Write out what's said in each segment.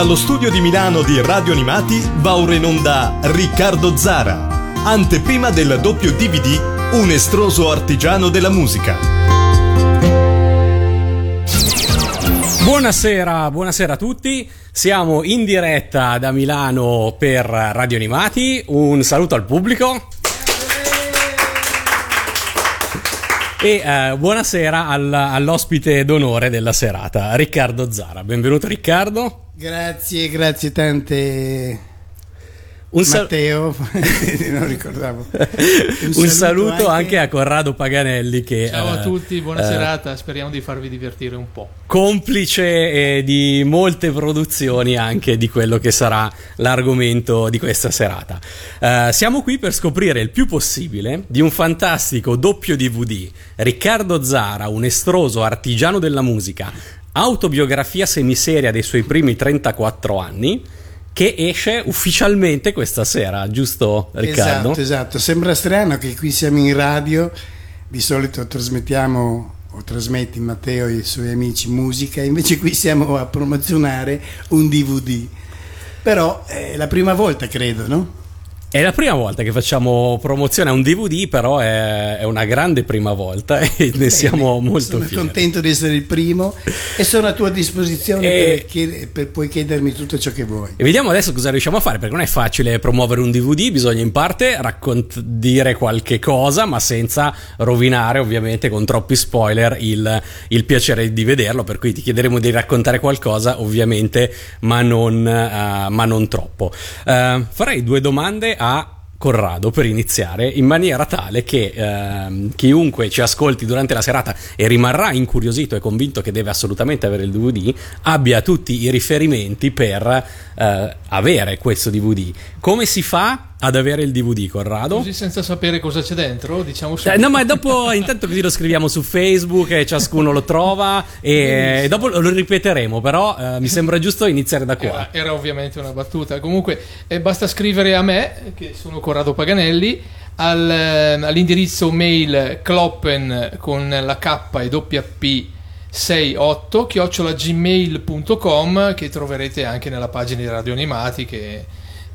Dallo studio di Milano di Radio Animati va ora in onda Riccardo Zara, anteprima del doppio DVD Un estroso artigiano della musica. Buonasera, buonasera a tutti. Siamo in diretta da Milano per Radio Animati. Un saluto al pubblico. E eh, buonasera al, all'ospite d'onore della serata, Riccardo Zara. Benvenuto Riccardo. Grazie, grazie tante. Un sal- Matteo, non ricordavo. Un, saluto, anche... a Corrado Paganelli che Ciao a eh, tutti, buona eh, serata, speriamo di farvi divertire un po'. complice eh, di molte produzioni anche di quello che sarà l'argomento di questa serata. Eh, siamo qui per scoprire il più possibile di un fantastico doppio DVD. Riccardo Zara, un estroso artigiano della musica, autobiografia semiseria dei suoi primi 34 anni. Che esce ufficialmente questa sera, giusto Riccardo? Esatto, esatto. Sembra strano che qui siamo in radio, di solito trasmettiamo o trasmetti Matteo e i suoi amici musica, invece qui siamo a promozionare un DVD. Però è la prima volta, credo, no? È la prima volta che facciamo promozione a un DVD, però è, è una grande prima volta e ne siamo molto sono fieri. contento di essere il primo e sono a tua disposizione E- per, per puoi chiedermi tutto ciò che vuoi. E vediamo adesso cosa riusciamo a fare, perché non è facile promuovere un DVD, bisogna in parte raccont- dire qualche cosa, ma senza rovinare ovviamente con troppi spoiler il, il piacere di vederlo, per cui ti chiederemo di raccontare qualcosa ovviamente, ma non, eh, ma non troppo. Eh, farei due domande a... Corrado per iniziare in maniera tale che ehm, chiunque ci ascolti durante la serata e rimarrà incuriosito e convinto che deve assolutamente avere il DVD abbia tutti i riferimenti per eh, avere questo DVD. Come si fa ad avere il DVD, Corrado? Così senza sapere cosa c'è dentro, diciamo Eh, subito. no, ma dopo intanto così lo scriviamo su Facebook e ciascuno lo trova e, e dopo lo ripeteremo, però eh, mi sembra giusto iniziare da qua. Era, era ovviamente una battuta. Comunque, eh, basta scrivere a me, che sono Corrado Paganelli, al, eh, all'indirizzo mail kloppen con la K e doppia P 68 chiocciolagmail.com che troverete anche nella pagina di Radio Animati che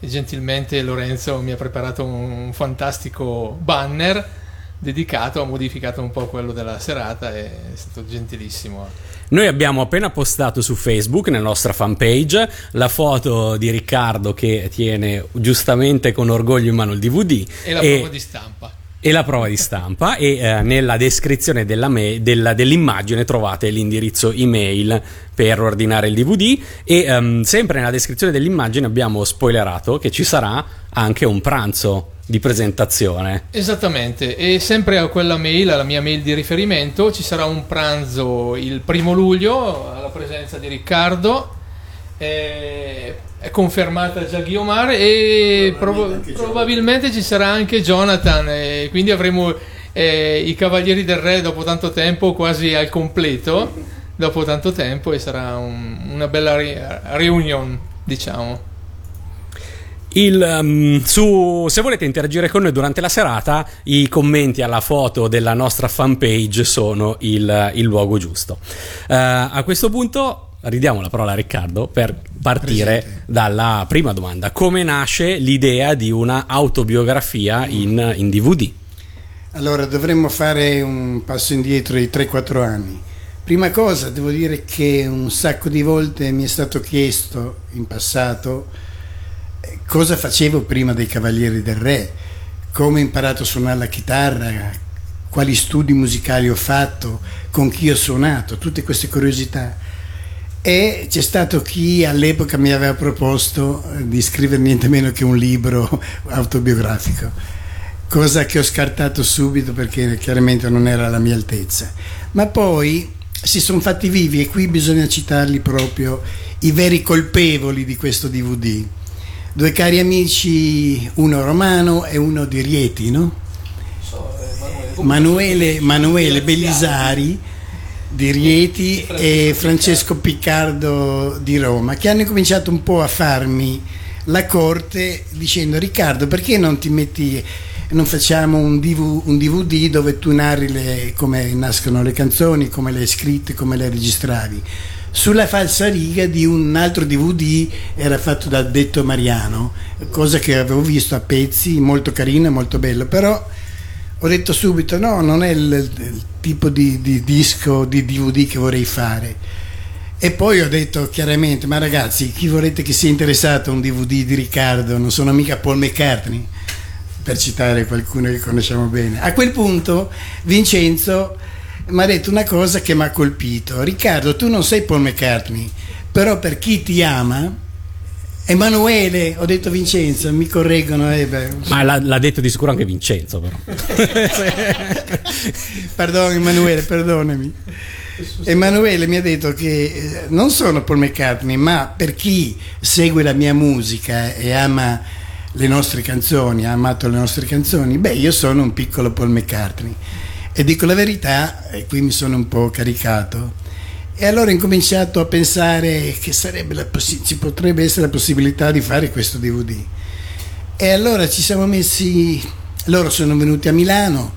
gentilmente Lorenzo mi ha preparato un fantastico banner dedicato, ha modificato un po' quello della serata e è stato gentilissimo. Noi abbiamo appena postato su Facebook, nella nostra fanpage, la foto di Riccardo che tiene giustamente con orgoglio in mano il DVD E la prova di stampa. E la prova di stampa e eh, nella descrizione della me- della- dell'immagine trovate l'indirizzo email per ordinare il DVD e ehm, sempre nella descrizione dell'immagine abbiamo spoilerato che ci sarà anche un pranzo di presentazione. Esattamente, e sempre a quella mail, alla mia mail di riferimento, ci sarà un pranzo il primo luglio alla presenza di Riccardo. eh, è confermata già Guiomar e prob- probabilmente ci sarà anche Jonathan. E quindi avremo eh, i Cavalieri del Re dopo tanto tempo, quasi al completo. Dopo tanto tempo, e sarà un- una bella re- reunion, diciamo. Il, um, su, se volete interagire con noi durante la serata, i commenti alla foto della nostra fanpage sono il, il luogo giusto. Eh, a questo punto ridiamo la parola a Riccardo per partire Presente. dalla prima domanda. Come nasce l'idea di una autobiografia in, in DVD? Allora dovremmo fare un passo indietro di 3-4 anni. Prima cosa devo dire che un sacco di volte mi è stato chiesto in passato eh, cosa facevo prima dei Cavalieri del Re, come ho imparato a suonare la chitarra, quali studi musicali ho fatto, con chi ho suonato, tutte queste curiosità. E c'è stato chi all'epoca mi aveva proposto eh, di scrivere niente meno che un libro autobiografico, cosa che ho scartato subito perché chiaramente non era alla mia altezza. Ma poi si sono fatti vivi e qui bisogna citarli proprio i veri colpevoli di questo DVD. Due cari amici, uno romano e uno di Rieti, no? Manuele, Manuele Bellisari di Rieti e Francesco Piccardo di Roma, che hanno cominciato un po' a farmi la corte dicendo Riccardo perché non ti metti non facciamo un, DV un DVD dove tu narri le, come nascono le canzoni, come le hai scritte, come le registravi. sulla falsa riga di un altro DVD, era fatto da Detto Mariano, cosa che avevo visto a pezzi, molto carina, molto bello, però ho detto subito no, non è il, il tipo di, di disco, di DVD che vorrei fare. E poi ho detto chiaramente, ma ragazzi, chi volete che sia interessato a un DVD di Riccardo? Non sono mica Paul McCartney, per citare qualcuno che conosciamo bene. A quel punto Vincenzo mi ha detto una cosa che mi ha colpito. Riccardo, tu non sei Paul McCartney, però per chi ti ama, Emanuele, ho detto Vincenzo, mi correggono. Eh Ma l'ha, l'ha, detto di sicuro anche Vincenzo, però. Pardon, Emanuele, perdonami. Emanuele mi ha detto che eh, non sono Paul McCartney, ma per chi segue la mia musica e ama le nostre canzoni, ha amato le nostre canzoni, beh, io sono un piccolo Paul McCartney. E dico la verità, e qui mi sono un po' caricato, e allora ho incominciato a pensare che possi- ci potrebbe essere la possibilità di fare questo DVD. E allora ci siamo messi, loro sono venuti a Milano,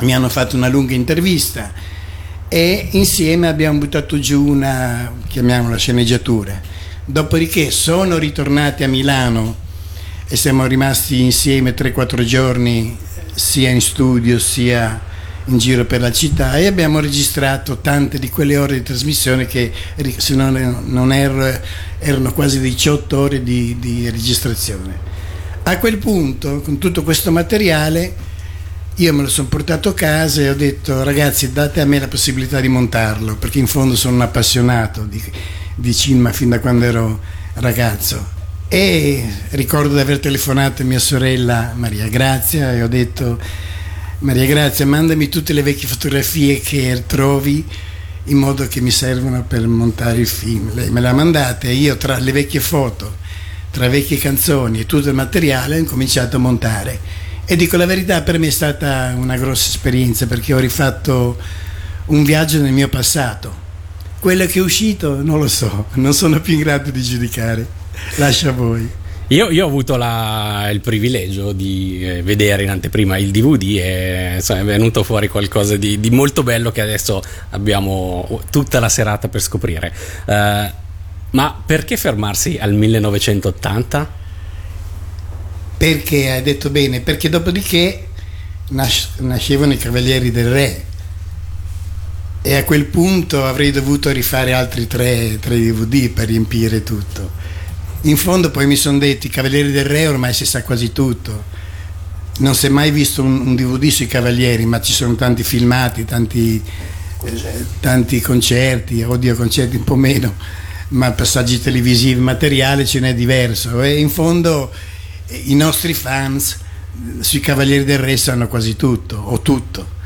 mi hanno fatto una lunga intervista e insieme abbiamo buttato giù una, chiamiamola sceneggiatura. Dopodiché sono ritornati a Milano e siamo rimasti insieme 3-4 giorni sia in studio sia in giro per la città e abbiamo registrato tante di quelle ore di trasmissione che se non, non erro, erano quasi 18 ore di, di registrazione. A quel punto, con tutto questo materiale, io me lo sono portato a casa e ho detto ragazzi date a me la possibilità di montarlo, perché in fondo sono un appassionato di, di cinema fin da quando ero ragazzo. E ricordo di aver telefonato a mia sorella Maria Grazia e ho detto Maria Grazia, mandami tutte le vecchie fotografie che trovi in modo che mi servono per montare il film. Lei me le ha mandate e io tra le vecchie foto, tra vecchie canzoni e tutto il materiale ho cominciato a montare. E dico la verità, per me è stata una grossa esperienza perché ho rifatto un viaggio nel mio passato. Quello che è uscito non lo so, non sono più in grado di giudicare. Lascia a voi. Io, io, ho avuto la, il privilegio di eh, vedere in anteprima il DVD e insomma, è venuto fuori qualcosa di, di, molto bello che adesso abbiamo tutta la serata per scoprire. Uh, ma perché fermarsi al 1980? Perché hai detto bene, perché dopodiché nas- nascevano i Cavalieri del Re e a quel punto avrei dovuto rifare altri tre, tre DVD per riempire tutto in fondo poi mi sono detti, i Cavalieri del Re ormai si sa quasi tutto. Non si è mai visto un, un DVD sui Cavalieri, ma ci sono tanti filmati, tanti, eh, tanti concerti, oddio concerti un po' meno, ma passaggi televisivi, materiale ce n'è diverso. E in fondo eh, i nostri fans sui Cavalieri del Re sanno quasi tutto, o tutto.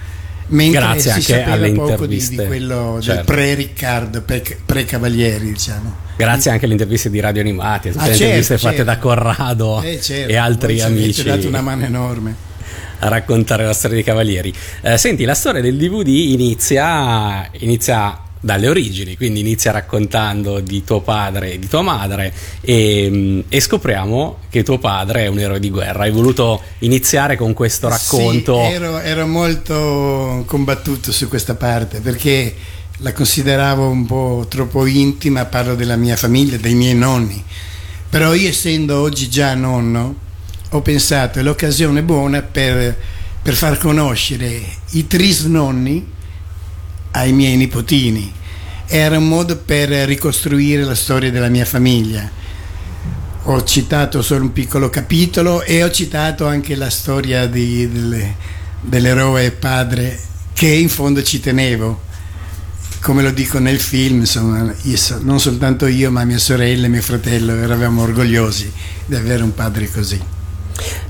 Mentre Grazie anche alle interviste. Di, di quello certo. pre-Riccardo, pre-Cavalieri, diciamo. Grazie anche alle interviste di Radio Animati, tutte ah, le certo, interviste certo. fatte da Corrado eh, certo. e altri Voi amici. Ci dato una mano enorme a raccontare la storia dei Cavalieri. Eh, senti, la storia del DVD inizia, inizia dalle origini, quindi inizia raccontando di tuo padre e di tua madre e, e, scopriamo che tuo padre è un eroe di guerra. Hai voluto iniziare con questo racconto? Sì, ero, ero molto combattuto su questa parte perché la consideravo un po' troppo intima, parlo della mia famiglia, dei miei nonni, però io essendo oggi già nonno ho pensato è l'occasione buona per, per far conoscere i trisnonni ai miei nipotini. Era un modo per ricostruire la storia della mia famiglia. Ho citato solo un piccolo capitolo e ho citato anche la storia di, delle, dell'eroe padre che in fondo ci tenevo come lo dico nel film, insomma, non soltanto io, ma mia sorella e mio fratello eravamo orgogliosi di avere un padre così.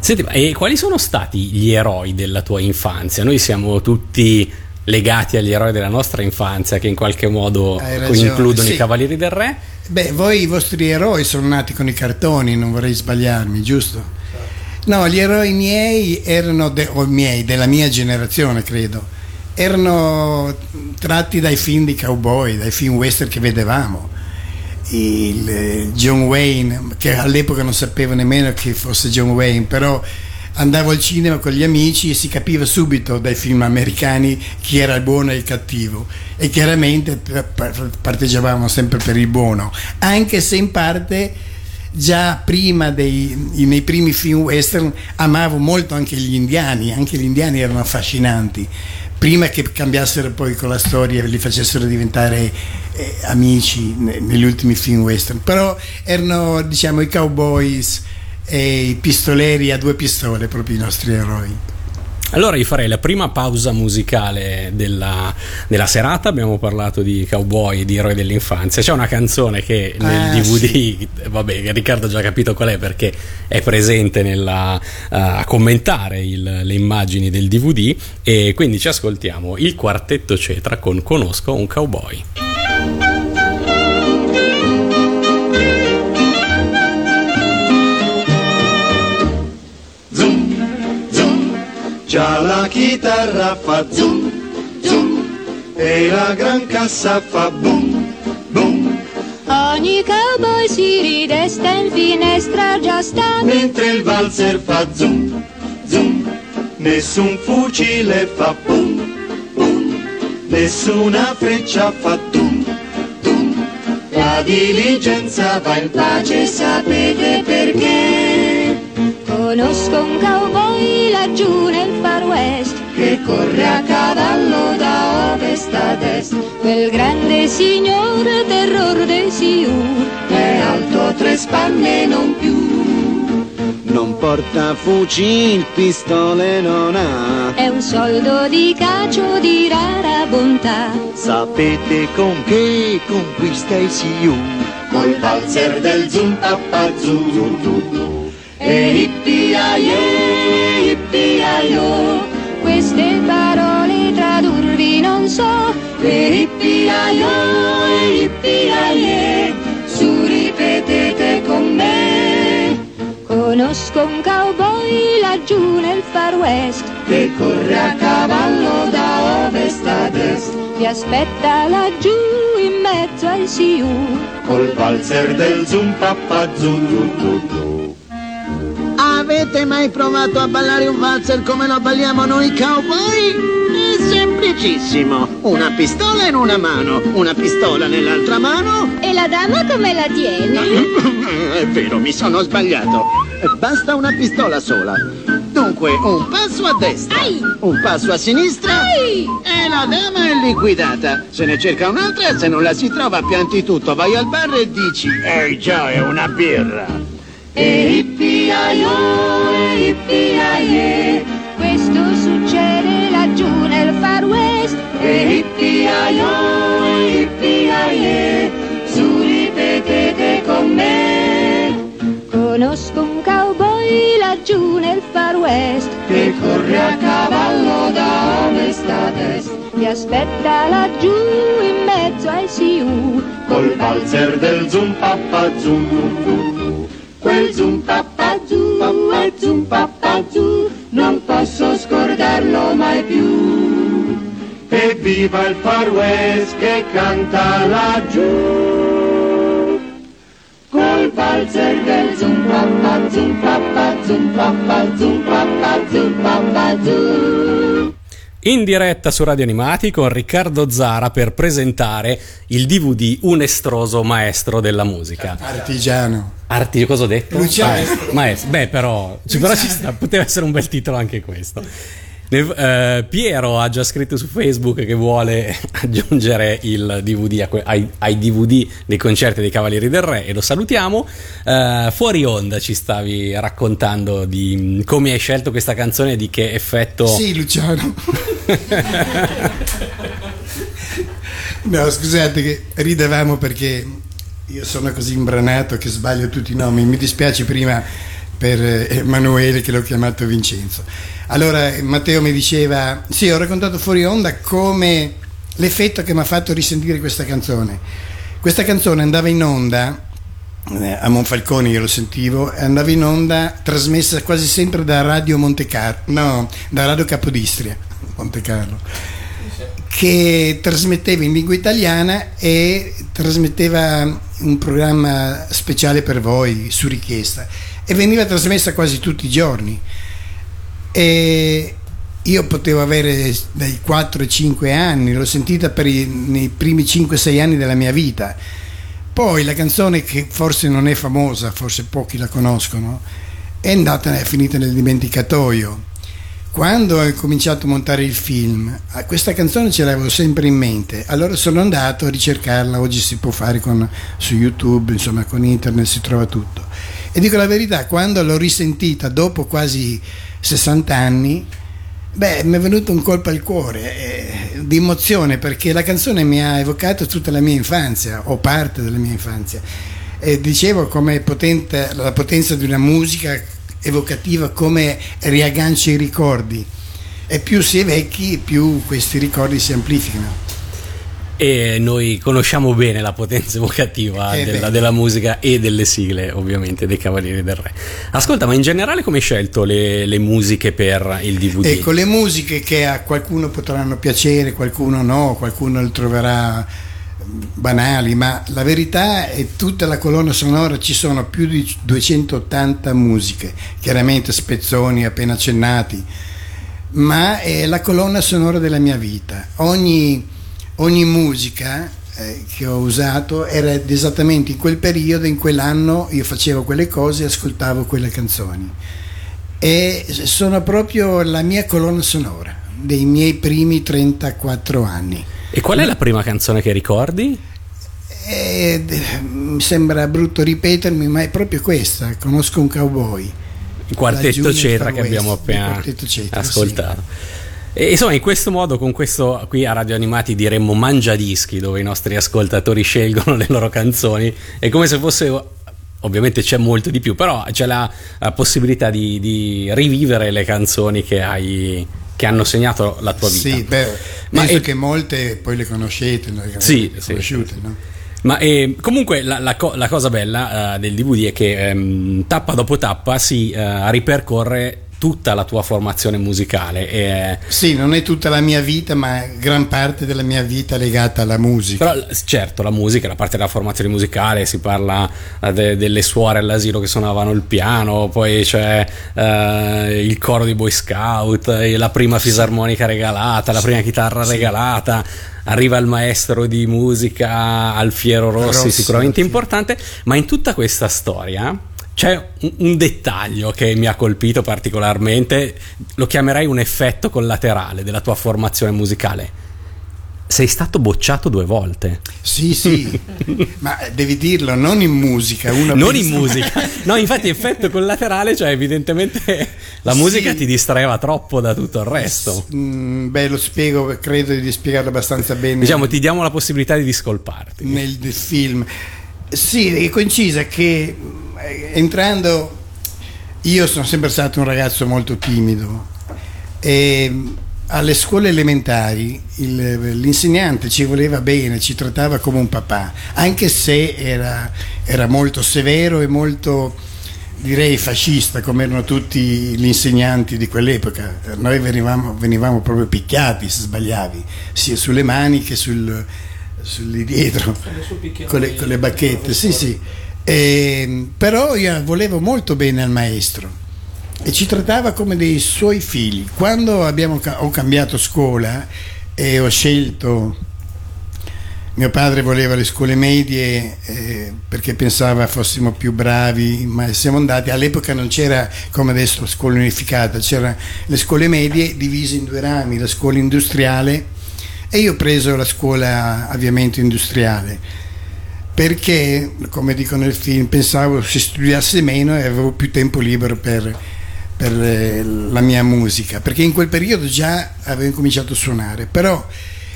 Senti, e quali sono stati gli eroi della tua infanzia? Noi siamo tutti legati agli eroi della nostra infanzia che in qualche modo includono sì. i Cavalieri del Re. Beh, voi i vostri eroi sono nati con i cartoni, non vorrei sbagliarmi, giusto? No, gli eroi miei erano, de- o miei, della mia generazione, credo erano tratti dai film di cowboy, dai film western che vedevamo. Il eh, John Wayne, che all'epoca non sapevo nemmeno che fosse John Wayne, però andavo al cinema con gli amici e si capiva subito dai film americani chi era il buono e il cattivo. E chiaramente parteggiavamo sempre per il buono, anche se in parte già prima dei, nei primi film western amavo molto anche gli indiani, anche gli indiani erano affascinanti. Prima che cambiassero poi con la storia e li facessero diventare eh, amici negli ultimi film western. Però erano diciamo i cowboys e i pistoleri a due pistole proprio i nostri eroi allora io farei la prima pausa musicale della, della, serata, abbiamo parlato di cowboy e di eroi dell'infanzia, c'è una canzone che nel ah, DVD, sì. vabbè Riccardo ha già capito qual è perché è presente nella, uh, a commentare il, le immagini del DVD e quindi ci ascoltiamo il quartetto Cetra con Conosco un cowboy. Già la chitarra fa zoom, zoom, e la gran cassa fa boom, boom. Ogni cowboy si ridesta in finestra già sta, mentre il valzer fa zoom, zoom, nessun fucile fa boom, boom, nessuna freccia fa tum, tum. La diligenza va in pace, sapete perché? Conosco un cowboy laggiù nel west che corre a cavallo da ovest ad est. Quel grande signor terror de Siu è alto tre spanne non più. Non porta fucil, pistole non ha. È un soldo di cacio di rara bontà. Sapete con che conquista il Siu? Col valzer del zum papazzu e ippiaie, ippiaio. Queste parole tradurvi non so, per ippiaio e ippiaie, su ripetete con me. Conosco un cowboy laggiù nel far west, che corre a cavallo da ovest ad est. Vi aspetta laggiù in mezzo al Siu, col valzer del zum papà zum. Avete mai provato a ballare un valzer come lo balliamo noi cowboy? È semplicissimo. Una pistola in una mano, una pistola nell'altra mano. E la dama come la tiene? È vero, mi sono sbagliato. Basta una pistola sola. Dunque, un passo a destra, Ai! un passo a sinistra Ai! e la dama è liquidata. Se ne cerca un'altra, se non la si trova, pianti tutto, vai al bar e dici Ehi già, è una birra. E ippiaio, e ippiaie, questo succede laggiù nel far west. E ippiaio, e ippiaie, su ripetete con me. Conosco un cowboy laggiù nel far west che corre a cavallo da ovest ad est. Mi aspetta laggiù in mezzo ai Siu col valzer del zum papà zum quel zum papà zum papà zum, non posso scordarlo mai più. E viva il Far West che canta laggiù. Col valzer del zum papà zum papà zum papà zum papà zum papà zum in diretta su Radio Animati con Riccardo Zara per presentare il DVD Un estroso maestro della musica. Artigiano. Arti, cosa ho detto? Luciano. Maestro. maestro. Beh, però, però ci sta, poteva essere un bel titolo anche questo. Uh, Piero ha già scritto su Facebook che vuole aggiungere il DVD ai, ai, DVD dei concerti dei Cavalieri del Re e lo salutiamo. Uh, fuori onda ci stavi raccontando di come hai scelto questa canzone e di che effetto. Sì, Luciano. no, scusate che ridevamo perché io sono così imbranato che sbaglio tutti i nomi. Mi dispiace prima per Emanuele che l'ho chiamato Vincenzo. Allora Matteo mi diceva, sì, ho raccontato fuori onda come l'effetto che mi ha fatto risentire questa canzone. Questa canzone andava in onda eh, a Monfalcone, io lo sentivo, andava in onda trasmessa quasi sempre da Radio Monte Carlo, no, da Radio Capodistria, Monte Carlo, che trasmetteva in lingua italiana e trasmetteva un programma speciale per voi su richiesta e veniva trasmessa quasi tutti i giorni E io potevo avere dai 4 ai 5 anni, l'ho sentita per i, nei primi 5-6 anni della mia vita. Poi la canzone che forse non è famosa, forse pochi la conoscono, è andata, è finita nel dimenticatoio. Quando ho cominciato a montare il film, a questa canzone ce l'avevo sempre in mente, allora sono andato a ricercarla, oggi si può fare con, su YouTube, insomma con internet si trova tutto. E dico la verità, quando l'ho risentita dopo quasi 60 anni, beh, mi è venuto un colpo al cuore eh, di emozione perché la canzone mi ha evocato tutta la mia infanzia o parte della mia infanzia. E dicevo come potente, la potenza di una musica evocativa, come riaggancia i ricordi. E più si è vecchi, più questi ricordi si amplificano. E noi conosciamo bene la potenza evocativa Eh, della, della musica e delle sigle, ovviamente, dei Cavalieri del Re. Ascolta, ma in generale come hai scelto le, le musiche per il DVD? Ecco, le musiche che a qualcuno potranno piacere, qualcuno no, qualcuno le troverà mm, banali, ma la verità è tutta la colonna sonora, ci sono più di 280 musiche, chiaramente spezzoni appena accennati, ma è la colonna sonora della mia vita. Ogni, ogni musica eh, che ho usato era esattamente in quel periodo, in quell'anno io facevo quelle cose e ascoltavo quelle canzoni e sono proprio la mia colonna sonora dei miei primi 34 anni. E qual è la prima canzone che ricordi? Eh, mi sembra brutto ripetermi, ma è proprio questa, conosco un cowboy. Il quartetto Cetra che abbiamo appena ascoltato. E insomma, in questo modo, con questo qui a Radio Animati diremmo mangiadischi, dove i nostri ascoltatori scelgono le loro canzoni, è come se fosse. Ovviamente c'è molto di più, però c'è la, la possibilità di, di rivivere le canzoni che hai che hanno segnato la tua vita. Sì, beh, Ma penso è- che molte poi le conoscete, no? le Sì, sì, conosciute, sì, no? Ma eh, comunque la, la co- la cosa bella eh, del DVD è che ehm, tappa dopo tappa si eh, ripercorre tutta la tua formazione musicale. E, Sì, non è tutta la mia vita, ma gran parte della mia vita legata alla musica. però certo la musica, la parte della formazione musicale, si parla eh, de- delle suore all'asilo che suonavano il piano, poi c'è eh, il coro di Boy Scout, la prima fisarmonica regalata, la prima chitarra regalata. Arriva il maestro di musica Alfiero Rossi, Rossi, sicuramente sì. importante, ma in tutta questa storia c'è un, dettaglio che mi ha colpito particolarmente, lo chiamerei un effetto collaterale della tua formazione musicale. Sei stato bocciato due volte. Sì, sì, ma devi dirlo, non in musica. Non pensa- in musica. No, infatti effetto collaterale, cioè evidentemente la Sì. musica ti distraeva troppo da tutto il resto. Mm, beh, lo spiego, credo di spiegarlo abbastanza bene. Diciamo, ti diamo la possibilità di discolparti. nel film. Sì, è coincisa che eh, entrando io sono sempre stato un ragazzo molto timido e mm, alle scuole elementari il- l'insegnante ci voleva bene, ci trattava come un papà, anche se era, era molto severo e molto direi fascista come erano tutti gli insegnanti di quell'epoca. Noi venivamo, venivamo proprio picchiati se sbagliavi, sia sulle mani che sul, sul lì dietro con le, con le bacchette, sì, sì. E, però io volevo molto bene al maestro e ci trattava come dei suoi figli. Quando abbiamo, ho cambiato scuola e ho scelto, mio padre voleva le scuole medie eh, perché pensava fossimo più bravi, ma siamo andati, all'epoca non c'era come adesso la scuola unificata, c'erano le scuole medie divise in due rami, la scuola industriale e io ho preso la scuola avviamento industriale perché, come dico nel film, pensavo si studiasse meno e avevo più tempo libero per, per, eh, la mia musica, perché in quel periodo già avevo incominciato a suonare, però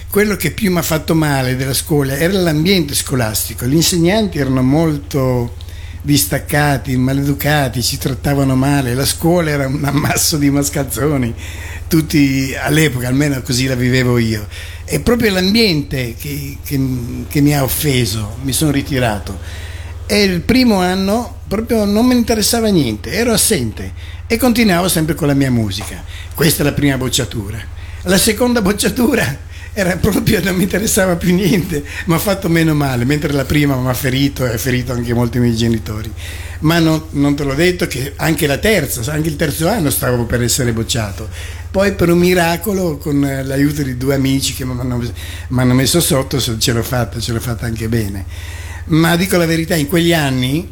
quello che più mi ha fatto male della scuola era l'ambiente scolastico, gli insegnanti erano molto distaccati, maleducati, ci trattavano male, la scuola era un ammasso di mascalzoni, tutti all'epoca, almeno così la vivevo io. È proprio l'ambiente che, che- che mi ha offeso, mi sono ritirato. E il primo anno proprio non mi interessava niente, ero assente e continuavo sempre con la mia musica. Questa è la prima bocciatura. La seconda bocciatura era proprio, non mi interessava più niente, mi ha fatto meno male, mentre la prima mi ha ferito e ha ferito anche molti miei genitori. Ma non, non te l'ho detto che anche la terza, anche il terzo anno stavo per essere bocciato. Poi per un miracolo, con l'aiuto di due amici che mi hanno, messo sotto, ce l'ho fatta, ce l'ho fatta anche bene. Ma dico la verità, in quegli anni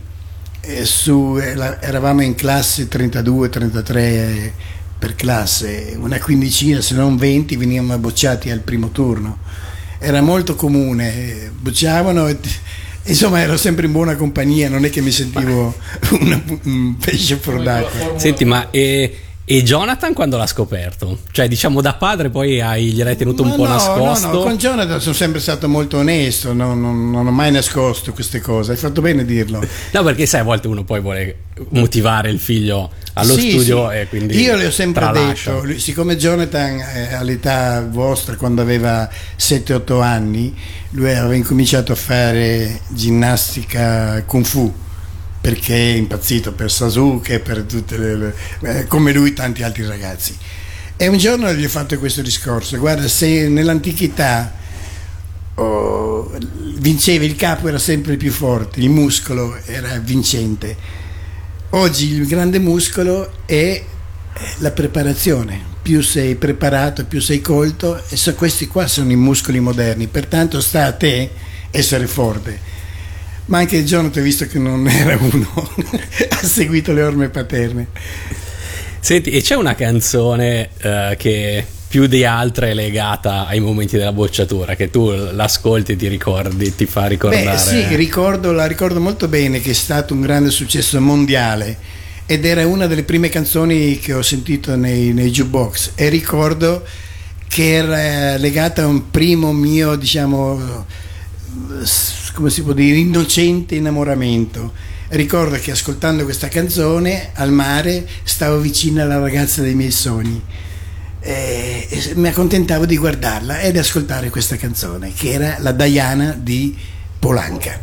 eh, su, eh, eravamo in classe 32-33 eh, per classe, una quindicina se non 20 venivamo bocciati al primo turno. Era molto comune, eh, bocciavano e insomma ero sempre in buona compagnia, non è che mi sentivo una, un pesce fuori d'acqua. Senti, ma e e Jonathan quando l'ha scoperto? Cioè, diciamo da padre poi hai, gliel'hai tenuto un Ma po' no, nascosto? No, no, con Jonathan sono sempre stato molto onesto, no, non, non, ho mai nascosto queste cose, hai fatto bene a dirlo. No, perché sai, a volte uno poi vuole motivare il figlio allo sì, studio sì. e quindi Io le ho sempre tralascia. detto, siccome Jonathan eh, all'età vostra, quando aveva 7-8 anni, lui aveva incominciato a fare ginnastica kung fu perché è impazzito per Sasuke, per tutte le, eh, come lui tanti altri ragazzi. E un giorno gli ho fatto questo discorso, guarda, se nell'antichità oh, vinceva il capo era sempre più forte, il muscolo era vincente. Oggi il grande muscolo è la preparazione, più sei preparato, più sei colto e so, questi qua sono i muscoli moderni, pertanto sta a te essere forte ma anche Jonathan visto che non era uno. Ha seguito le orme paterne. Senti e c'è una canzone uh, che più di altre è legata ai momenti della bocciatura che tu l'ascolti e ti ricordi ti fa ricordare? Beh, sì ricordo, la ricordo molto bene che è stato un grande successo mondiale ed era una delle prime canzoni che ho sentito nei, nei jukebox. E ricordo che era legata a un primo mio diciamo come si può dire, innocente innamoramento. Ricordo che ascoltando questa canzone al mare stavo vicino alla ragazza dei miei sogni e, e mi accontentavo di guardarla ed ascoltare questa canzone che era la Diana di Polanca.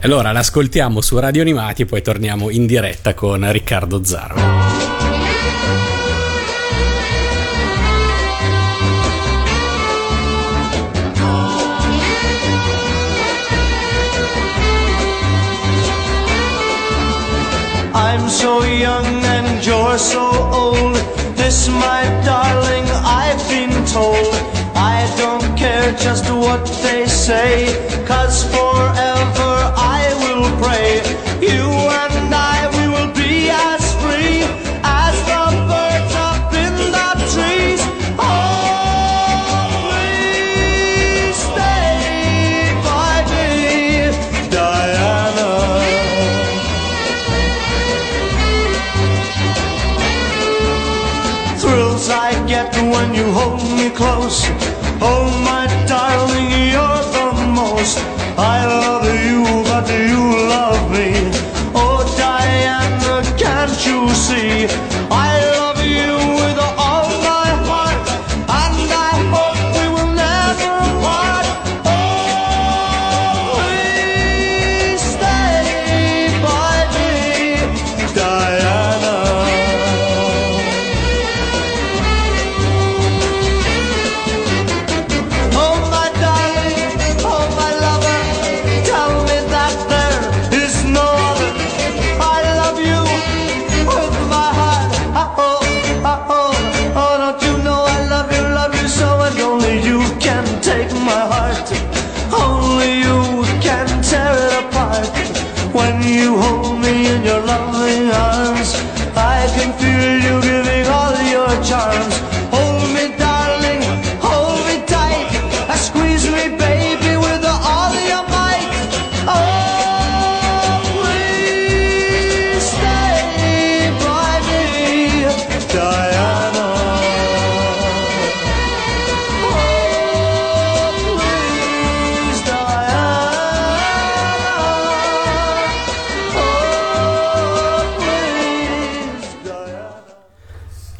Allora l'ascoltiamo su Radio Animati e poi torniamo in diretta con Riccardo Zaro. So young and you're so old. This, my darling, I've been told. I don't care just what they say, cause forever I will pray. You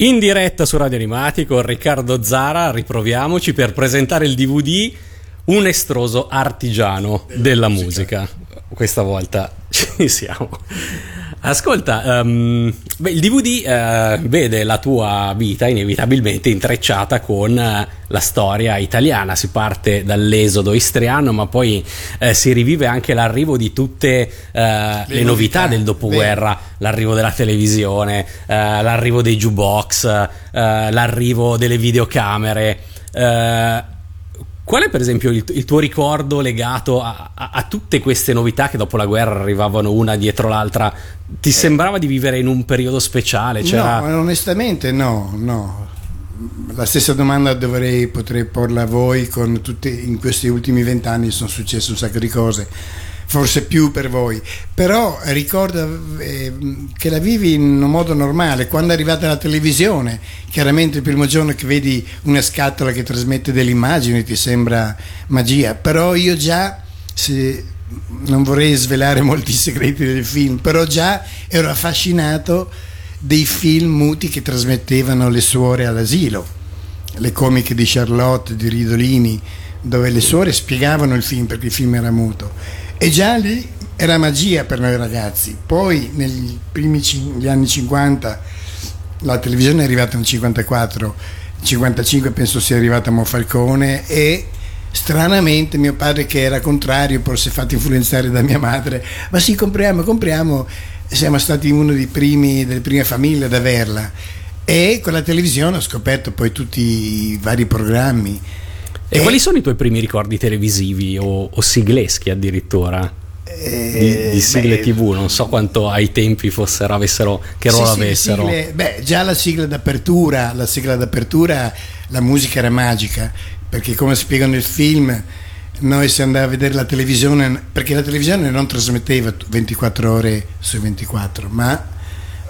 In diretta su Radio Animati con Riccardo Zara, riproviamoci per presentare il DVD Un estroso artigiano della musica. Questa volta ci siamo. Ascolta, um, beh, il DVD uh, vede la tua vita inevitabilmente intrecciata con uh, la storia italiana. Si parte dall'esodo istriano, ma poi uh, si rivive anche l'arrivo di tutte le, le, novità, del dopoguerra, vero. l'arrivo della televisione, l'arrivo dei jukebox, l'arrivo delle videocamere. Qual è per esempio il, il tuo ricordo legato a, a, a, tutte queste novità che dopo la guerra arrivavano una dietro l'altra? Ti eh. sembrava di vivere in un periodo speciale? C'era... No, onestamente no, no. La stessa domanda dovrei, potrei porla a voi, con tutti, in questi ultimi vent'anni sono successe un sacco di cose forse più per voi, però ricorda eh, che la vivi in un modo normale, quando è arrivata la televisione, chiaramente il primo giorno che vedi una scatola che trasmette delle immagini ti sembra magia, però io già, se, non vorrei svelare molti segreti del film, però già ero affascinato dei film muti che trasmettevano le suore all'asilo, le comiche di Charlotte, di Ridolini, dove le suore spiegavano il film perché il film era muto e già lì era magia per noi ragazzi. Poi negli primi c- anni 50 la televisione è arrivata nel 54, nel 55 penso sia arrivata Mofalcone e stranamente mio padre che era contrario è fatto influenzare da mia madre ma sì compriamo compriamo siamo stati uno dei primi delle prime famiglie ad averla. E con la televisione ho scoperto poi tutti i vari programmi e, quali sono i tuoi primi ricordi televisivi o, o sigleschi addirittura? di, di, sigle beh, tv non so quanto ai tempi fossero avessero che ruolo sì, avessero sigle, beh già la sigla d'apertura la sigla d'apertura la musica era magica perché come spiego nel film noi si andava a vedere la televisione perché la televisione non trasmetteva 24 ore su 24 ma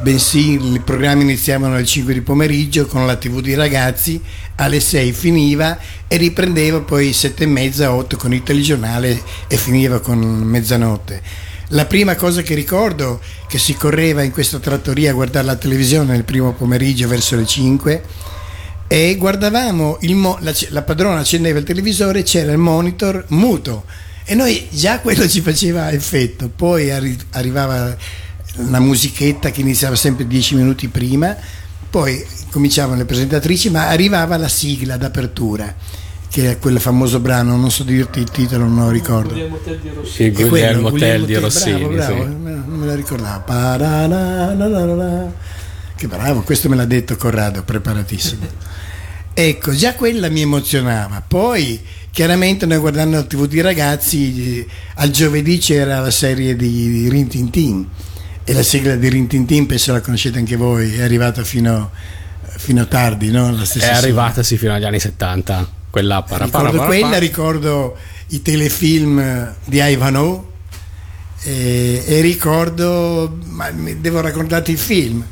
bensì i programmi iniziavano alle 5 di pomeriggio con la tv di ragazzi, alle 6 finiva e riprendeva poi 7 e mezza, 8 con il telegiornale e finiva con mezzanotte. La prima cosa che ricordo che si correva in questa trattoria a guardare la televisione nel primo pomeriggio verso le 5 e guardavamo, mo- la, la padrona accendeva il televisore e c'era il monitor muto e noi già quello ci faceva effetto, poi arri- arrivava una musichetta che iniziava sempre dieci minuti prima, poi cominciavano le presentatrici, ma arrivava la sigla d'apertura che è quel famoso brano, non so dirti il titolo, non lo ricordo. Guglielmo Tell di Rossini. Sì, Guglielmo Tell di Rossini. Bravo, bravo, sì. non me la ricordavo. Che bravo, questo me l'ha detto Corrado, preparatissimo. ecco, già quella mi emozionava. Poi, chiaramente, noi guardando la TV di ragazzi, al giovedì c'era la serie di Rin Tin Tin e la sigla di Rintintin, penso la conoscete anche voi, è arrivata fino, fino tardi, no? La stessa è arrivata sì fino agli anni 70, quella para, ricordo para, para, quella, ricordo i telefilm di Ivanhoe e, e ricordo, ma devo raccontarti il film.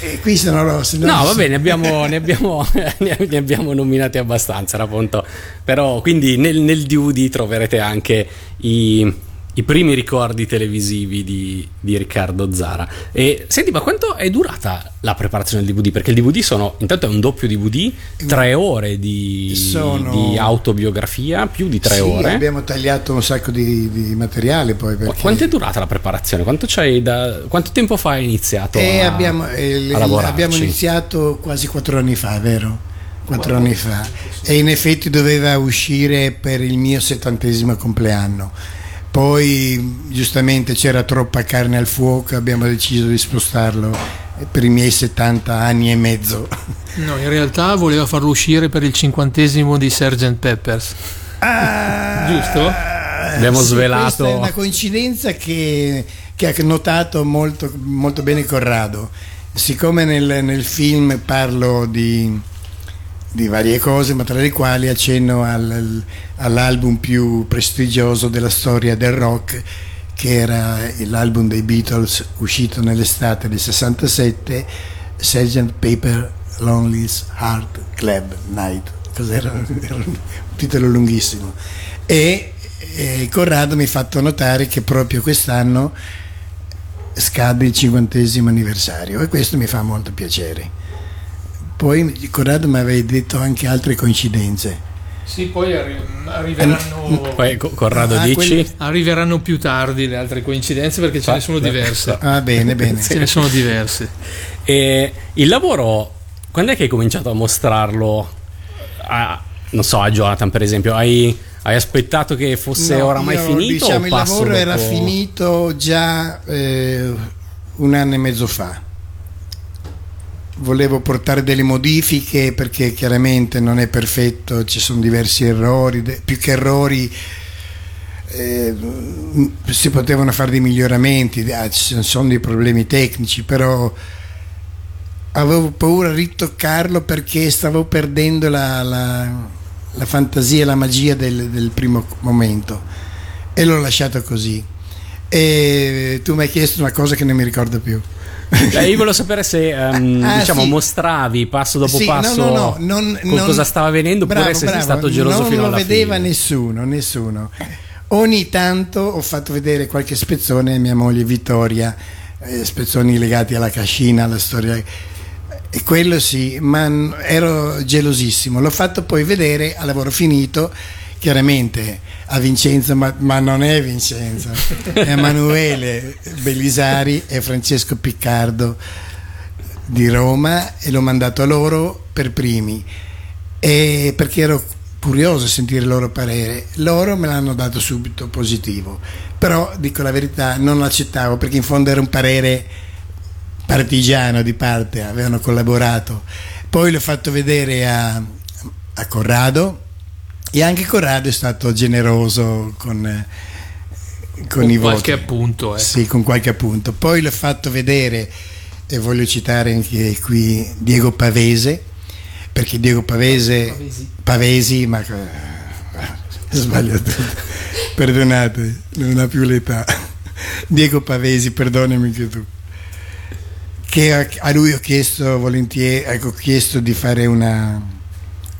E qui se no, se no, no va bene, abbiamo, ne, abbiamo, ne, abbiamo, nominati abbastanza, appunto. Però quindi nel, nel DVD troverete anche i, i primi ricordi televisivi di, di, Riccardo Zara. E senti, ma quanto è durata la preparazione del DVD? Perché il DVD sono intanto è un doppio DVD, tre ore di, sono... di autobiografia, più di tre sì, ore. Abbiamo tagliato un sacco di, di materiale poi. Perché... Quanto è durata la preparazione? Quanto, da, quanto tempo fa hai iniziato eh, a, abbiamo, eh, a Abbiamo iniziato quasi quattro anni fa, vero? Quattro anni fa. E in effetti doveva uscire per il mio settantesimo compleanno poi giustamente c'era troppa carne al fuoco, abbiamo deciso di spostarlo per i miei 70 anni e mezzo. No, in realtà voleva farlo uscire per il cinquantesimo di Sgt. Peppers. Ah, Giusto? Abbiamo sì, svelato. È una coincidenza che, che ha notato molto, molto, bene Corrado. Siccome nel, nel film parlo di, di varie cose, ma tra le quali accenno al, all'album più prestigioso della storia del rock, che era l'album dei Beatles uscito nell'estate del 67, Sgt. Paper Lonely's Heart Club Night. Cos'era? Era un titolo lunghissimo. E, e Corrado mi ha fatto notare che proprio quest'anno scade il cinquantesimo anniversario e questo mi fa molto piacere. Poi Corrado mi aveva detto anche altre coincidenze. Sì, poi arri- arriveranno, Poi Co- Corrado Ah, dici? quelli- arriveranno più tardi le altre coincidenze perché ce ne sono diverse. Ah, bene, bene. Ce ne sono diverse. E il lavoro, quando è che hai cominciato a mostrarlo? A, non so, a Jonathan per esempio, hai, hai aspettato che fosse No, oramai io, finito? Diciamo, o il lavoro era dopo- finito già eh, un anno e mezzo fa. Volevo portare delle modifiche perché chiaramente non è perfetto, ci sono diversi errori, più che errori eh, si potevano fare dei miglioramenti, ah, ci sono dei problemi tecnici, però avevo paura di ritoccarlo perché stavo perdendo la, la- la fantasia e la magia del, del primo momento e l'ho lasciato così. E tu mi hai chiesto una cosa che non mi ricordo più. Eh, io volevo sapere se ehm, Ah, diciamo, sì. mostravi passo dopo Sì, no, passo no, no, non- co- non- cosa stava avvenendo oppure Bravo, se sei stato geloso non fino lo alla vedeva fine. nessuno, nessuno. Ogni tanto ho fatto vedere qualche spezzone a mia moglie Vittoria, eh, spezzoni legati alla cascina, alla storia. E quello sì, ma ero gelosissimo. L'ho fatto poi vedere a lavoro finito, chiaramente a Vincenzo, ma, ma non è Vincenzo, è Emanuele Bellisari e Francesco Piccardo di Roma e l'ho mandato a loro per primi. E perché ero curioso a sentire il loro parere. Loro me l'hanno dato subito positivo però dico la verità non l'accettavo perché in fondo era un parere partigiano di parte avevano collaborato. Poi l'ho fatto vedere a, a Corrado e anche Corrado è stato generoso con, eh, con, Con i qualche voti. appunto, eh. sì con qualche appunto. Poi l'ho fatto vedere e voglio citare anche qui Diego Pavese perché Diego Pavese Pavesi, ma sbaglio tutto. Perdonate non ha più l'età. Diego Pavesi perdonami anche tu. Che a, a lui ho chiesto volentieri ecco, ho chiesto di fare una,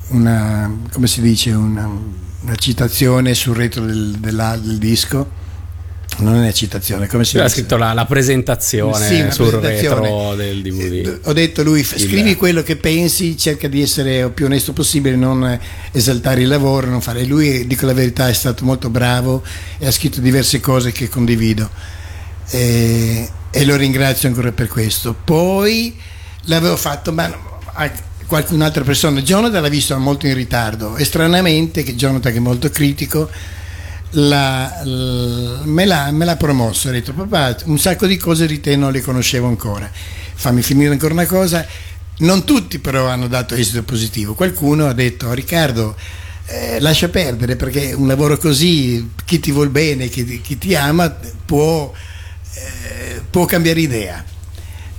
una come si dice una, una citazione sul retro del, della- del disco non è una citazione come si dice scritto la, la presentazione Sì, sul presentazione. retro del DVD. Eh, Ho detto lui, f- Il- scrivi quello che pensi, cerca di essere il più onesto possibile, non esaltare il lavoro, non fare. Lui, dico la verità, è stato molto bravo e ha scritto diverse cose che condivido e, e lo ringrazio ancora per questo. Poi l'avevo fatto, ma qualcun'altra persona, Jonathan l'ha visto molto in ritardo. E stranamente, che Jonathan che è molto critico, la- l- me, l'ha, me l'ha promosso, ha detto papà un sacco di cose di te non le conoscevo ancora, fammi finire ancora una cosa, non tutti però hanno dato esito positivo, qualcuno ha detto Riccardo eh, lascia perdere perché un lavoro così, chi ti vuol bene, chi, chi ti ama può, eh, può cambiare idea.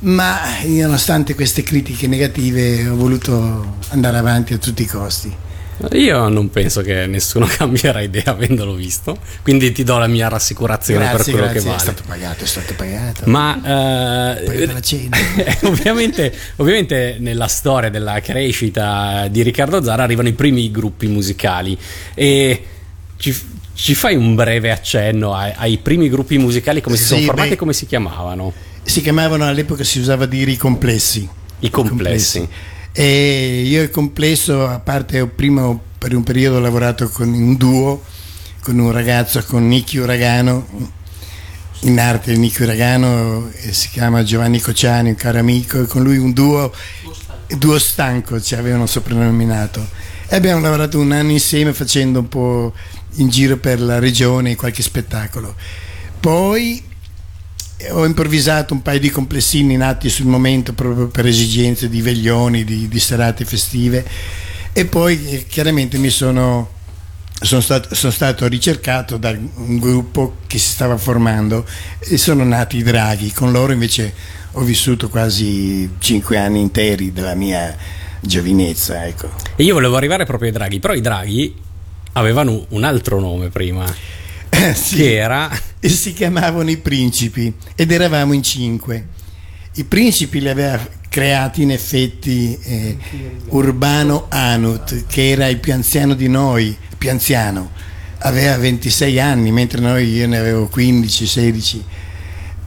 Ma io, nonostante queste critiche negative ho voluto andare avanti a tutti i costi. Io non penso che nessuno cambierà idea avendolo visto, quindi ti do la mia rassicurazione per Grazie, quello grazie, che è vale. stato pagato, è stato pagato. Ma eh, ovviamente, ovviamente nella storia della crescita di Riccardo Zara arrivano i primi gruppi musicali e ci, ci fai un breve accenno ai, ai primi gruppi musicali, come si Sì, sono formati beh, e come si chiamavano? Si chiamavano all'epoca, si usava dire i complessi. I complessi. E io il complesso, a parte prima per un periodo ho lavorato con un duo, con un ragazzo, con Nicky Uragano, in arte Nicky Uragano, si chiama Giovanni Cociani, un caro amico, e con lui un duo, duo stanco ci avevano soprannominato. E abbiamo lavorato un anno insieme facendo un po' in giro per la regione qualche spettacolo. Poi ho improvvisato un paio di complessini nati sul momento proprio per esigenze di veglioni, di, di serate festive e poi eh, chiaramente mi sono, sono, stato, sono stato ricercato da un gruppo che si stava formando e sono nati i Draghi, con loro invece ho vissuto quasi cinque anni interi della mia giovinezza. Ecco. E io volevo arrivare proprio ai Draghi, però i Draghi avevano un altro nome prima, Eh, sì. che era... e si chiamavano i principi ed eravamo in cinque. I principi li aveva creati in effetti eh, Urbano Anut, che era il più anziano di noi, più anziano, aveva 26 anni, mentre noi io ne avevo 15, 16.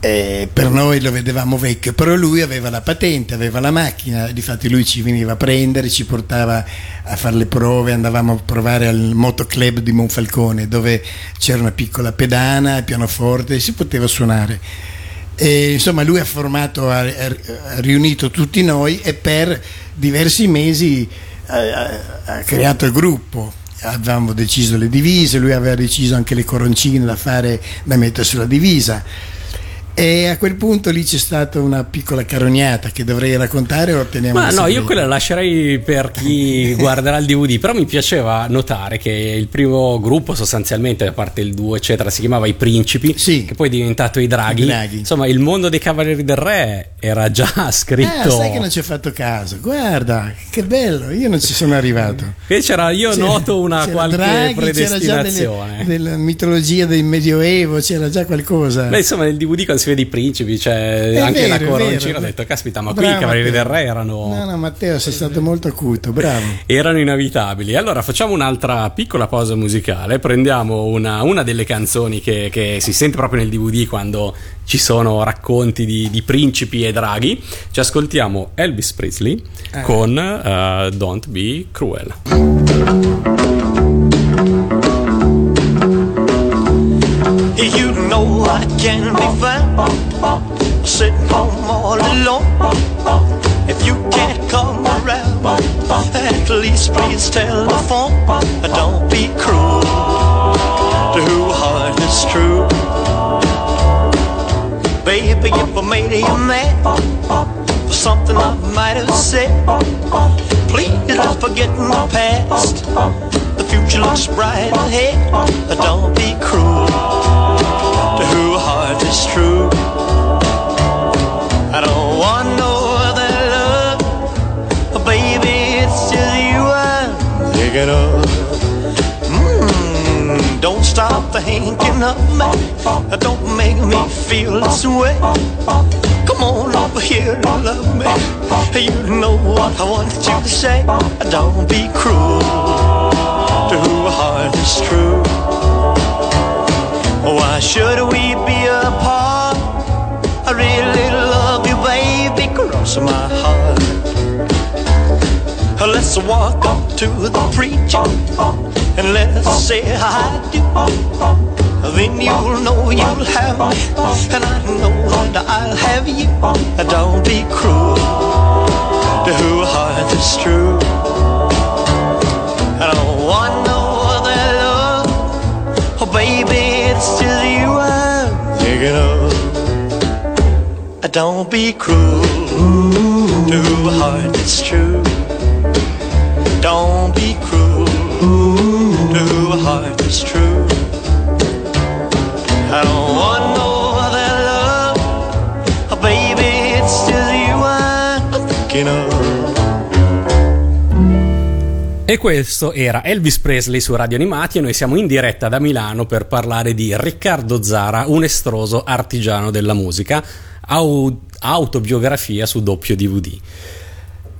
Eh, per noi lo vedevamo vecchio, però lui aveva la patente, aveva la macchina, difatti lui ci veniva a prendere, ci portava a fare le prove, andavamo a provare al motoclub di Monfalcone dove c'era una piccola pedana, il pianoforte, si poteva suonare. E, insomma lui ha formato, ha, ha riunito tutti noi e per diversi mesi ha, ha creato il gruppo avevamo deciso le divise, lui aveva deciso anche le coroncine da fare da mettere sulla divisa e a quel punto lì c'è stata una piccola carognata che dovrei raccontare o teniamo Ma no, io quella la lascerei per chi guarderà il DVD, però mi piaceva notare che il primo gruppo sostanzialmente, a parte il duo eccetera, si chiamava I Principi, sì. che poi è diventato I Draghi. Draghi. Insomma, il mondo dei Cavalieri del Re era già scritto. Ah, sai che non ci ho fatto caso, guarda, che bello, io non ci sono arrivato. Che c'era, io C'era- noto una qualche Draghi, predestinazione. C'era già delle- della mitologia del Medioevo, c'era già qualcosa. Beh, insomma, nel DVD quando si vede i principi, c'è È anche vero, la coroncina, ho detto, caspita, ma qui i Bravo, Cavalieri del. Re erano... No, no, Matteo, sei stato molto acuto, bravo. erano inevitabili. Allora facciamo un'altra piccola pausa musicale, prendiamo una, una delle canzoni che, che si sente proprio nel DVD quando ci sono racconti di, di principi e draghi. Ci ascoltiamo Elvis Presley con eh, Don't Be Cruel. You know I can be found sitting home all alone. If you can't come around, at least please telephone. Don't be cruel to who heart is true. Baby, if I made you mad for something I might have said, please don't forget my past. The future looks bright ahead. Don't be cruel to who heart is true. I don't want no other love, baby. It's just you I'm thinking of. Mm, don't stop thinking of me. Don't make me feel this way. Come on over here and love me. You know what I want you to say. Don't be cruel to who heart is true. Why should we be apart? I really love you, baby, cross my heart. Let's walk up to the preacher and let's say I do. Then you'll know you'll have me, and I know that I'll have you. Don't be cruel to who heart is true. I don't want no other love. Oh, baby, just you I'm thinking of. Don't be cruel to a heart that's true. Don't be cruel to a heart that's true. I don't E questo era Elvis Presley su Radio Animati e noi siamo in diretta da Milano per parlare di Riccardo Zara, un estroso artigiano della musica, au- autobiografia su doppio DVD.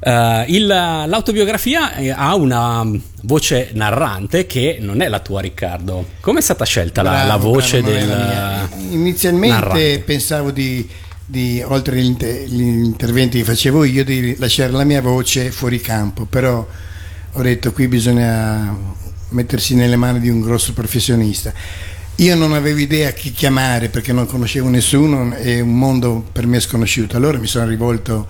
Eh, il- l'autobiografia eh, ha una voce narrante che non è la tua Riccardo. Come è stata scelta la, Bravo, la voce bravo, del... la mia. Inizialmente narrante? pensavo di, di, oltre agli inter- gli interventi che facevo io, di lasciare la mia voce fuori campo, però ho detto qui bisogna mettersi nelle mani di un grosso professionista. Io non avevo idea a chi chiamare perché non conoscevo nessuno, è un mondo per me sconosciuto. Allora mi sono rivolto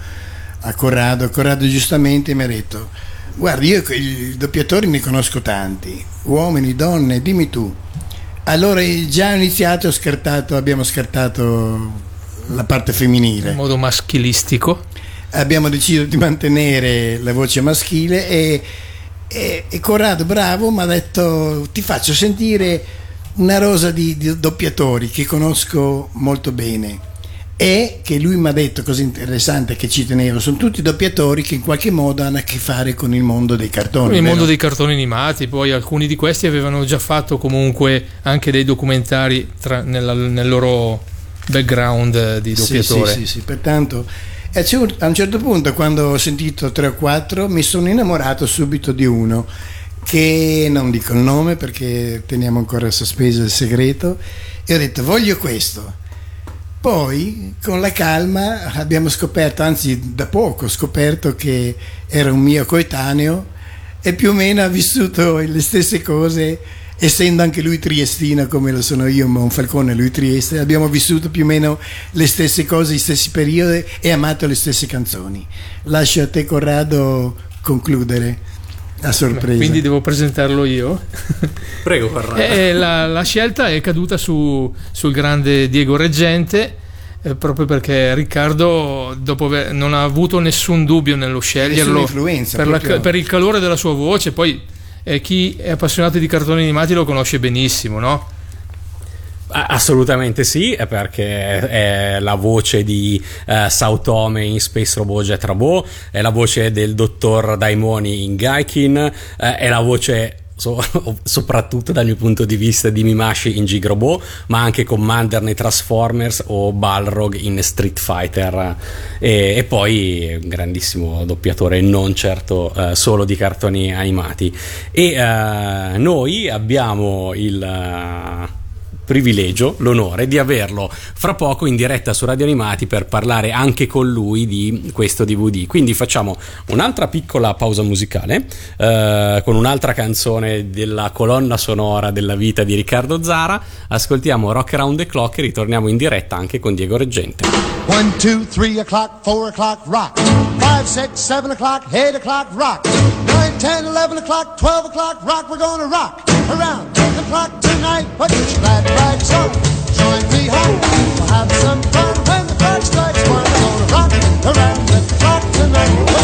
a Corrado. Corrado giustamente mi ha detto: Guarda, io i doppiatori ne conosco tanti, uomini, donne, dimmi tu. Allora già ho iniziato, ho scartato, abbiamo scartato la parte in femminile. modo maschilistico. Abbiamo deciso di mantenere la voce maschile e, e, e Corrado, bravo, mi ha detto ti faccio sentire una rosa di, di doppiatori che conosco molto bene e che lui mi ha detto così interessante che ci tenevo, sono tutti doppiatori che in qualche modo hanno a che fare con il mondo dei cartoni. Il mondo dei cartoni animati, poi alcuni di questi avevano già fatto comunque anche dei documentari tra- nella- nel loro background di Sì, doppiatore. Sì, sì, sì, pertanto e a un certo punto quando ho sentito 3 o 4 mi sono innamorato subito di uno che non dico il nome perché teniamo ancora sospeso il segreto e ho detto voglio questo. Poi, con la calma, abbiamo scoperto, anzi da poco ho scoperto che era un mio coetaneo e più o meno ha vissuto le stesse cose, essendo anche lui triestino come lo sono io, Monfalcone, lui Trieste, abbiamo vissuto più o meno le stesse cose, gli stessi periodi e amato le stesse canzoni. Lascio a te Corrado concludere a sorpresa. Quindi devo presentarlo io. Prego, Corrado. Eh, la, la scelta è caduta su- sul grande Diego Reggente. eh, proprio perché Riccardo dopo aver- non ha avuto nessun dubbio nello sceglierlo per, la- per il calore della sua voce poi eh, chi è appassionato di cartoni animati lo conosce benissimo no? Assolutamente sì, è perché è la voce di eh, Sautome in Space Robot Jet Robot, è la voce del dottor Daimoni in Gaikin, eh, è la voce so- soprattutto dal mio punto di vista di Mimashi in Gig Robot, ma anche Commander nei Transformers o Balrog in Street Fighter. E, e poi un grandissimo doppiatore non certo eh, solo di cartoni animati. E eh, noi abbiamo il eh, privilegio, l'onore di averlo fra poco in diretta su Radio Animati per parlare anche con lui di questo DVD. Quindi facciamo un'altra piccola pausa musicale eh, con un'altra canzone della colonna sonora della vita di Riccardo Zara. Ascoltiamo Rock Around the Clock e ritorniamo in diretta anche con Diego Reggente. One, two, three o'clock, four o'clock, rock. Five, six, seven o'clock, eight o'clock, rock. Nine, ten, eleven o'clock, twelve o'clock, rock. We're gonna rock around the clock tonight. Put your glad rags on. Join me home. We'll have some fun when the clock strikes one. Gonna rock around the clock tonight.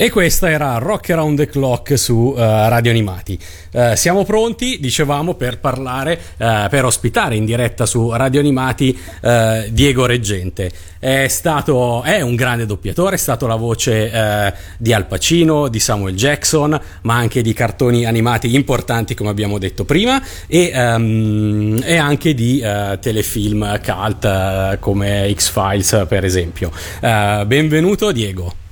E questa era Rock Around the Clock su eh, Radio Animati. Eh, siamo pronti, dicevamo, per parlare, eh, per ospitare in diretta su Radio Animati Diego Reggente. È stato, è un grande doppiatore, è stato la voce di Al Pacino, di Samuel Jackson, ma anche di cartoni animati importanti, come abbiamo detto prima, e, ehm, e anche di telefilm cult come X-Files, per esempio. Benvenuto, Diego.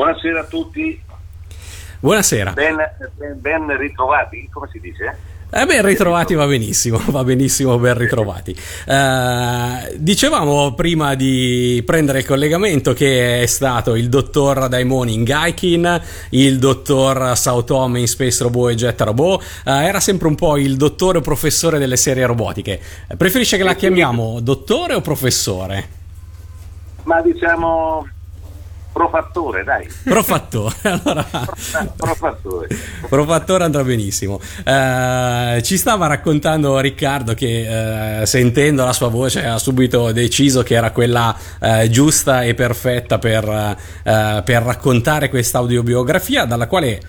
Buonasera a tutti, Buonasera. ben, ben- ben ritrovati, come si dice? Eh ben ritrovati va benissimo, va benissimo, ben ritrovati. Eh, dicevamo prima di prendere il collegamento che è stato il dottor Daimoni in Gaikin, il dottor Sautome in Space Robot e Jet Robot, eh, era sempre un po' il dottore o professore delle serie robotiche. Preferisce che la chiamiamo dottore o professore? Ma diciamo profattore, dai, Profattore. Allora, profattore. Profattore andrà benissimo. Eh, ci stava raccontando Riccardo che eh, sentendo la sua voce ha subito deciso che era quella eh, giusta e perfetta per, eh, per raccontare questa audiobiografia dalla quale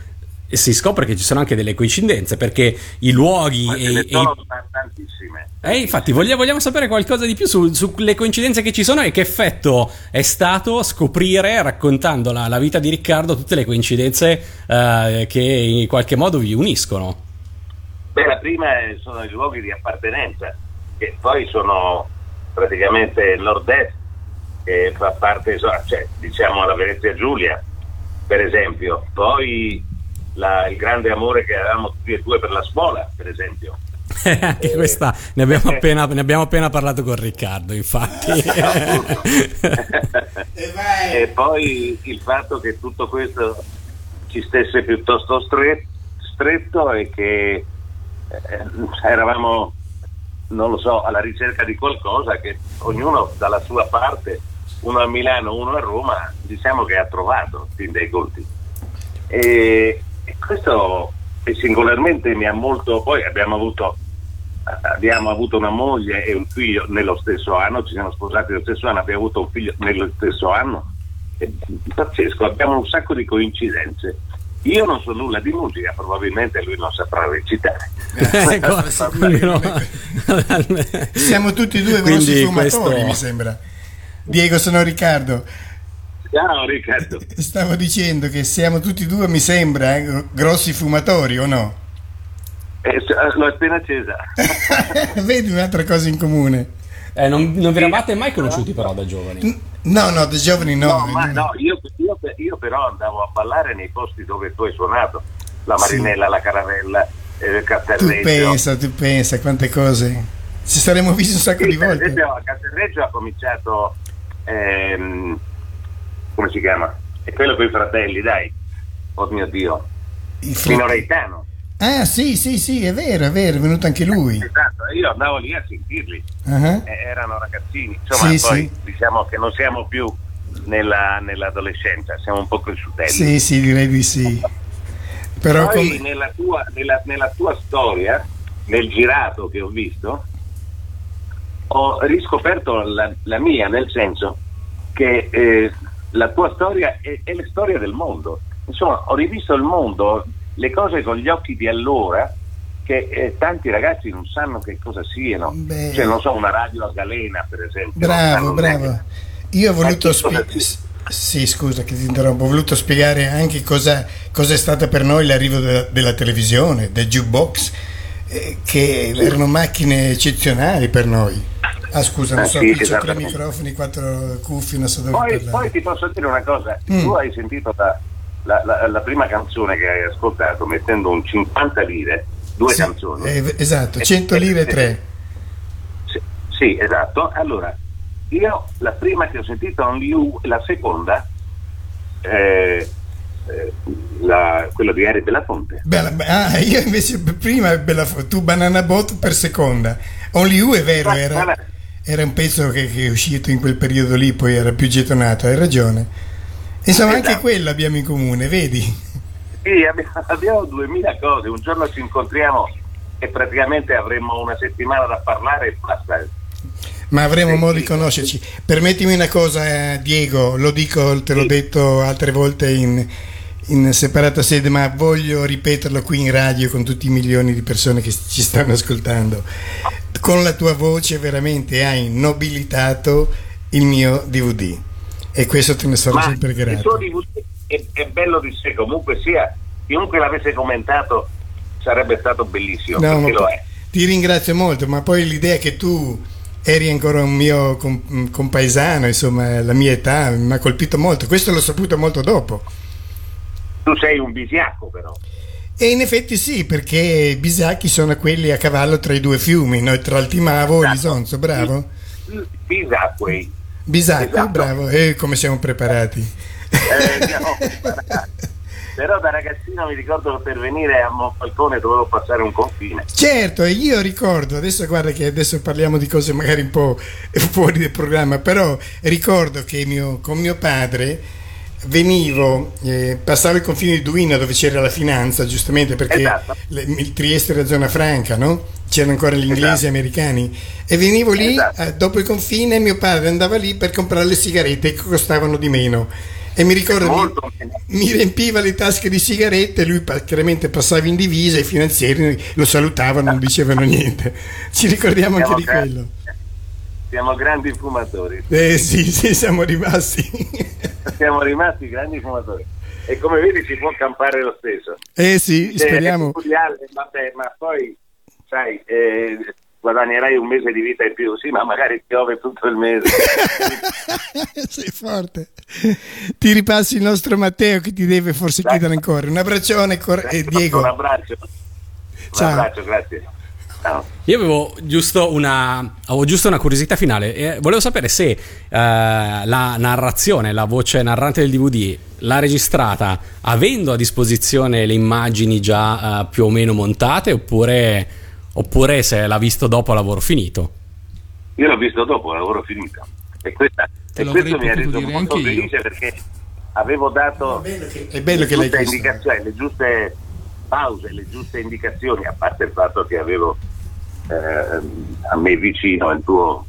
si scopre che ci sono anche delle coincidenze perché i luoghi Ma e, e sono ta- tantissime. eh, infatti vogliamo, vogliamo sapere qualcosa di più su- sulle coincidenze che ci sono e che effetto è stato scoprire raccontando la, la vita di Riccardo tutte le coincidenze eh, che in qualche modo vi uniscono. Beh, la prima sono i luoghi di appartenenza, che poi sono praticamente il nord-est, che fa parte, cioè, diciamo, la Venezia Giulia, per esempio. Poi la- il grande amore che avevamo tutti e due per la scuola, per esempio. Anche questa ne abbiamo, appena, ne abbiamo appena parlato con Riccardo, infatti. e poi il fatto che tutto questo ci stesse piuttosto stre- stretto e che eh, eravamo, non lo so, alla ricerca di qualcosa che ognuno dalla sua parte, uno a Milano, uno a Roma, diciamo che ha trovato, fin dei conti. E, e questo e singolarmente mi ha molto, poi abbiamo avuto abbiamo avuto una moglie e un figlio nello stesso anno, ci siamo sposati nello stesso anno, abbiamo avuto un figlio nello stesso anno. È pazzesco, abbiamo un sacco di coincidenze. Io non so nulla di musica, probabilmente lui non saprà recitare. Ecco, quindi no. Siamo tutti e due Quindi grossi fumatori, questo- mi sembra. Diego, sono Riccardo. Ciao Riccardo. Stavo dicendo che siamo tutti e due, mi sembra, eh, grossi fumatori o no? Eh, s- l'ho appena accesa. Vedi un'altra cosa in comune. Eh, non, non vi eravate mai conosciuti però da giovani? No, no, da giovani no. No, ma no, io, io- io però andavo a ballare nei posti dove tu hai suonato, la Marinella, la Caravella, eh, Tu Castelreggio. pensa, tu pensa quante cose. Ci saremmo visti un sacco Sì, di per volte. esempio a Castelreggio ha cominciato, ehm, come si chiama? È quello con i fratelli, dai. Oh mio Dio. Il Pino Reitano. Ah, sì, sì, sì, è vero, è vero, è venuto anche lui. Esatto, io andavo lì a sentirli, Ah, eh, erano ragazzini. Insomma, Sì, poi sì. diciamo che non siamo più nella- nell'adolescenza, siamo un po' cresciutelli. Sì, sì, direi di sì. Però Poi come- nella, tua, nella- nella tua storia, nel girato che ho visto, ho riscoperto la, la mia, nel senso che eh, la tua storia è, è la storia del mondo. Insomma, ho rivisto il mondo, le cose con gli occhi di allora, che eh, tanti ragazzi non sanno che cosa siano. Beh. Cioè, non so, una radio a galena, per esempio. Bravo, bravo. neanche- Io ho voluto spiegare. Sì, scusa che ti interrompo, ho voluto spiegare anche cosa, cosa è stata per noi l'arrivo de- della televisione, del jukebox, eh, che erano macchine eccezionali per noi. Ah scusa, non Ah, so, sì, c'ho tre microfoni, quattro cuffie, non so dove Poi, poi ti posso dire una cosa, Mm. tu hai sentito la, la- la- la prima canzone che hai ascoltato mettendo un 50 lire, due Sì, canzoni. eh, esatto, 100 lire e tre. Sì, sì, esatto. Allora, io la prima che ho sentito Only You, la seconda, eh, eh, la- quello di Eri della Fonte. Bella- ah, io invece prima bella, tu Banana Boat per seconda. Only You è vero, era, era un pezzo che, che è uscito in quel periodo lì, poi era più gettonato, hai ragione. Insomma, anche Esatto. quello abbiamo in comune, vedi? Sì, abbiamo, duemila cose, un giorno ci incontriamo e praticamente avremo una settimana da parlare e basta. Ma avremo Sì, modo di conoscerci. Permettimi una cosa, eh, Diego, lo dico, te l'ho Sì. detto altre volte in, in separata sede, ma voglio ripeterlo qui in radio con tutti i milioni di persone che ci stanno ascoltando. Con la tua voce veramente hai nobilitato il mio DVD e questo te ne sarò Ma sempre il suo grato. DVD è, è bello di sé, comunque sia, chiunque l'avesse commentato sarebbe stato bellissimo, No, lo è. ti ringrazio molto, ma poi l'idea che tu eri ancora un mio com- compaesano, insomma, la mia età mi ha colpito molto. Questo l'ho saputo molto dopo. Tu sei un bisiacco però. E in effetti sì, perché i bisacchi sono quelli a cavallo tra i due fiumi, noi tra il Timavo e Esatto. l'Isonzo, bravo? Bisacquei. Bisacchi, Esatto. bravo, e come siamo preparati. Eh, siamo preparati. Però da ragazzino mi ricordo che per venire a Monfalcone dovevo passare un confine. Certo, e io ricordo, adesso guarda che adesso parliamo di cose magari un po' fuori del programma, però ricordo che mio- con mio padre venivo, eh, passavo il confine di Duino dove c'era la finanza, giustamente perché Esatto. le- il Trieste era zona franca, no? C'erano ancora gli inglesi e Esatto. americani e venivo lì Esatto. eh, dopo il confine mio padre andava lì per comprare le sigarette che costavano di meno E mi ricordo, mi, Molto. mi riempiva le tasche di sigarette, lui chiaramente passava in divisa, i finanzieri lo salutavano, non dicevano niente. Ci ricordiamo anche di quello. Siamo grandi fumatori. Eh sì, sì, siamo rimasti. Siamo rimasti grandi fumatori. E come vedi si può campare lo stesso. Eh sì, Eh, speriamo. peculiare, vabbè, ma poi, sai, eh, guadagnerai un mese di vita in più, sì, ma magari piove tutto il mese. Sei forte. Ti ripassi il nostro Matteo che ti deve forse Dai. chiedere ancora. Un abbraccione cor- e Diego. Un abbraccio. Un Ciao. abbraccio, grazie. Ciao. Io avevo giusto una, avevo giusto una curiosità finale. e volevo sapere se eh, la narrazione, la voce narrante del DVD l'ha registrata avendo a disposizione le immagini già eh, più o meno montate oppure, oppure se l'ha visto dopo lavoro finito. Io l'ho visto dopo, lavoro finito. E, questa, e questo mi ha reso molto io. felice perché avevo dato È bello che le l'hai giuste chiesto. indicazioni, le giuste pause, le giuste indicazioni, a parte il fatto che avevo eh, a me vicino il tuo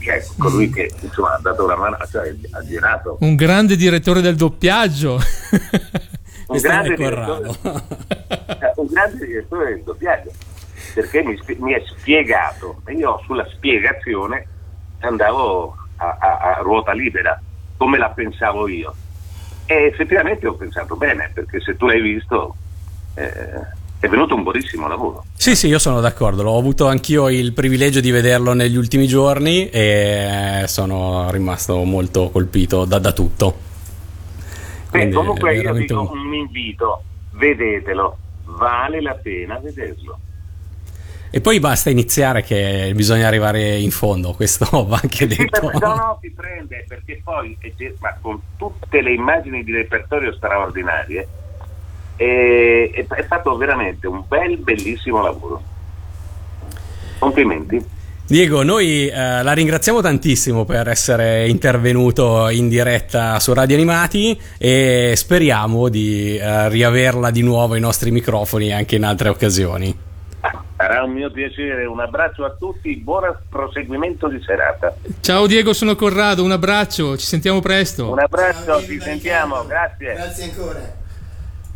cioè, colui che insomma, ha dato una mano, cioè, ha girato. Un grande direttore del doppiaggio. un grande, direttore, eh, un grande direttore del doppiaggio perché mi, mi è spiegato e io sulla spiegazione andavo a, a- a ruota libera come la pensavo io. E effettivamente ho pensato bene perché se tu l'hai visto eh, è venuto un buonissimo lavoro Sì, sì, io sono d'accordo. L'ho avuto anch'io il privilegio di vederlo negli ultimi giorni e sono rimasto molto colpito da, da tutto. Quindi, comunque è io dico un- un invito vedetelo vale la pena vederlo E poi basta iniziare che bisogna arrivare in fondo, questo va anche detto. no, no, ti prende perché poi, ma con tutte le immagini di repertorio straordinarie, è, è- è fatto veramente un bel, bellissimo lavoro. Complimenti. Diego, noi eh, la ringraziamo tantissimo per essere intervenuto in diretta su Radio Animati e speriamo di eh, riaverla di nuovo ai nostri microfoni anche in altre occasioni. Sarà un mio piacere, un abbraccio a tutti, buon proseguimento di serata. Ciao Diego, sono Corrado, un abbraccio, ci sentiamo presto. Un abbraccio, ci sentiamo, grazie. Grazie ancora.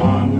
one.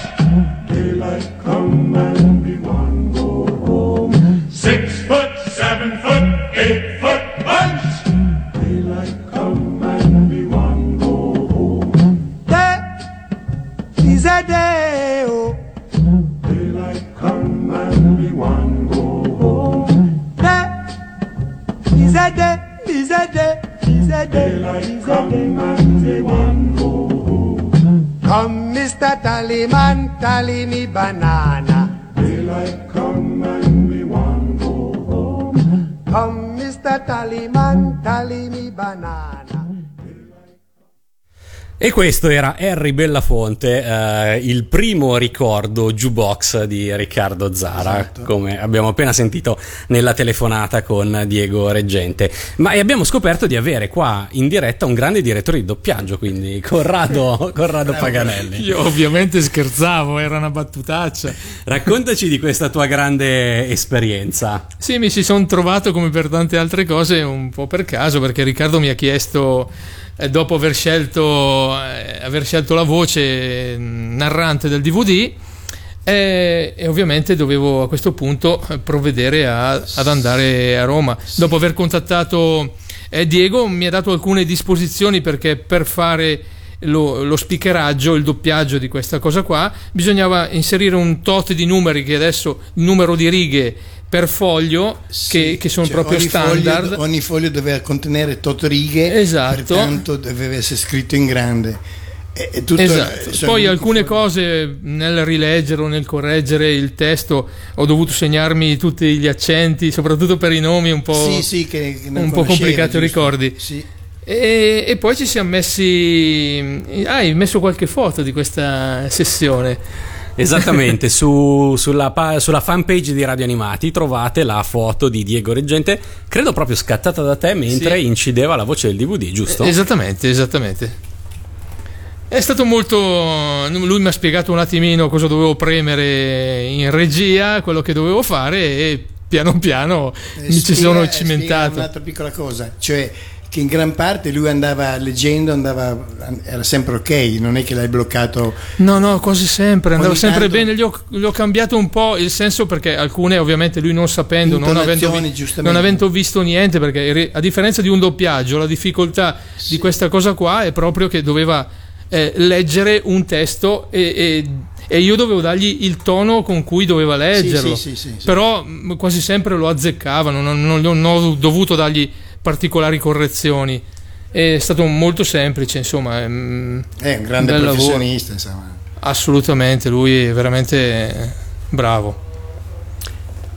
bize de, bize de, bize de. Come, Mr. Tallyman, tally me banana. Daylight come and we want go home. Come, Mr. Tallyman, tally me banana. E questo era Harry Bellafonte, eh, il primo ricordo jukebox di Riccardo Zara, Esatto. come abbiamo appena sentito nella telefonata con Diego Reggente. Ma e abbiamo scoperto di avere qua in diretta un grande direttore di doppiaggio, quindi Corrado, Corrado Paganelli. Io ovviamente scherzavo, era una battutaccia. Raccontaci di questa tua grande esperienza. Sì, mi si sono trovato come per tante altre cose un po' per caso, perché Riccardo mi ha chiesto, dopo aver scelto, eh, aver scelto la voce mm, narrante del DVD, eh, e ovviamente dovevo a questo punto eh, provvedere a- ad andare a Roma. Dopo aver contattato eh, Diego mi ha dato alcune disposizioni perché per fare lo, lo speakeraggio, il doppiaggio di questa cosa qua, bisognava inserire un tot di numeri che adesso numero di righe per foglio che, che sono Cioè, proprio ogni standard. Foglio, ogni foglio doveva contenere tot righe, Esatto. pertanto doveva essere scritto in grande. Esatto. Poi alcune cose nel rileggere o nel correggere il testo ho dovuto segnarmi tutti gli accenti, soprattutto per i nomi un po', Sì, sì, che- che un po' conosceva, complicato i giusto? ricordi. Sì. E, e poi ci siamo messi. Ah, hai messo qualche foto di questa sessione? Esattamente, su- sulla, sulla fanpage di Radio Animati trovate la foto di Diego Reggente, credo proprio scattata da te mentre Sì. incideva la voce del DVD, giusto? Esattamente, esattamente. È stato molto. Lui mi ha spiegato un attimino cosa dovevo premere in regia, quello che dovevo fare, e piano piano Eh, mi ci sono cimentato. Un'altra piccola cosa, cioè che in gran parte lui andava leggendo, andava, era sempre ok, non è che l'hai bloccato. No, no, quasi sempre, andava sempre tanto- bene. Gli ho, gli ho cambiato un po' il senso perché alcune, ovviamente, lui non sapendo, non avendo, non avendo visto niente, perché a differenza di un doppiaggio, la difficoltà di questa cosa qua è proprio che doveva eh, leggere un testo e, e- e io dovevo dargli il tono con cui doveva leggerlo. sì, sì, sì, sì. Però mh, quasi sempre lo azzeccavano, non, non- non ho dovuto dargli particolari correzioni. È stato molto semplice, insomma. mm, È un grande lavoro. professionista, insomma. Assolutamente, lui è veramente bravo.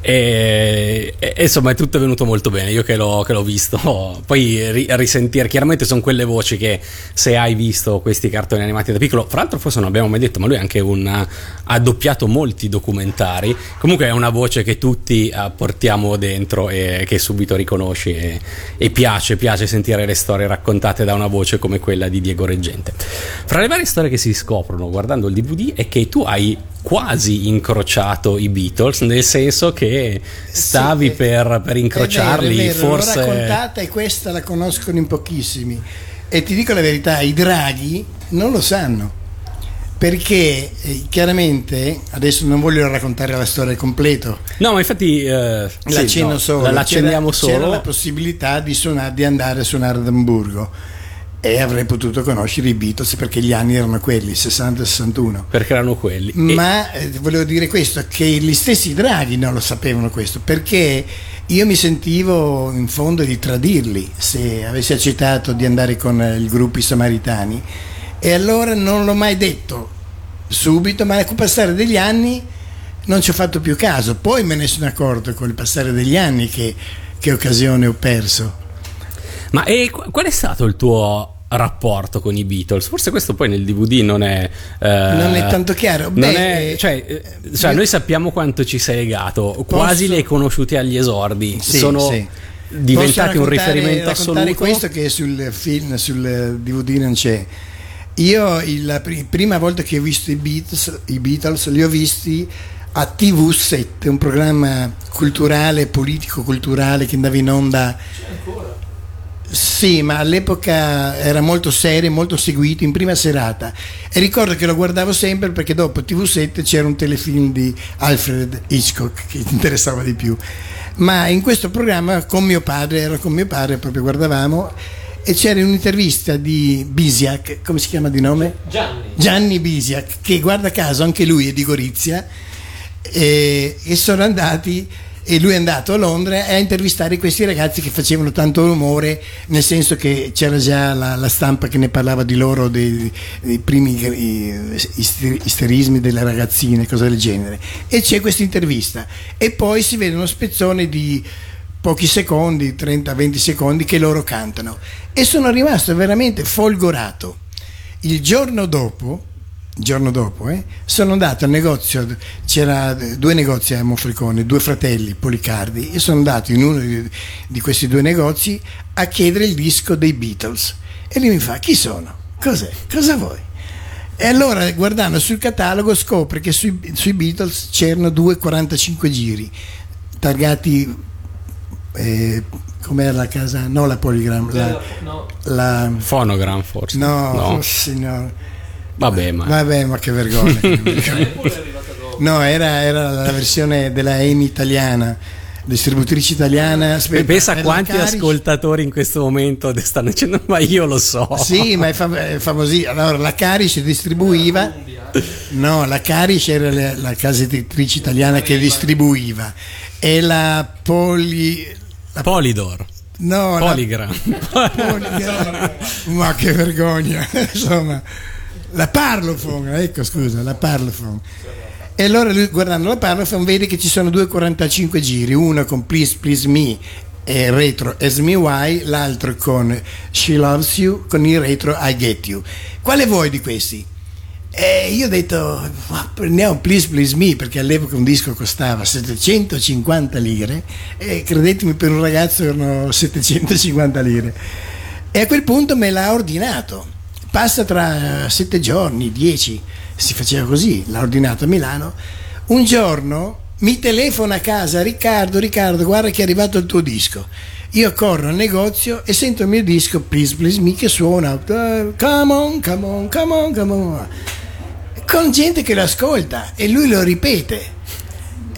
E, e- insomma è tutto venuto molto bene, io che l'ho, che l'ho visto. Poi ri- risentire, chiaramente sono quelle voci che se hai visto questi cartoni animati da piccolo, fra l'altro forse non abbiamo mai detto, ma lui un, ha doppiato molti documentari, comunque è una voce che tutti eh, portiamo dentro e che subito riconosci e, e piace, piace sentire le storie raccontate da una voce come quella di Diego Reggente. Fra le varie storie che si scoprono guardando il DVD è che tu hai quasi incrociato i Beatles, nel senso che stavi Sì, è- per, per incrociarli, È vero, è vero, forse... L'ho raccontata e questa la conoscono in pochissimi. E ti dico la verità, i draghi non lo sanno. Perché eh, chiaramente, adesso non voglio raccontare la storia completa, No, ma infatti eh, sì, l'accenno no, solo. la- l'accenniamo c'era, C'era solo. la possibilità di, suonare, di andare a suonare ad Amburgo e avrei potuto conoscere i Beatles perché gli anni erano quelli, 60-61. Perché erano quelli. E- Ma eh, volevo dire questo, che gli stessi draghi non lo sapevano questo, perché io mi sentivo in fondo di tradirli se avessi accettato di andare con eh, il gruppo I Samaritani e allora non l'ho mai detto subito, ma col passare degli anni non ci ho fatto più caso, poi me ne sono accorto con il passare degli anni che, che occasione ho perso. Ma e qu- qual è stato il tuo rapporto con i Beatles? Forse questo poi nel DVD non è... eh, Non è tanto chiaro. non Beh, è- cioè, eh, cioè, io- noi sappiamo quanto ci sei legato, quasi li hai conosciuti agli esordi, Sì, sono sì. diventati Posso un riferimento assoluto. questo che sul film, sul DVD non c'è. Io la pri- prima volta che ho visto i Beatles, i Beatles li ho visti a TV7, un programma culturale, politico-culturale che andava in onda. Sì, ma all'epoca era molto serio, molto seguito in prima serata e ricordo che lo guardavo sempre perché dopo TV7 c'era un telefilm di Alfred Hitchcock che mi interessava di più. Ma in questo programma con mio padre, ero con mio padre, proprio guardavamo e c'era un'intervista di Bisiak, come si chiama di nome? Gianni. Gianni Bisiak, che guarda caso anche lui è di Gorizia e, e sono andati e lui è andato a Londra a intervistare questi ragazzi che facevano tanto rumore nel senso che c'era già la, la stampa che ne parlava di loro dei, dei primi isterismi delle ragazzine cose del genere. E c'è questa intervista. E poi si vede uno spezzone di pochi secondi 30-20 secondi che loro cantano. E sono rimasto veramente folgorato. Il giorno dopo, il giorno dopo eh, sono andato al negozio, c'era due negozi a Monfalcone, due fratelli Policardi, e sono andato in uno di, di questi due negozi a chiedere il disco dei Beatles. E lui mi fa, chi sono? Cos'è? Cosa vuoi? E allora guardando sul catalogo scopre che sui, sui Beatles c'erano due 45 giri, targati eh, com'era la casa? No, la Polygram, la, No. la- Phonogram forse. no, No. signor. Vabbè, ma Vabbè, ma che vergogna. no, era, era la versione della EMI italiana, distributrice italiana. Aspetta, pensa a la quanti Carici- ascoltatori in questo momento stanno dicendo, ma io lo so. Sì, ma è, fam- è famosissima. Allora, la Carici distribuiva. No, la Carici era la, la casa editrice italiana che distribuiva. E la Poli. la- Polydor. no, la- Polygram. Polygram. ma che vergogna. Insomma, la Parlophone, ecco scusa, la Parlophone. E allora lui guardando la Parlophone vede che ci sono due 45 giri, uno con Please Please Me e retro As Me Why, l'altro con She Loves You con il retro I Get You. Quale vuoi di questi? E io ho detto, ma prendiamo Please Please Me perché all'epoca un disco costava 750 lire e credetemi per un ragazzo erano 750 lire. E a quel punto me l'ha ordinato. Passa tra sette giorni, dieci, si faceva così, l'ha ordinato a Milano. Un giorno mi telefona a casa Riccardo, Riccardo, guarda che è arrivato il tuo disco. Io corro al negozio e sento il mio disco Please Please Me che suona eh, Come on, come on, come on, come on con gente che lo ascolta e lui lo ripete.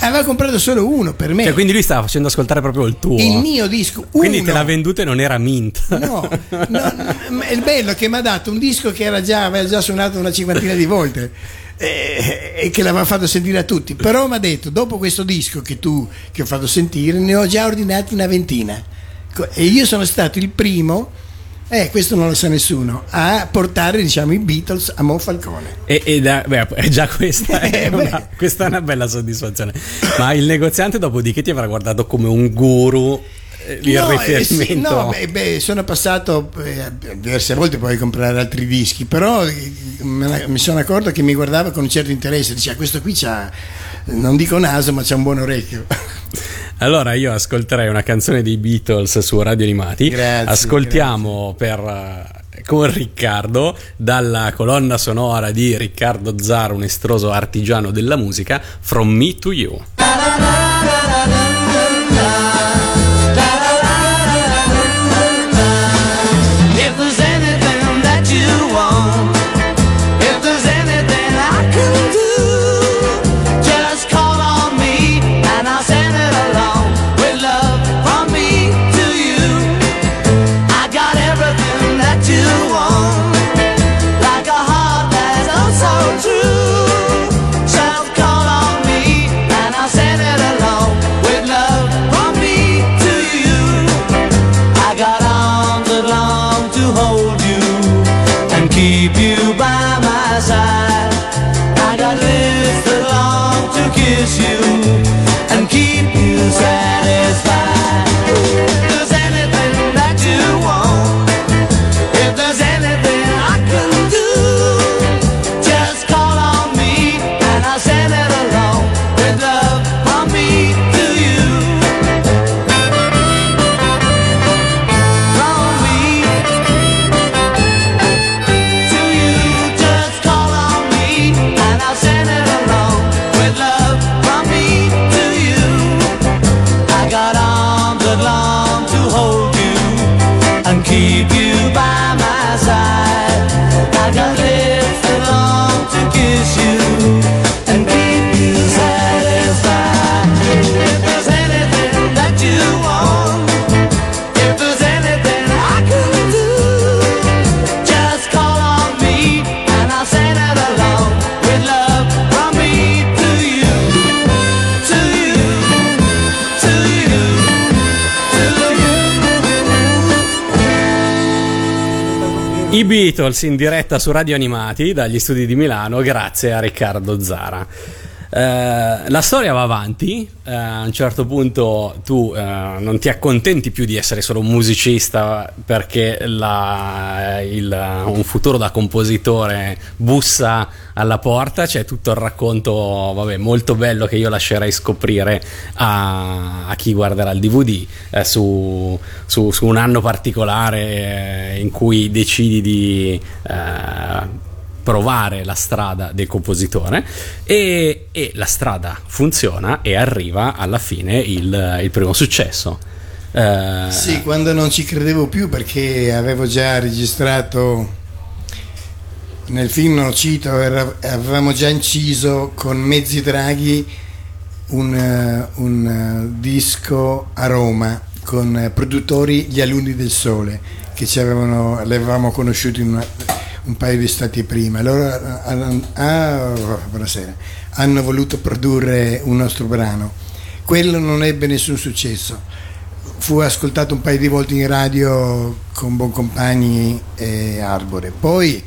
Aveva comprato solo uno per me. Cioè, quindi lui stava facendo ascoltare proprio il tuo. il mio disco. Quindi uno. te l'ha venduto e non era mint. No, no, no, il bello è che mi ha dato un disco che era già, aveva già suonato una cinquantina di volte eh, e che l'aveva fatto sentire a tutti. Però mi ha detto, dopo questo disco che tu che ho fatto sentire, ne ho già ordinati una ventina. E io sono stato il primo, eh, questo non lo sa nessuno, a portare diciamo, i Beatles a Monfalcone. E, e da- beh, è già questa è, Eh, una, questa è una bella soddisfazione. Ma il negoziante, dopodiché, ti avrà guardato come un guru. eh, Il No, eh, sì, riferimento. no, beh, beh, sono passato eh, diverse volte poi a comprare altri dischi, però eh, mi sono accorto che mi guardava con un certo interesse, diceva questo qui c'ha, non dico naso, ma c'ha un buon orecchio. Allora io ascolterei una canzone dei Beatles su Radio Animati. Grazie, Ascoltiamo per eh, con Riccardo dalla colonna sonora di Riccardo Zara, un estroso artigiano della musica, From Me to You. Beatles in diretta su Radio Animati dagli studi di Milano, grazie a Riccardo Zara. Eh, la storia va avanti, eh, a un certo punto tu eh, non ti accontenti più di essere solo un musicista perché la- il- un futuro da compositore bussa alla porta, c'è tutto il racconto vabbè, molto bello che io lascerei scoprire a, a chi guarderà il DVD eh, su, su- su un anno particolare in cui decidi di... provare la strada del compositore e, e la strada funziona e arriva alla fine il, il primo successo. Eh, Sì, quando non ci credevo più perché avevo già registrato nel film, non lo cito, avevamo già inciso con Mezzi Draghi un, eh, un, eh, disco a Roma con produttori Gli Alunni del Sole che ci avevano, li avevamo in una- un paio di stati prima. Loro eh, hanno, ah, buonasera, hanno voluto produrre un nostro brano. Quello non ebbe nessun successo fu ascoltato un paio di volte in radio con Boncompagni e Arbore. Poi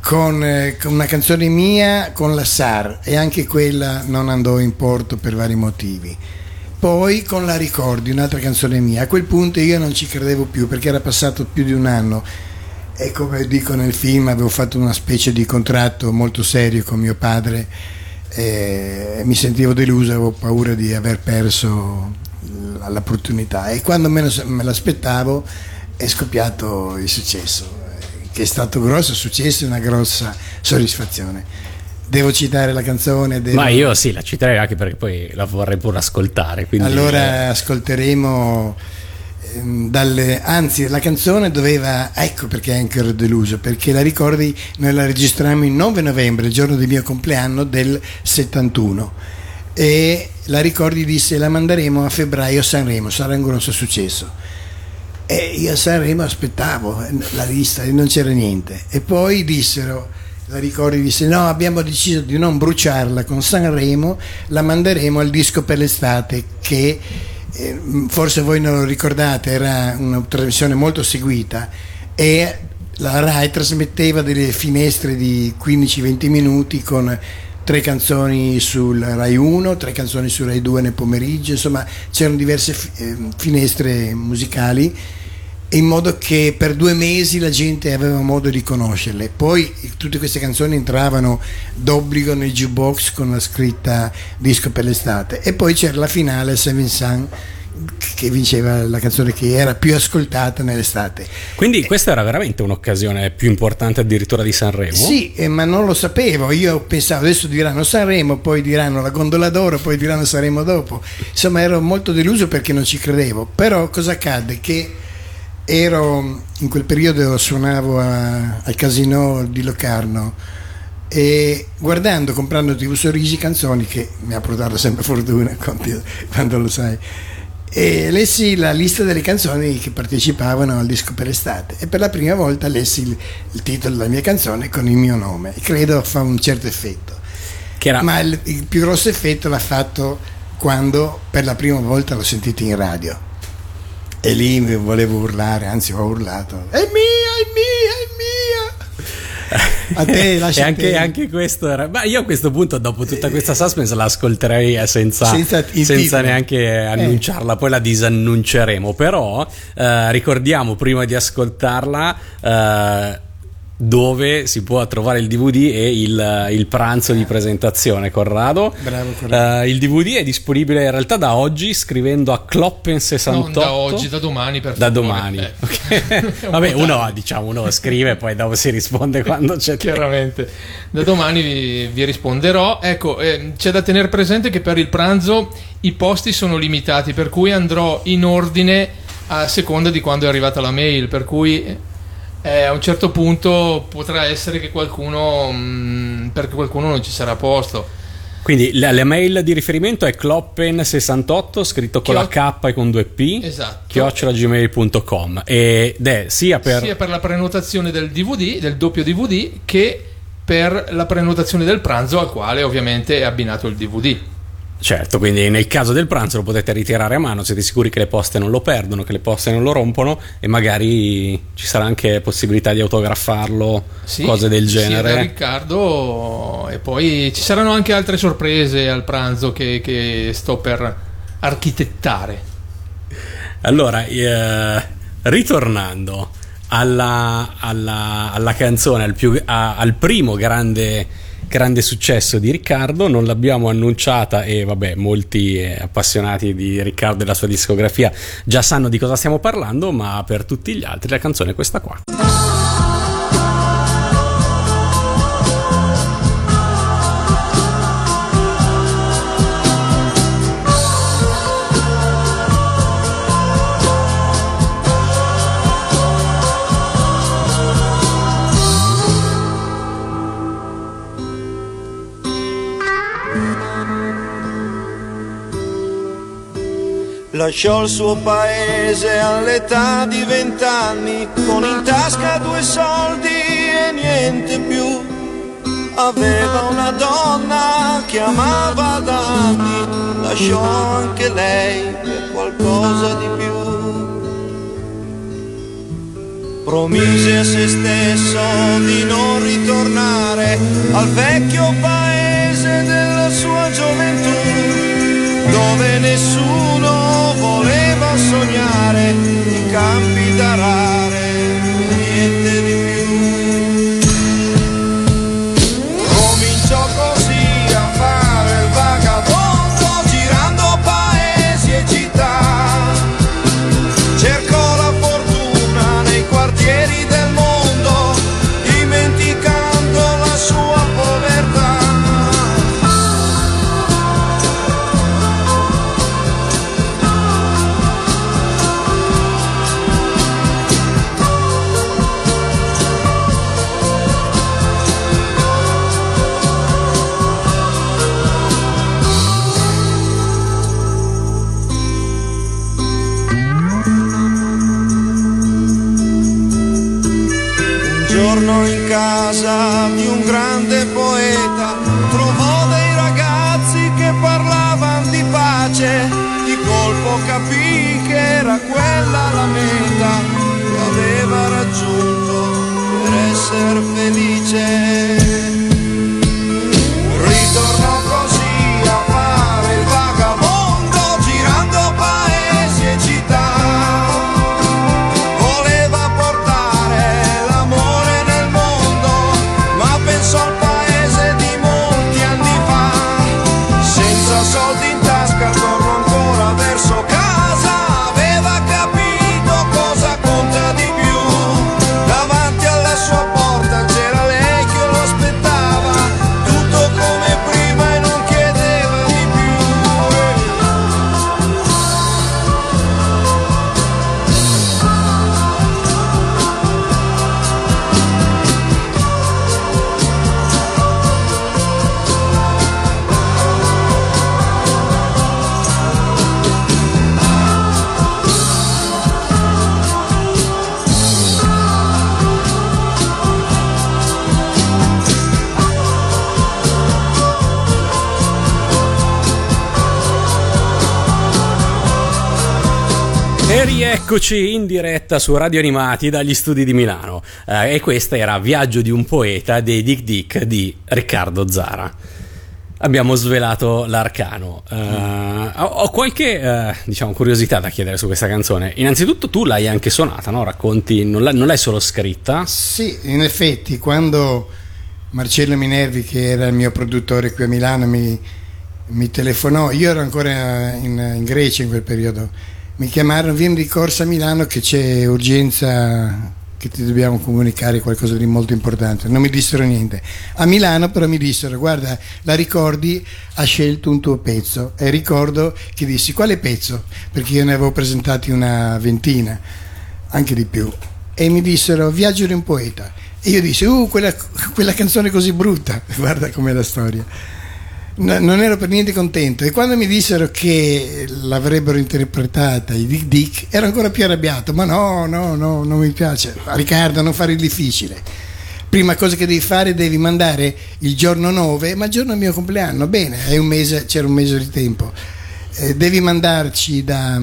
con, eh, con una canzone mia con la SAR e anche quella non andò in porto per vari motivi. Poi con la Ricordi, un'altra canzone mia. A quel punto io non ci credevo più perché era passato più di un anno e come dico nel film avevo fatto una specie di contratto molto serio con mio padre e mi sentivo deluso, avevo paura di aver perso l'opportunità e quando me l'aspettavo è scoppiato il successo, eh, che è stato grosso successo e una grossa soddisfazione. Devo citare la canzone? Devo- Ma io sì, la citerei anche perché poi la vorrei pure ascoltare. Quindi, Allora ascolteremo ehm, dalle, anzi la canzone doveva, ecco perché anche ero deluso, perché la ricordi, noi la registrammo il 9 novembre, il giorno del mio compleanno del 71 e la ricordi disse la manderemo a febbraio a Sanremo, sarà un grosso successo. E io a Sanremo aspettavo eh, la lista e non c'era niente. E poi dissero, la ricordi disse no, abbiamo deciso di non bruciarla con Sanremo, la manderemo al disco per l'estate che eh, forse voi non lo ricordate, era una trasmissione molto seguita e la RAI trasmetteva delle finestre di 15-20 minuti con tre canzoni sul Rai 1, tre canzoni su Rai 2 nel pomeriggio, insomma c'erano diverse eh, finestre musicali in modo che per due mesi la gente aveva modo di conoscerle. Poi tutte queste canzoni entravano d'obbligo nel jukebox con la scritta disco per l'estate e poi c'era la finale Seven Sun che vinceva la canzone che era più ascoltata nell'estate. quindi questa era veramente un'occasione più importante addirittura di Sanremo. Sì, eh, ma non lo sapevo. Io pensavo adesso diranno Sanremo, poi diranno la gondola d'oro, poi diranno Sanremo dopo. Insomma, ero molto deluso perché non ci credevo. Però cosa accadde? Che ero in quel periodo suonavo a- al casino di Locarno e guardando, comprando TV Sorrisi canzoni che mi ha portato sempre fortuna quando, lo sai. E lessi la lista delle canzoni che partecipavano al disco per estate e per la prima volta lessi il, il titolo della mia canzone con il mio nome e credo fa un certo effetto. Ma il, il più grosso effetto l'ha fatto quando per la prima volta l'ho sentito in radio. E lì volevo urlare, anzi ho urlato. È mia, è mia, è mia. A te, lascia e anche, anche questo era. Ma io a questo punto, dopo tutta questa suspense, la ascolterei eh, senza, Senza senza neanche annunciarla, poi la disannunceremo. Però eh, ricordiamo prima di ascoltarla. eh, dove si può trovare il DVD e il, il pranzo di presentazione, Corrado. Bravo, Corrado. Eh, il DVD è disponibile in realtà da oggi scrivendo a Kloppen68. Non da oggi, da domani per Da domani. Eh. Ok. È un Vabbè, uno diciamo uno scrive e poi dopo si risponde quando c'è. Chiaramente, da domani vi, vi risponderò. Ecco, ehm, c'è da tenere presente che per il pranzo i posti sono limitati, per cui andrò in ordine a seconda di quando è arrivata la mail. Per cui eh, a un certo punto potrà essere che qualcuno, mm, perché qualcuno non ci sarà posto. Quindi la, la mail di riferimento è kloppen68 scritto con la Chio- K e con due P Esatto. chiocciolagmail.com ed è sia per sia per la prenotazione del DVD, del doppio DVD, che per la prenotazione del pranzo al quale ovviamente è abbinato il DVD. Certo, quindi nel caso del pranzo lo potete ritirare a mano, siete sicuri che le poste non lo perdono, che le poste non lo rompono e magari ci sarà anche possibilità di autografarlo, Sì, cose del da genere. Riccardo e poi ci saranno anche altre sorprese al pranzo che, che sto per architettare. Allora, eh, ritornando alla, alla- alla canzone, al, più- a- al primo grande, grande successo di Riccardo, non l'abbiamo annunciata e vabbè, molti eh, appassionati di Riccardo e della sua discografia già sanno di cosa stiamo parlando, ma per tutti gli altri la canzone è questa qua. Lasciò il suo paese all'età di vent'anni, con in tasca due soldi e niente più. Aveva una donna che amava da anni, lasciò anche lei per qualcosa di più. Promise a se stesso di non ritornare al vecchio paese della sua gioventù dove nessuno voleva sognare i campi d'arare, casa di un grande poeta trovò dei ragazzi che parlavano di pace. Di colpo capì che era quella la meta E rieccoci in diretta su Radio Animati dagli studi di Milano. Eh, e questo era Viaggio di un poeta dei Dick Dick di Riccardo Zara. Abbiamo svelato l'arcano. Eh, ho, ho qualche eh, diciamo, curiosità da chiedere su questa canzone. Innanzitutto, tu l'hai anche suonata, no? Racconti, non l'hai, non l'hai solo scritta? Sì, in effetti, quando Marcello Minervi, che era il mio produttore qui a Milano, mi, mi telefonò, io ero ancora in, in Grecia in quel periodo, mi chiamarono, vieni di corsa a Milano che c'è urgenza, che ti dobbiamo comunicare qualcosa di molto importante. Non mi dissero niente. A Milano però mi dissero, guarda, la ricordi, ha scelto un tuo pezzo. E ricordo che dissi, quale pezzo? Perché io ne avevo presentati una ventina, anche di più. E mi dissero, Viaggio di un poeta. E io dissi, uh, quella, quella canzone così brutta, guarda com'è la storia. No, non ero per niente contento. E quando mi dissero che l'avrebbero interpretata i Dick Dick ero ancora più arrabbiato. Ma no no no non mi piace. Riccardo non fare il difficile. Prima cosa che devi fare devi mandare il giorno 9, ma il giorno mio compleanno, bene, un mese, c'era un mese di tempo, Eh, devi mandarci da,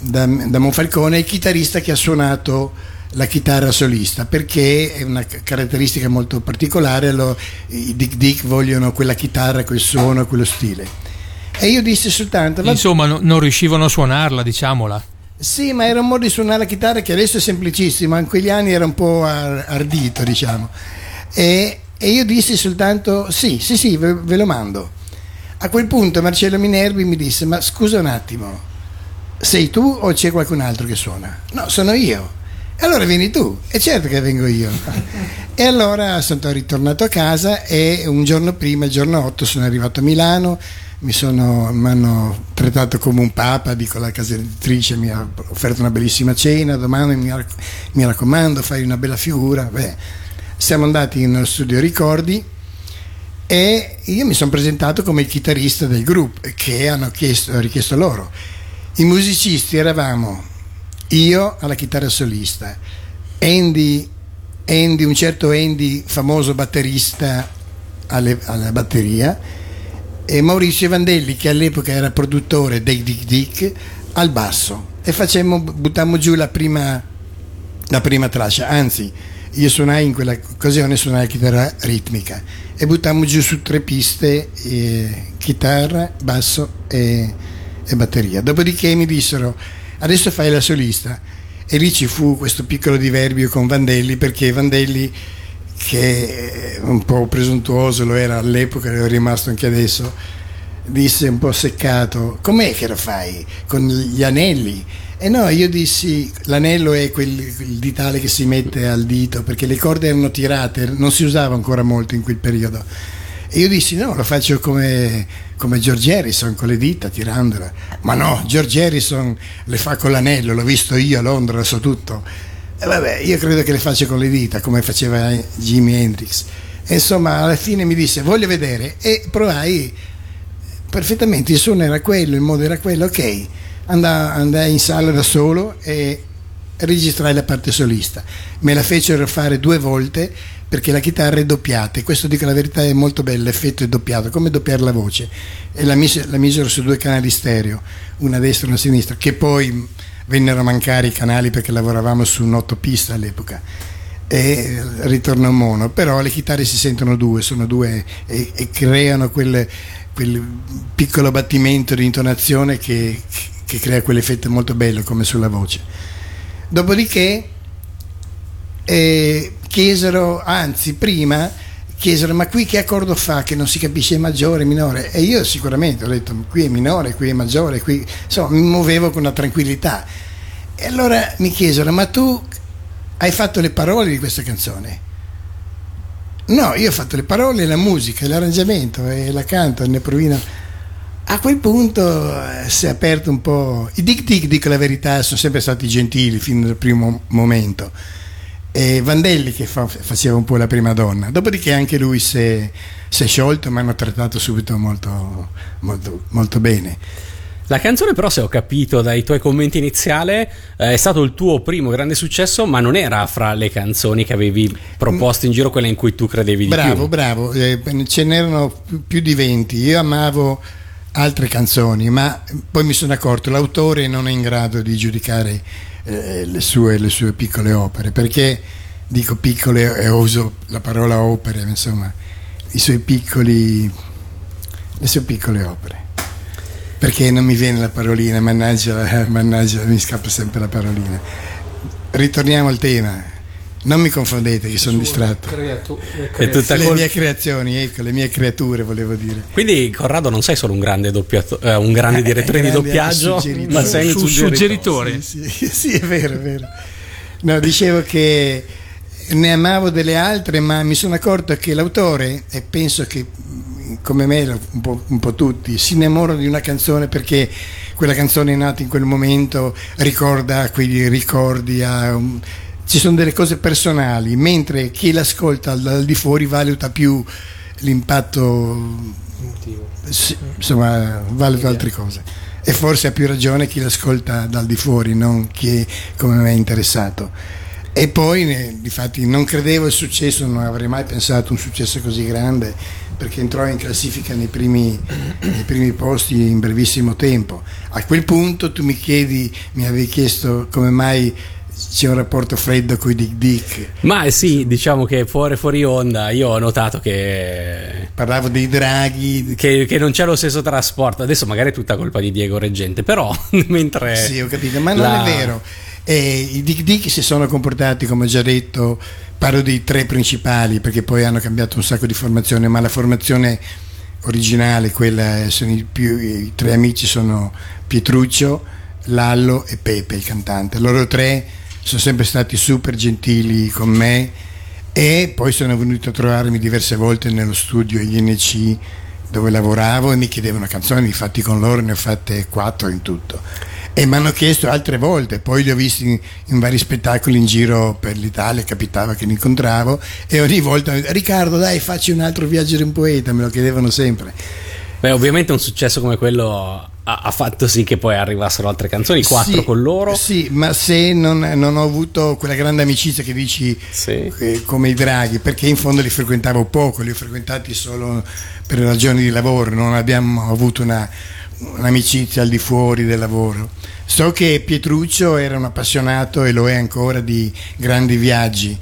da, da Monfalcone il chitarrista che ha suonato la chitarra solista perché è una ca- caratteristica molto particolare lo- i Dick Dick vogliono quella chitarra, quel suono, quello stile e io dissi soltanto "Va- Insomma, no- non riuscivano a suonarla, diciamola. sì, ma era un modo di suonare la chitarra che adesso è semplicissimo, ma in quegli anni era un po' ar- ardito, diciamo. E, e io dissi soltanto sì, sì, sì, ve, ve lo mando. A quel punto Marcello Minervi mi disse, ma scusa un attimo, sei tu o c'è qualcun altro che suona? No, sono io. E allora vieni tu, e certo che vengo io. e allora sono ritornato a casa e un giorno prima, il giorno 8, sono arrivato a Milano, mi sono, hanno trattato come un papa, dico la casa editrice mi ha offerto una bellissima cena, domani mi, rac- mi raccomando fai una bella figura. Beh, siamo andati nello studio Ricordi e io mi sono presentato come il chitarrista del gruppo che hanno chiesto, richiesto loro. I musicisti eravamo io alla chitarra solista, Andy, Andy un certo Andy, famoso batterista alle- alla batteria, e Maurizio Vandelli, che all'epoca era produttore dei Dick Dick, al basso. E facemmo, buttammo giù la prima, la prima traccia, anzi, io suonai in quella occasione suonai la chitarra ritmica e buttammo giù su tre piste eh, chitarra, basso e, e batteria. Dopodiché mi dissero adesso fai la solista e lì ci fu questo piccolo diverbio con Vandelli perché Vandelli che un po' presuntuoso lo era all'epoca, è rimasto anche adesso, disse un po' seccato, com'è che lo fai? Con gli anelli? E no, io dissi, l'anello è quel, quel ditale che si mette al dito, perché le corde erano tirate, non si usava ancora molto in quel periodo. E io dissi, no, lo faccio come, come George Harrison, con le dita, tirandola. Ma no, George Harrison le fa con l'anello, l'ho visto io a Londra, lo so tutto. E vabbè, io credo che le faccia con le dita, come faceva Jimi Hendrix. E insomma, alla fine mi disse, voglio vedere. E provai perfettamente, il suono era quello, il modo era quello, ok. Andai, in sala da solo e registrai la parte solista. Me la fecero fare due volte perché la chitarra è doppiata e questo dico la verità è molto bello, l'effetto è doppiato, come doppiare la voce. E la, mise- la misero su due canali stereo, una a destra e una a sinistra, che poi vennero a mancare i canali perché lavoravamo su un'ottopista all'epoca e ritorna un mono, però le chitarre si sentono due, sono due e, e creano quel, quel piccolo battimento di intonazione che, che crea quell'effetto molto bello come sulla voce. Dopodiché eh, chiesero, anzi prima chiesero ma qui che accordo fa che non si capisce è maggiore, minore e io sicuramente ho detto qui è minore, qui è maggiore, qui insomma mi muovevo con una tranquillità e allora mi chiesero ma tu hai fatto le parole di questa canzone? No, io ho fatto le parole, la musica, l'arrangiamento e la canto, ne provino. A quel punto eh, si è aperto un po'. I Dick Dick, dico la verità, sono sempre stati gentili fin dal primo momento. E Vandelli che fa- faceva un po' la prima donna. Dopodiché anche lui si è, si è sciolto, mi hanno trattato subito molto, molto, molto bene. La canzone però, se ho capito dai tuoi commenti iniziali, eh, è stato il tuo primo grande successo, ma non era fra le canzoni che avevi proposto in giro quella in cui tu credevi di Bravo, più. bravo, eh, ce n'erano più, di 20. Io amavo altre canzoni, ma poi mi sono accorto l'autore non è in grado di giudicare eh, le, sue, le sue piccole opere, perché dico piccole e uso la parola opere, insomma, piccoli, le sue piccole opere. Perché non mi viene la parolina, mannaggia, mannaggia, mi scappa sempre la parolina. Ritorniamo al tema. Non mi confondete che sono distratto. Creatu- tutta le col- mie creazioni, ecco, le mie creature volevo dire. Quindi, Corrado, non sei solo un grande, doppiato- eh, un grande direttore di grande doppiaggio, suggeritore. ma sei un Su- suggeritore. suggeritore. Sì, sì, sì, è vero, è vero. No, dicevo che ne amavo delle altre, ma mi sono accorto che l'autore, e penso che mh, come me, un po', un po' tutti, si innamorano di una canzone perché quella canzone è nata in quel momento, ricorda quei ricordi, ha un- ci sono delle cose personali, mentre chi l'ascolta dal, di fuori valuta più l'impatto, sì, insomma, valuta altre cose. E forse ha più ragione chi l'ascolta dal di fuori, non chi come me è interessato. E poi, ne- difatti, non credevo al successo, non avrei mai pensato un successo così grande, perché entrò in classifica nei primi, nei primi posti in brevissimo tempo. A quel punto tu mi chiedi, mi avevi chiesto come mai c'è un rapporto freddo con i Dick Dick. Ma sì, diciamo che fuori, fuori onda io ho notato che, Parlavo dei draghi. che, che non c'è lo stesso trasporto. Adesso magari è tutta colpa di Diego Reggente, però mentre... Sì, ho capito, ma non la- è vero. Eh, I Dick Dick si sono comportati, come ho già detto, parlo dei tre principali, perché poi hanno cambiato un sacco di formazione, ma la formazione originale, quella sono i, più, i tre amici sono Pietruccio, Lallo e Pepe, il cantante. Loro tre sono sempre stati super gentili con me e poi sono venuti a trovarmi diverse volte nello studio INC dove lavoravo e mi chiedevano canzoni, infatti con loro ne ho fatte quattro in tutto. E mi hanno chiesto altre volte, poi li ho visti in, in vari spettacoli in giro per l'Italia, capitava che li incontravo e ogni volta Riccardo dai facci un altro viaggio di un poeta, me lo chiedevano sempre. Beh, ovviamente un successo come quello ha, fatto sì che poi arrivassero altre canzoni, quattro Sì, con loro. Sì, ma se non, non ho avuto quella grande amicizia che dici eh, come i draghi, perché in fondo li frequentavo poco, li ho frequentati solo per ragioni di lavoro, non abbiamo avuto una, un'amicizia al di fuori del lavoro. So che Pietruccio era un appassionato e lo è ancora di grandi viaggi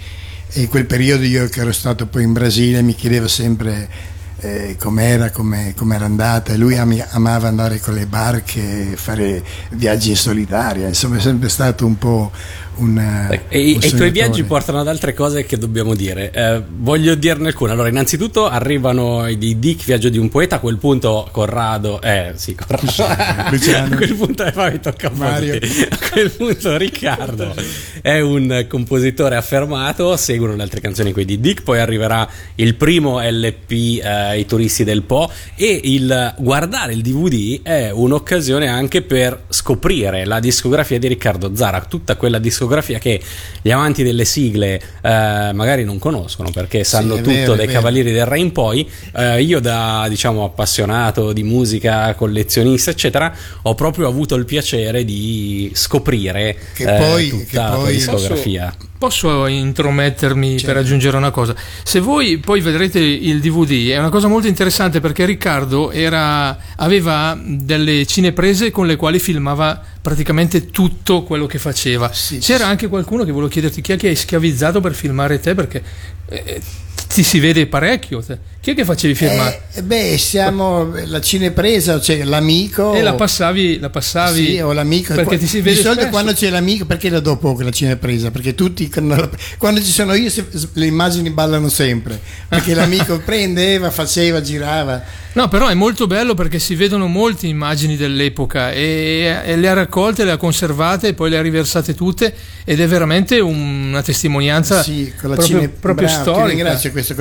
e in quel periodo io che ero stato poi in Brasile mi chiedevo sempre eh, com'era, come, com'era andata. Lui ami- amava andare con le barche, fare viaggi in solitaria, insomma è sempre stato un po' un... E, un e i tuoi viaggi portano ad altre cose che dobbiamo dire. Eh, voglio dirne alcune. Allora, innanzitutto arrivano i di Dick, Viaggio di un poeta. A quel punto, Corrado, eh sì, Corrado. A quel punto, eh, poi tocca Mario. A quel punto, Riccardo è un compositore affermato. Seguono le altre canzoni qui di Dick. Poi arriverà il primo LP, eh, I turisti del Po. E il guardare il DVD è un'occasione anche per scoprire la discografia di Riccardo Zara, tutta quella discografia che gli amanti delle sigle eh, magari non conoscono perché sanno è tutto vero, dai. Cavalieri del Re in poi. Eh, io, da diciamo appassionato di musica, collezionista, eccetera, ho proprio avuto il piacere di scoprire Che eh, poi- tutta che la poi- discografia. Posso intromettermi per aggiungere una cosa? Se voi poi vedrete il DVD, è una cosa molto interessante perché Riccardo era- aveva delle cineprese con le quali filmava praticamente tutto quello che faceva. C'era anche qualcuno che volevo chiederti chi è che hai schiavizzato per filmare te perché eh, ti si vede parecchio. Chi è che facevi filmare? Eh, beh, siamo la cinepresa, cioè l'amico. e la passavi, la passavi Sì, o l'amico. perché ti si vede di solito spesso. quando c'è l'amico, perché la do poco la cinepresa? Perché tutti quando, ci sono io le immagini ballano sempre. Perché l'amico prendeva, faceva, girava. No, però è molto bello perché si vedono molte immagini dell'epoca e, e le ha raccolte, le ha conservate e poi le ha riversate tutte ed è veramente una testimonianza Sì, con la proprio, cine- proprio storica. ringrazio questo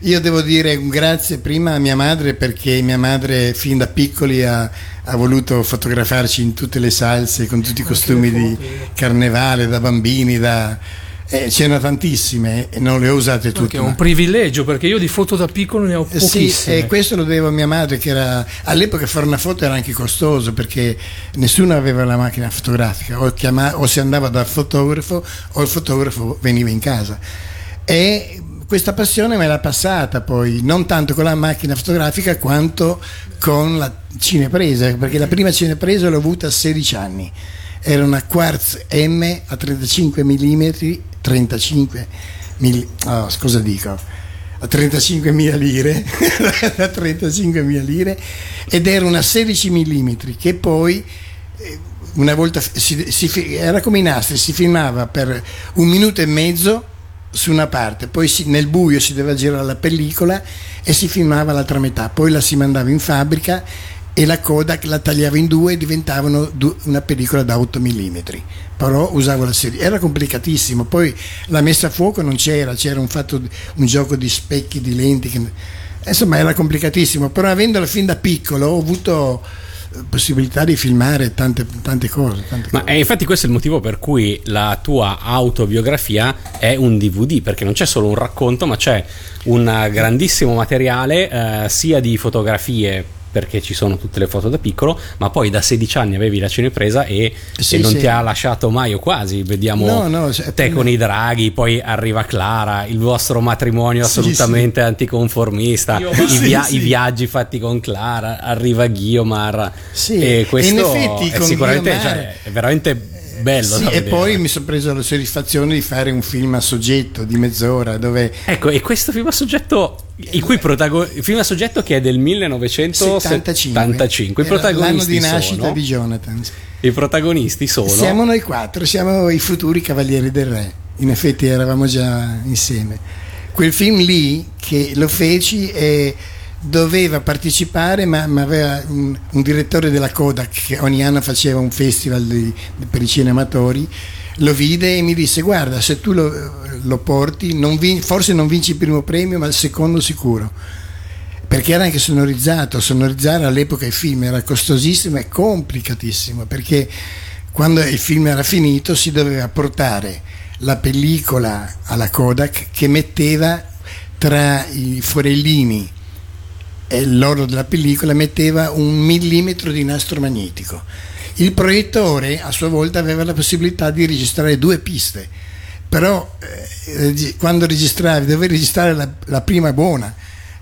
Io devo dire un grazie prima a mia madre perché mia madre fin da piccoli ha, ha voluto fotografarci in tutte le salse con tutti i costumi di carnevale da bambini, da, eh, c'erano tantissime e non le ho usate tutte. È un ma- privilegio perché io di foto da piccolo ne ho Eh, Sì, pochissime. e questo lo devo a mia madre che era all'epoca fare una foto era anche costoso perché nessuno aveva la macchina fotografica o, chiama- o si andava dal fotografo o il fotografo veniva in casa e questa passione me l'ha passata poi non tanto con la macchina fotografica quanto con la cinepresa perché la prima cinepresa l'ho avuta a 16 anni. Era una Quartz M a 35 mm 35 mm oh, cosa dico? A 35.000 lire, a 35.000 lire ed era una 16 mm che poi eh, una volta si, si era come i nastri, si filmava per un minuto e mezzo su una parte, poi si- nel buio si doveva girare la pellicola e si filmava l'altra metà, poi la si mandava in fabbrica e la Kodak la tagliava in due e diventavano una pellicola da 8 mm. Però usavo la serie, era complicatissimo. Poi la messa a fuoco non c'era, c'era un, fatto, un gioco di specchi, di lenti. che- insomma, era complicatissimo. Però avendolo fin da piccolo ho avuto possibilità di filmare tante, tante cose. tante Ma eh, infatti questo è il motivo per cui la tua autobiografia è un DVD, perché non c'è solo un racconto, ma c'è un grandissimo materiale eh, sia di fotografie perché ci sono tutte le foto da piccolo, ma poi da 16 anni avevi la cinepresa e, Sì, e non sì. ti ha lasciato mai o quasi. Vediamo No, no, cioè, te con i draghi, poi arriva Clara, il vostro matrimonio Sì, assolutamente anticonformista, Io- i, via- i viaggi fatti con Clara, arriva Guiomar. Sì, e questo in effetti è sicuramente Guiomar- cioè, è veramente bello. Sì, e vedere. poi mi sono preso la soddisfazione di fare un film a soggetto di mezz'ora dove Ecco, e questo film a soggetto, i cui protago- il film a soggetto che è del 1975, i era l'anno protagonisti di nascita sono, di Jonathan. i protagonisti sono Siamo noi quattro, siamo i futuri cavalieri del re. In effetti eravamo già insieme. Quel film lì che lo feci e doveva partecipare, ma, ma aveva un, un direttore della Kodak che ogni anno faceva un festival di- per i cinematori. Lo vide e mi disse: Guarda, se tu lo, lo porti, non vin- forse non vinci il primo premio, ma il secondo sicuro perché era anche sonorizzato, sonorizzare all'epoca il film era costosissimo e complicatissimo, perché quando il film era finito si doveva portare la pellicola alla Kodak che metteva tra i forellini l'oro della pellicola metteva un millimetro di nastro magnetico. Il proiettore a sua volta aveva la possibilità di registrare due piste, però eh, quando registravi dovevi registrare la, la prima buona,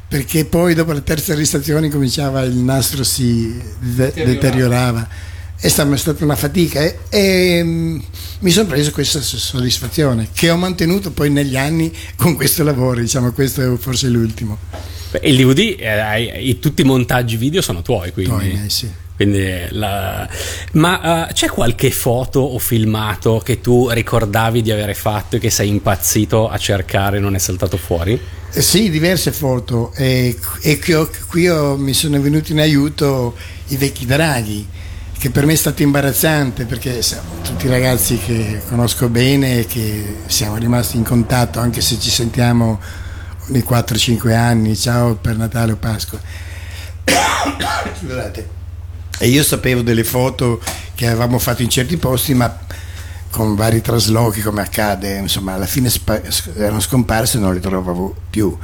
perché poi dopo la terza registrazione cominciava il nastro si de- Deteriorava. È stata, una fatica e, e, mm, mi sono preso questa soddisfazione che ho mantenuto poi negli anni con questo lavoro, diciamo questo è forse l'ultimo. Beh, il DVD, eh, i- tutti i montaggi video sono tuoi, quindi. Poi, eh, sì. Quindi la- Ma eh, c'è qualche foto o filmato che tu ricordavi di avere fatto e che sei impazzito a cercare e non è saltato fuori? Eh Sì, diverse foto e, e qui, ho- qui ho- mi sono venuti in aiuto i vecchi draghi, che per me è stato imbarazzante perché siamo tutti ragazzi che conosco bene e che siamo rimasti in contatto anche se ci sentiamo ogni 4-5 anni, ciao per Natale o Pasqua. E io sapevo delle foto che avevamo fatto in certi posti, ma con vari traslochi come accade, insomma, alla fine spa- erano scomparse e non le trovavo più.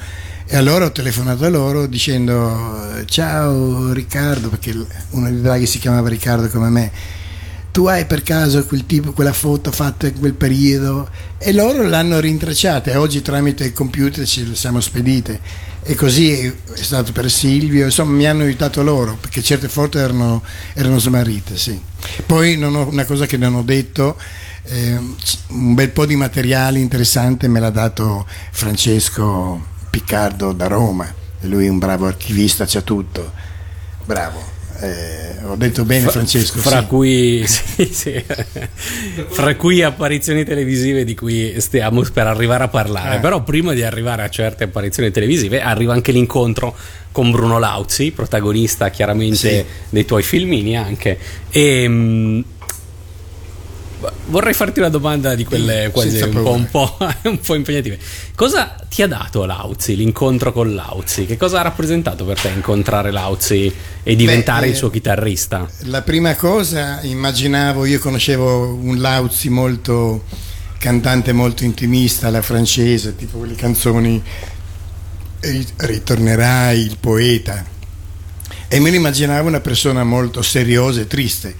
E allora ho telefonato a loro dicendo ciao Riccardo, perché uno dei draghi si chiamava Riccardo come me, tu hai per caso quel tipo, quella foto fatta in quel periodo? E loro l'hanno rintracciata e oggi tramite il computer ce le siamo spedite. E così è stato per Silvio, insomma mi hanno aiutato loro, perché certe foto erano, erano smarrite, sì. Poi ho- una cosa che non ho detto, c- un bel po' di materiale interessante me l'ha dato Francesco Piccardo da Roma, lui è un bravo archivista, c'ha tutto, bravo. Eh, ho detto bene Francesco. Fra sì. cui, sì, sì. fra cui apparizioni televisive di cui stiamo per arrivare a parlare. Eh. Però prima di arrivare a certe apparizioni televisive arriva anche l'incontro con Bruno Lauzi, protagonista chiaramente dei tuoi filmini anche. E, mh, vorrei farti una domanda di quelle quasi un po', un, po', un po' impegnative. Cosa ti ha dato Lauzi, l'incontro con Lauzi? Che cosa ha rappresentato per te incontrare Lauzi e diventare Beh, il eh, suo chitarrista? La prima cosa, immaginavo, io conoscevo un Lauzi molto cantante molto intimista, alla francese, tipo quelle canzoni "Ri- Ritornerai il poeta. E me lo immaginavo una persona molto seriosa e triste,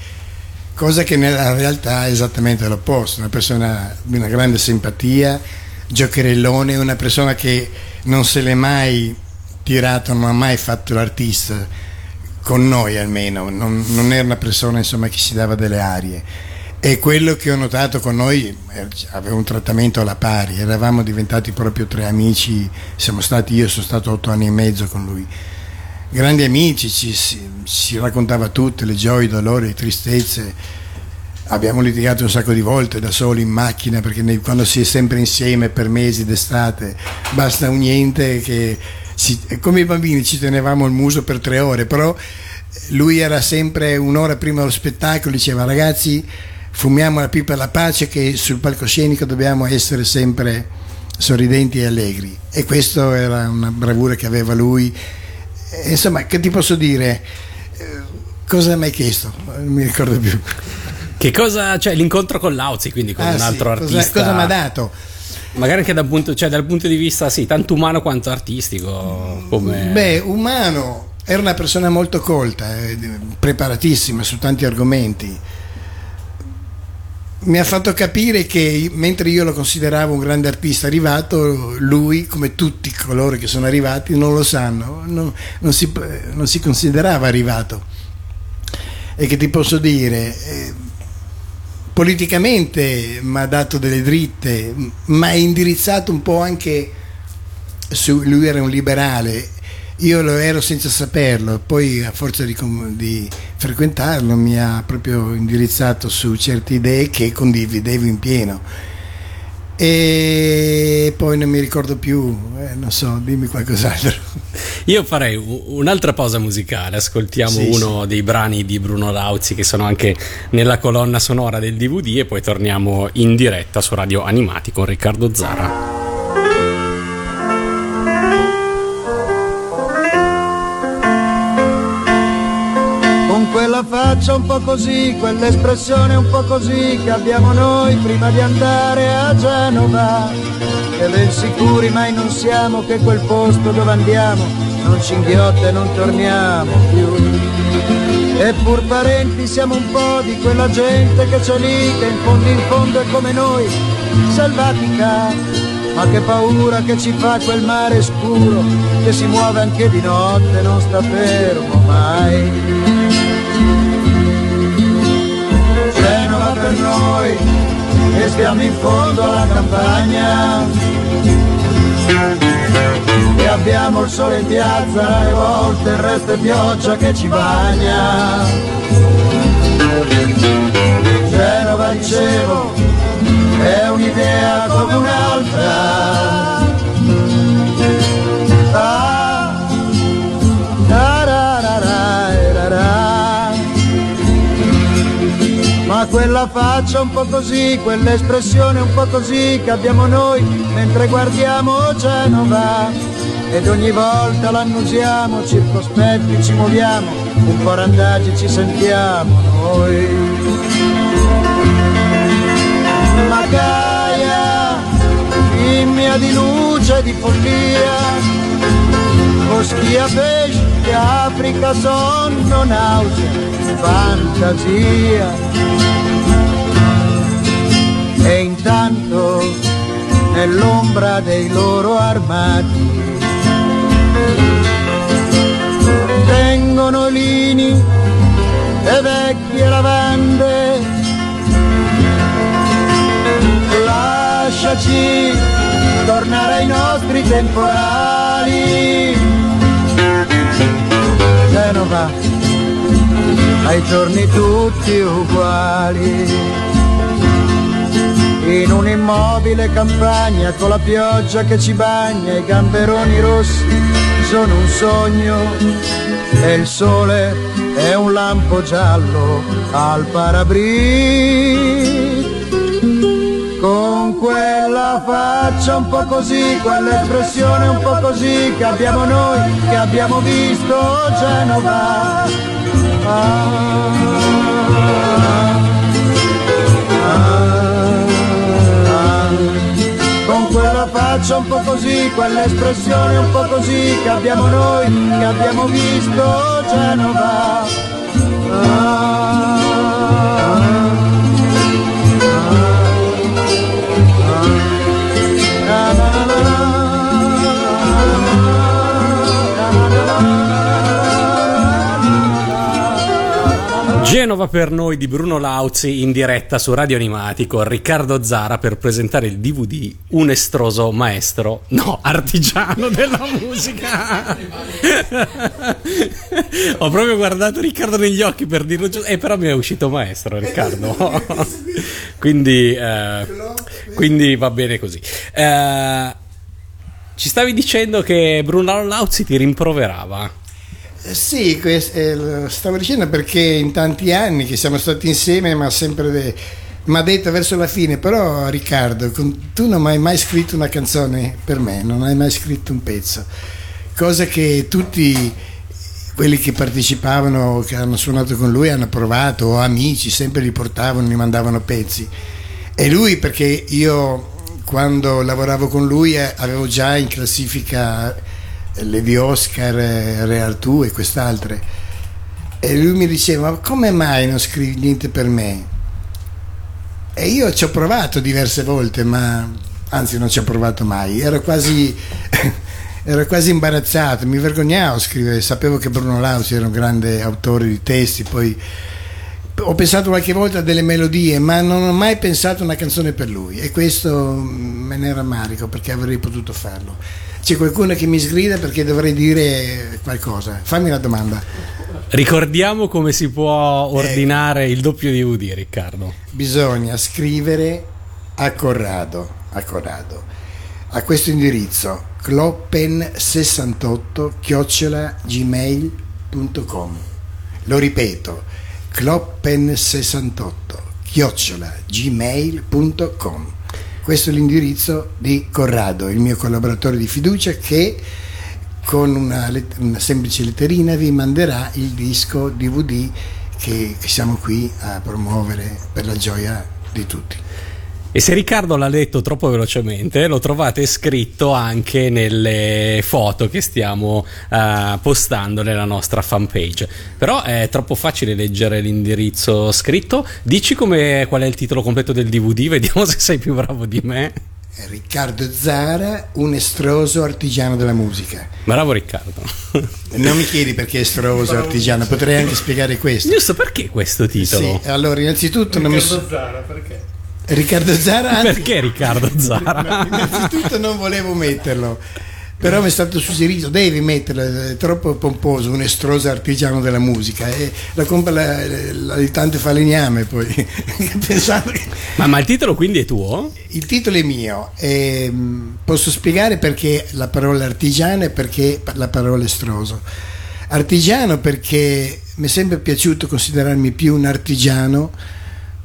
cosa che nella realtà è esattamente l'opposto, una persona di una grande simpatia, giocherellone, una persona che non se l'è mai tirato, non ha mai fatto l'artista, con noi almeno, non, non era una persona insomma, che si dava delle arie. E quello che ho notato con noi eh, aveva un trattamento alla pari, eravamo diventati proprio tre amici, siamo stati, io sono stato otto anni e mezzo con lui. Grandi amici, ci, si, raccontava tutte, le gioie, i dolori, le tristezze. Abbiamo litigato un sacco di volte da soli in macchina perché nei- quando si è sempre insieme per mesi d'estate basta un niente che si- come i bambini ci tenevamo il muso per tre ore, però lui era sempre un'ora prima dello spettacolo, diceva ragazzi fumiamo la pipa alla pace che sul palcoscenico dobbiamo essere sempre sorridenti e allegri e questo era una bravura che aveva lui. E, insomma, che ti posso dire? Eh, Cosa mi hai chiesto? Non mi ricordo più. Che cosa, cioè l'incontro con Lauzi, quindi con Ah, un sì, altro cosa- artista. Cosa mi ha dato? Magari anche dal punto, cioè, dal punto di vista, sì, tanto umano quanto artistico. Come... Beh, umano, era una persona molto colta, eh, preparatissima su tanti argomenti. Mi ha fatto capire che mentre io lo consideravo un grande artista arrivato, lui, come tutti coloro che sono arrivati, non lo sanno, non, non si, non si considerava arrivato. E che ti posso dire? Eh, politicamente mi ha dato delle dritte, ma è indirizzato un po' anche su, lui era un liberale, io lo ero senza saperlo, poi a forza di, di, frequentarlo mi ha proprio indirizzato su certe idee che condividevo in pieno. E poi non mi ricordo più, eh, non so, dimmi qualcos'altro. Io farei un'altra pausa musicale, ascoltiamo sì, uno sì. dei brani di Bruno Lauzi che sono anche nella colonna sonora del DVD e poi torniamo in diretta su Radio Animati con Riccardo Zara. Faccia un po' così, quell'espressione un po' così che abbiamo noi prima di andare a Genova. Che ben sicuri mai non siamo che quel posto dove andiamo non ci inghiotta e non torniamo più. Eppur parenti siamo un po' di quella gente che c'è lì, che in fondo in fondo è come noi, selvatica. Ma che paura che ci fa quel mare scuro, che si muove anche di notte, non sta fermo mai. Per noi e stiamo in fondo alla campagna. E abbiamo il sole in piazza e volte il resto è pioggia che ci bagna. Genova dicevo è un'idea come un'altra quella faccia un po' così, quell'espressione un po' così che abbiamo noi mentre guardiamo Genova ed ogni volta l'annusiamo, circospetti ci muoviamo, un po' randaggi ci sentiamo noi. Ma Gaia, fimmia di luce, di follia, boschia, pesce, Africa, sonno, nausea, fantasia. E intanto nell'ombra dei loro armati tengono lini e vecchie lavande. Lasciaci tornare ai nostri temporali. Genova ai giorni tutti uguali in un'immobile campagna con la pioggia che ci bagna, i gamberoni rossi sono un sogno e il sole è un lampo giallo al parabrì. Con quella faccia un po' così, quell'espressione un po' così che abbiamo noi, che abbiamo visto Genova. Ah, faccia un po' così, quell'espressione un po' così che abbiamo noi, che abbiamo visto Genova. Ah, Genova per noi di Bruno Lauzi in diretta su Radio Animati con Riccardo Zara per presentare il DVD Un estroso maestro, no, artigiano della musica. Ho proprio guardato Riccardo negli occhi per dirlo giusto, e eh, però mi è uscito maestro Riccardo. quindi, eh, quindi va bene così. Eh, ci stavi dicendo che Bruno Lauzi ti rimproverava. Eh, sì, eh, stavo dicendo perché in tanti anni che siamo stati insieme, ma sempre mi detto verso la fine, però Riccardo, tu non hai mai scritto una canzone per me, non hai mai scritto un pezzo, cosa che tutti quelli che partecipavano, che hanno suonato con lui, hanno provato, o amici, sempre li portavano, gli mandavano pezzi. E lui, perché io quando lavoravo con lui eh, avevo già in classifica Lady Oscar, eh, Re Artù e quest'altre. E lui mi diceva, ma come mai non scrivi niente per me? E io ci ho provato diverse volte, ma anzi non ci ho provato mai. Ero quasi, ero quasi imbarazzato, mi vergognavo a scrivere. Sapevo che Bruno Lausi era un grande autore di testi, poi ho pensato qualche volta a delle melodie, ma non ho mai pensato a una canzone per lui e questo me ne rammarico perché avrei potuto farlo. C'è qualcuno che mi sgrida perché dovrei dire qualcosa. Fammi una domanda. Ricordiamo come si può ordinare il doppio DVD, Riccardo. Bisogna scrivere a Corrado, a Corrado, a questo indirizzo cloppen68 chiocciola gmail.com. Lo ripeto, cloppen68 chiocciola gmail.com. Questo è l'indirizzo di Corrado, il mio collaboratore di fiducia che con una, let- una semplice letterina vi manderà il disco DVD che, che siamo qui a promuovere per la gioia di tutti. E se Riccardo l'ha letto troppo velocemente, lo trovate scritto anche nelle foto che stiamo uh, postando nella nostra fanpage. Però è troppo facile leggere l'indirizzo scritto. Dici come, qual è il titolo completo del DVD, vediamo se sei più bravo di me. Riccardo Zara, un estroso artigiano della musica. Bravo Riccardo. Non mi chiedi perché estroso artigiano, potrei anche spiegare questo. Giusto, perché questo titolo? Sì, allora innanzitutto non mi Riccardo so- Zara, perché? Riccardo Zara anzi, Perché Riccardo Zara? innanzitutto non volevo metterlo però mi è stato suggerito devi metterlo è troppo pomposo un estroso artigiano della musica e la compra la, l'abitante falegname poi che ma, ma il titolo quindi è tuo? il titolo è mio e, mh, posso spiegare perché la parola artigiano e perché la parola estroso artigiano perché mi è sempre piaciuto considerarmi più un artigiano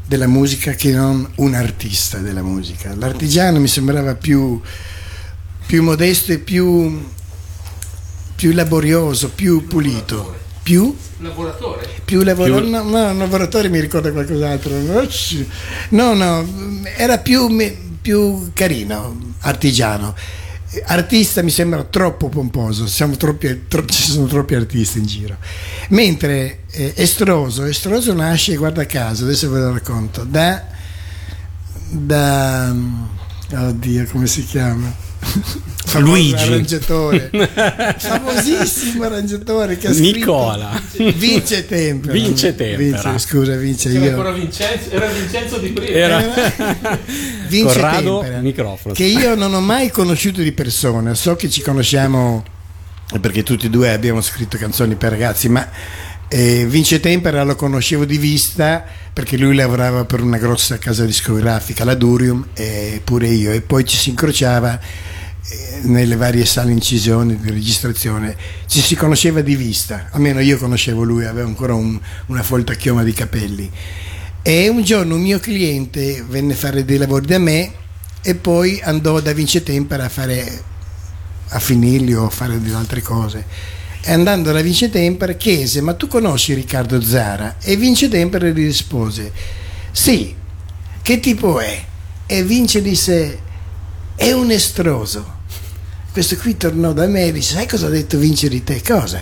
della musica che non un artista della musica. L'artigiano mi sembrava più, più modesto e più, più laborioso, più pulito. Più? Lavoratore? Più lavoro, Più- no, no, lavoratore mi ricorda qualcos'altro. No, no, era più, più carino, artigiano. Artista mi sembra troppo pomposo, troppi, tro- ci sono troppi artisti in giro. Mentre eh, estroso, estroso nasce, guarda caso, adesso ve lo racconto, da, da oddio, come si chiama? Famoso Luigi. arrangiatore, famosissimo arrangiatore che ha scritto Nicola. Vince Tempera. Vince Tempera. Vince, scusa, Vince io. ancora Vincenzo, era Vincenzo di prima. Era Vince Corrado, Tempera, microfono. che io non ho mai conosciuto di persona, so che ci conosciamo perché tutti e due abbiamo scritto canzoni per ragazzi, ma eh, Vince Tempera lo conoscevo di vista perché lui lavorava per una grossa casa discografica, la Durium, e pure io, e poi ci si incrociava eh, nelle varie sale incisioni di registrazione, ci si conosceva di vista, almeno io conoscevo lui, aveva ancora un- una folta chioma di capelli. E un giorno un mio cliente venne a fare dei lavori da me e poi andò da Vince Tempera a fare a finirli o a fare delle altre cose. E andando da Vince Tempera chiese: Ma tu conosci Riccardo Zara? E Vince Tempera gli rispose: Sì, che tipo è? E Vince disse: È un estroso. Questo qui tornò da me e disse: Sai cosa ha detto Vince di te? Cosa?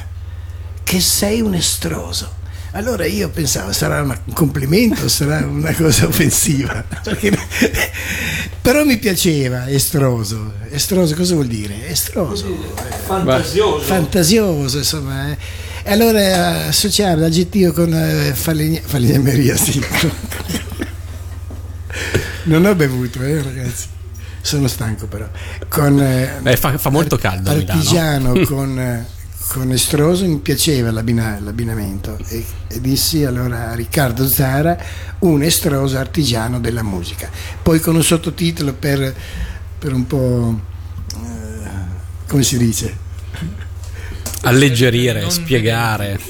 Che sei un estroso. Allora io pensavo sarà un complimento, sarà una cosa offensiva. Perché- Però mi piaceva estroso. Estroso cosa vuol dire? Estroso. Fantasioso. Fantasioso, insomma. eh. E allora eh, associare l'aggettivo con eh, falegna- falegnameria, sì. Non ho bevuto, eh, ragazzi. Sono stanco però. Con, eh, Eh, fa, fa molto caldo a Milano. artigiano con, eh, con estroso mi piaceva l'abbina- l'abbinamento e, e dissi allora a Riccardo Zara un estroso artigiano della musica poi con un sottotitolo per, per un po' eh, come si dice Alleggerire, Non spiegare.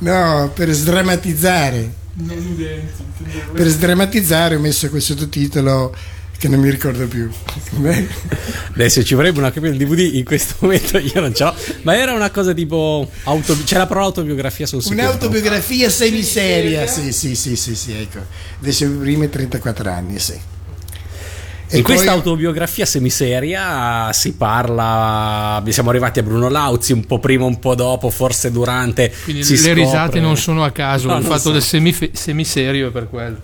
no per sdrammatizzare Non udenti, intendevo. per sdrammatizzare ho messo quel sottotitolo che non mi ricordo più Beh, Adesso ci vorrebbe una copia del DVD, in questo momento io non ce l'ho. Ma era una cosa tipo. auto- c'è la parola autobiografia sul sicuro. Un'autobiografia semiseria, sì, sì, sì, sì, sì, ecco. Dei suoi primi 34 anni, sì. E In poi- questa autobiografia semiseria si parla, siamo arrivati a Bruno Lauzi un po' prima, un po' dopo, forse durante. Quindi si le scopre- risate non sono a caso, No, il fatto sono. del semife- semiserio è per quello.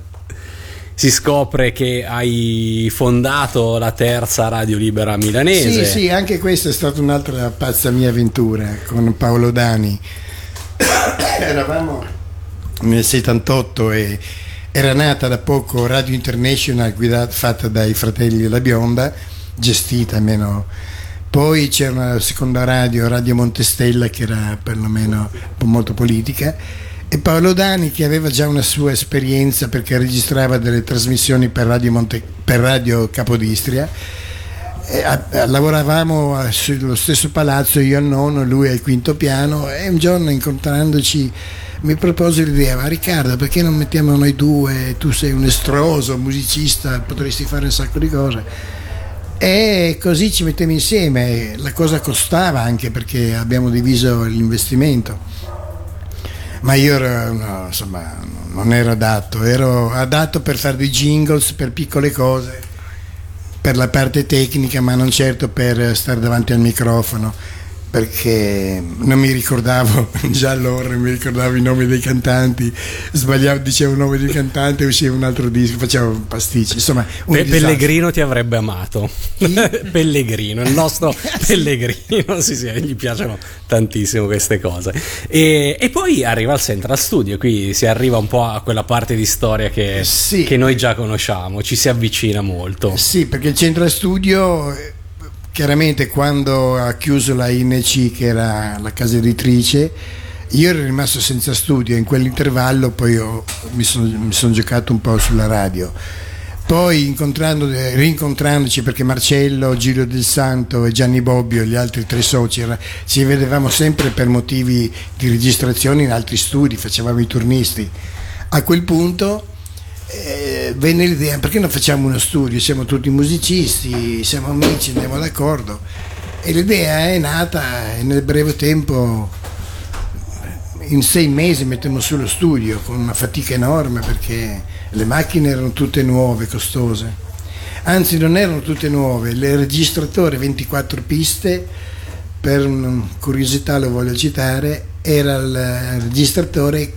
Si scopre che hai fondato la terza radio libera milanese. Sì, sì, anche questa è stata un'altra pazza mia avventura con Paolo Dani. Eravamo nel 78 e era nata da poco Radio International guidata, fatta dai fratelli La Bionda, gestita almeno. Poi c'era una seconda radio, Radio Montestella, che era perlomeno molto politica. E Paolo Dani, che aveva già una sua esperienza perché registrava delle trasmissioni per Radio, Monte- per radio Capodistria, a- a- lavoravamo sullo stesso palazzo, io al nono, lui al quinto piano e un giorno incontrandoci mi propose l'idea, ma Riccardo perché non mettiamo noi due, tu sei un estroso, musicista, potresti fare un sacco di cose. E così ci mettiamo insieme, la cosa costava anche perché abbiamo diviso l'investimento, ma io ero, no, insomma, non ero adatto, ero adatto per fare dei jingles, per piccole cose per la parte tecnica, ma non certo per stare davanti al microfono, perché non mi ricordavo già allora, non mi ricordavo i nomi dei cantanti, sbagliavo, dicevo il nome del cantante, usciva un altro disco, facevo pasticci, insomma, un Pe-. Pellegrino ti avrebbe amato. Pellegrino, il nostro Pellegrino, sì, sì, gli piacciono tantissimo queste cose. E, e poi arriva al Central Studio, qui si arriva un po' a quella parte di storia che, che noi già conosciamo, ci si avvicina molto. Sì, perché il centro studio, chiaramente quando ha chiuso la INC, che era la casa editrice, io ero rimasto senza studio, in quell'intervallo poi ho- mi sono son giocato un po' sulla radio. Poi incontrando, rincontrandoci perché Marcello, Giulio Del Santo e Gianni Bobbio, gli altri tre soci, ci vedevamo sempre per motivi di registrazione in altri studi, facevamo i turnisti. A quel punto eh, venne l'idea perché non facciamo uno studio? Siamo tutti musicisti siamo amici andiamo d'accordo. E l'idea è nata e nel breve tempo in sei mesi mettiamo sullo studio con una fatica enorme perché le macchine erano tutte nuove costose. Anzi non erano tutte nuove. Il registratore 24 piste per curiosità lo voglio citare era il registratore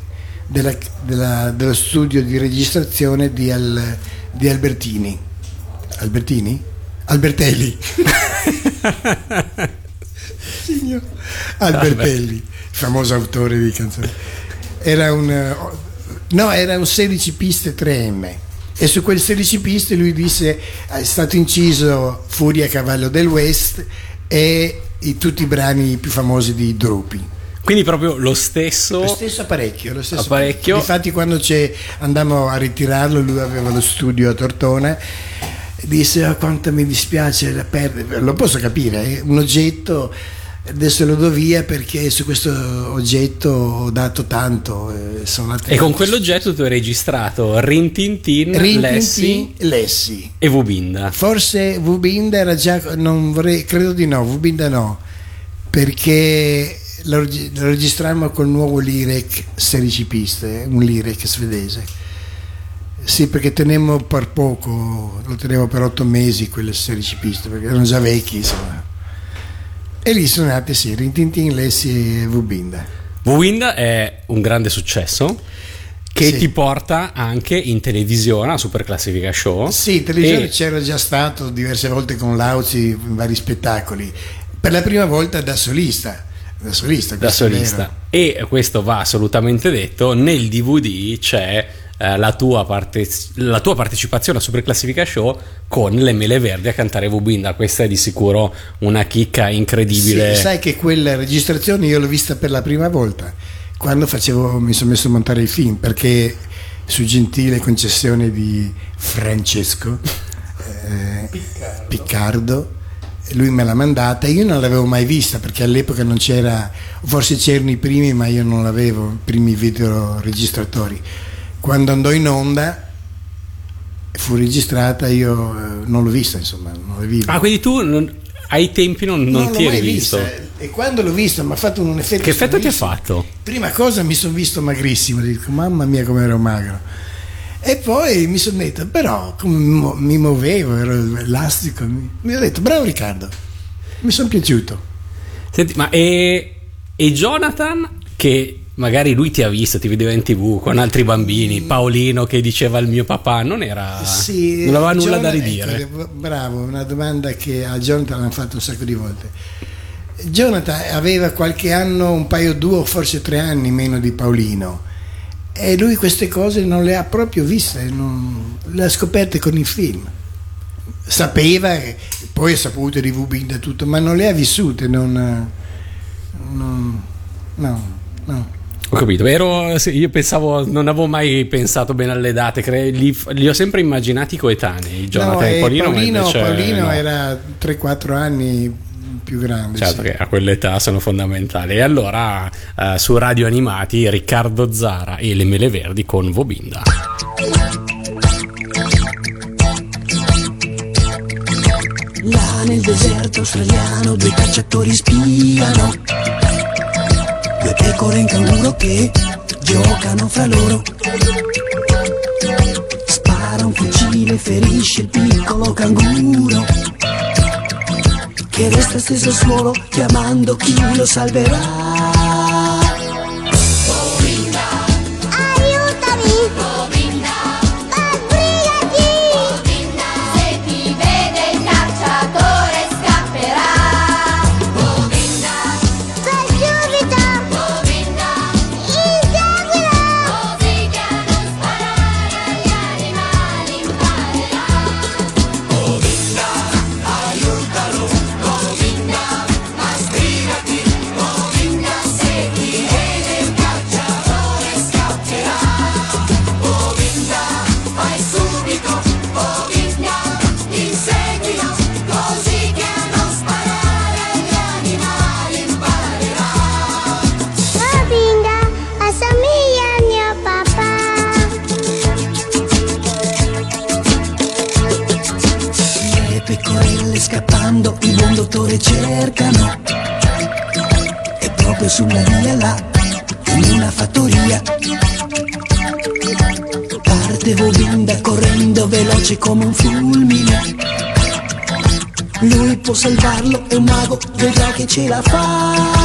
della- della- dello studio di registrazione di, Al- di Albertini. Albertini? Albertelli. Signor Albertelli, famoso autore di canzoni. Era un, no, era un 16 piste 3M. E su quel 16 piste lui disse è stato inciso Furia a cavallo del West e i- tutti i brani più famosi di Drupi. Quindi proprio lo stesso, Lo stesso apparecchio, lo stesso apparecchio. Infatti quando c'è- andammo a ritirarlo, lui aveva lo studio a Tortona, disse "Ah, quanto mi dispiace la perdere, lo posso capire, un oggetto, adesso lo do via perché su questo oggetto ho dato tanto. eh, E con quell'oggetto tu hai registrato Rintintin, Rintintin, Lessi Lessi. e Vubinda. Forse Vubinda era già, non vorrei, credo di no, Vubinda no, perché lo, lo registrammo col nuovo Lirec 16 piste, un Lirec svedese. Sì, perché tenemmo per poco, lo tenevo per 8 mesi quelle 16 piste, perché erano già vecchi, insomma. E lì sono nate, sì, Rintintin, Lessi e Vubinda. Vubinda è un grande successo che Sì. ti porta anche in televisione a Super Classifica Show. Sì, in televisione E- c'era già stato diverse volte con Lauzi in vari spettacoli, per la prima volta da solista. Da solista, da solista. E questo va assolutamente detto nel DVD c'è eh, la, tua parte- la tua partecipazione a Super Classifica Show con le mele verdi a cantare Vubinda questa è di sicuro una chicca incredibile. Sì, sai che quella registrazione io l'ho vista per la prima volta quando facevo, mi sono messo a montare il film perché su gentile concessione di Francesco eh, Piccardo lui me l'ha mandata io non l'avevo mai vista perché all'epoca non c'era forse c'erano i primi ma io non l'avevo i primi videoregistratori. Quando andò in onda fu registrata io eh, non l'ho vista insomma non la vidi ah quindi tu non- ai tempi non, non non ti l'ho eri mai visto? vista. E quando l'ho vista mi ha fatto un effetto che effetto ti ha fatto? prima cosa mi sono visto magrissimo dico mamma mia come ero magro E poi mi sono detto, però come mi muovevo, ero elastico, mi, mi ho detto, bravo Riccardo, mi sono piaciuto. Senti, ma e, e Jonathan che magari lui ti ha visto, ti vedeva in tv con altri bambini, Paolino che diceva il mio papà, non era... Sì, non aveva nulla da Jonathan- ridire. ecco, bravo, una domanda che a Jonathan hanno fatto un sacco di volte. Jonathan aveva qualche anno, un paio, due o forse tre anni meno di Paolino e lui queste cose non le ha proprio viste, non- le ha scoperte con i film. Sapeva, poi ha saputo di Vubin e tutto, ma non le ha vissute, non, non- no, no. Ho capito, ero, io pensavo, non avevo mai pensato bene alle date, cre- li, li ho sempre immaginati coetanei, Jonathan No, Paolino, Paolino, Paolino no. era 3-4 anni più grande. Certo sì. che a quell'età sono fondamentali. E allora eh, su Radio Animati Riccardo Zara e le Mele Verdi con Vobinda. Là nel deserto australiano due cacciatori spiano Due pecore in canguro che giocano fra loro Spara un fucile, ferisce il piccolo canguro Che resta steso al suolo chiamando chi lo salverà scappando il buon dottore cercano. E proprio sulla via là, in una fattoria. Parte Bobinda correndo veloce come un fulmine. Lui può salvarlo, è un mago, vedrà che ce la fa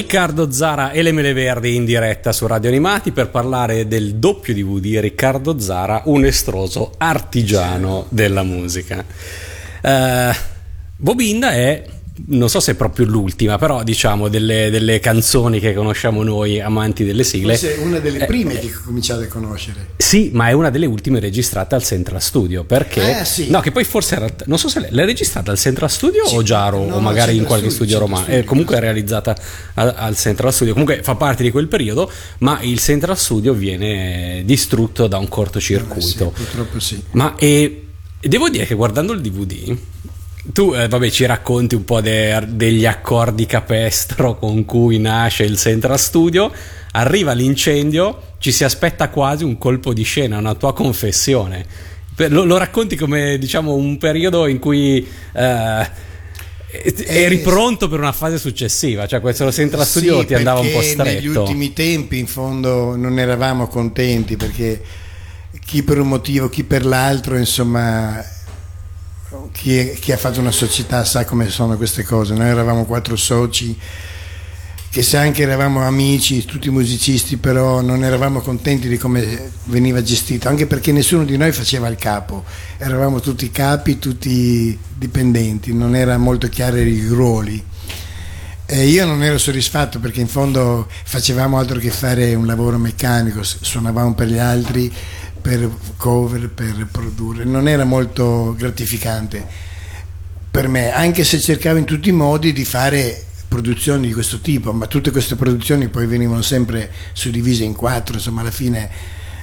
Riccardo Zara e le Mele Verdi in diretta su Radio Animati per parlare del doppio DVD Riccardo Zara, un estroso artigiano della musica. Eh, Bobinda è, non so se è proprio l'ultima, però diciamo delle, delle canzoni che conosciamo noi amanti delle sigle. Forse è una delle Eh, prime che ho cominciato a conoscere. Sì, ma è una delle ultime registrate al Central Studio perché Eh, sì. no, che poi forse era, non so se l'è registrata al Central Studio o già a no, o magari in qualche Studio, studio romano. Studio, Eh, comunque è realizzata al, al Central Studio. Comunque fa parte di quel periodo, ma il Central Studio viene distrutto da un cortocircuito. Eh, Purtroppo sì. Ma e, e devo dire che guardando il DVD, tu eh, vabbè, ci racconti un po' de- degli accordi capestro con cui nasce il Central Studio, arriva l'incendio, ci si aspetta quasi un colpo di scena, una tua confessione. Lo, lo racconti come diciamo un periodo in cui eh, eri pronto per una fase successiva, cioè questo Central Studio Sì, ti andava un po' perché Negli stretto. ultimi tempi, in fondo, non eravamo contenti perché chi per un motivo, chi per l'altro, insomma, chi, è- chi ha fatto una società sa come sono queste cose. Noi eravamo quattro soci che se anche eravamo amici, tutti musicisti, però non eravamo contenti di come veniva gestito, anche perché nessuno di noi faceva il capo, eravamo tutti capi, tutti dipendenti, non era molto chiaro i ruoli. E io non ero soddisfatto perché in fondo facevamo altro che fare un lavoro meccanico, suonavamo per gli altri, per cover, per produrre, non era molto gratificante per me, anche se cercavo in tutti i modi di fare produzioni di questo tipo, ma tutte queste produzioni poi venivano sempre suddivise in quattro, insomma alla fine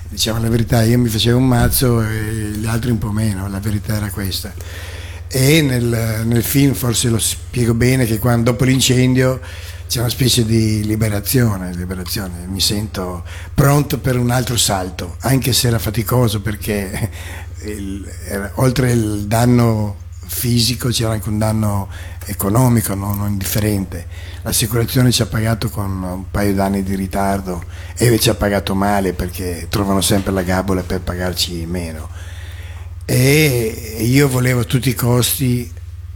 diciamo la verità, io mi facevo un mazzo e gli altri un po' meno, la verità era questa. E nel, nel film forse lo spiego bene che quando, dopo l'incendio c'è una specie di liberazione, liberazione, mi sento pronto per un altro salto, anche se era faticoso perché il, era, oltre il danno fisico c'era anche un danno economico non, non indifferente. L'assicurazione ci ha pagato con un paio d'anni di ritardo e ci ha pagato male perché trovano sempre la gabola per pagarci meno. E io volevo a tutti i costi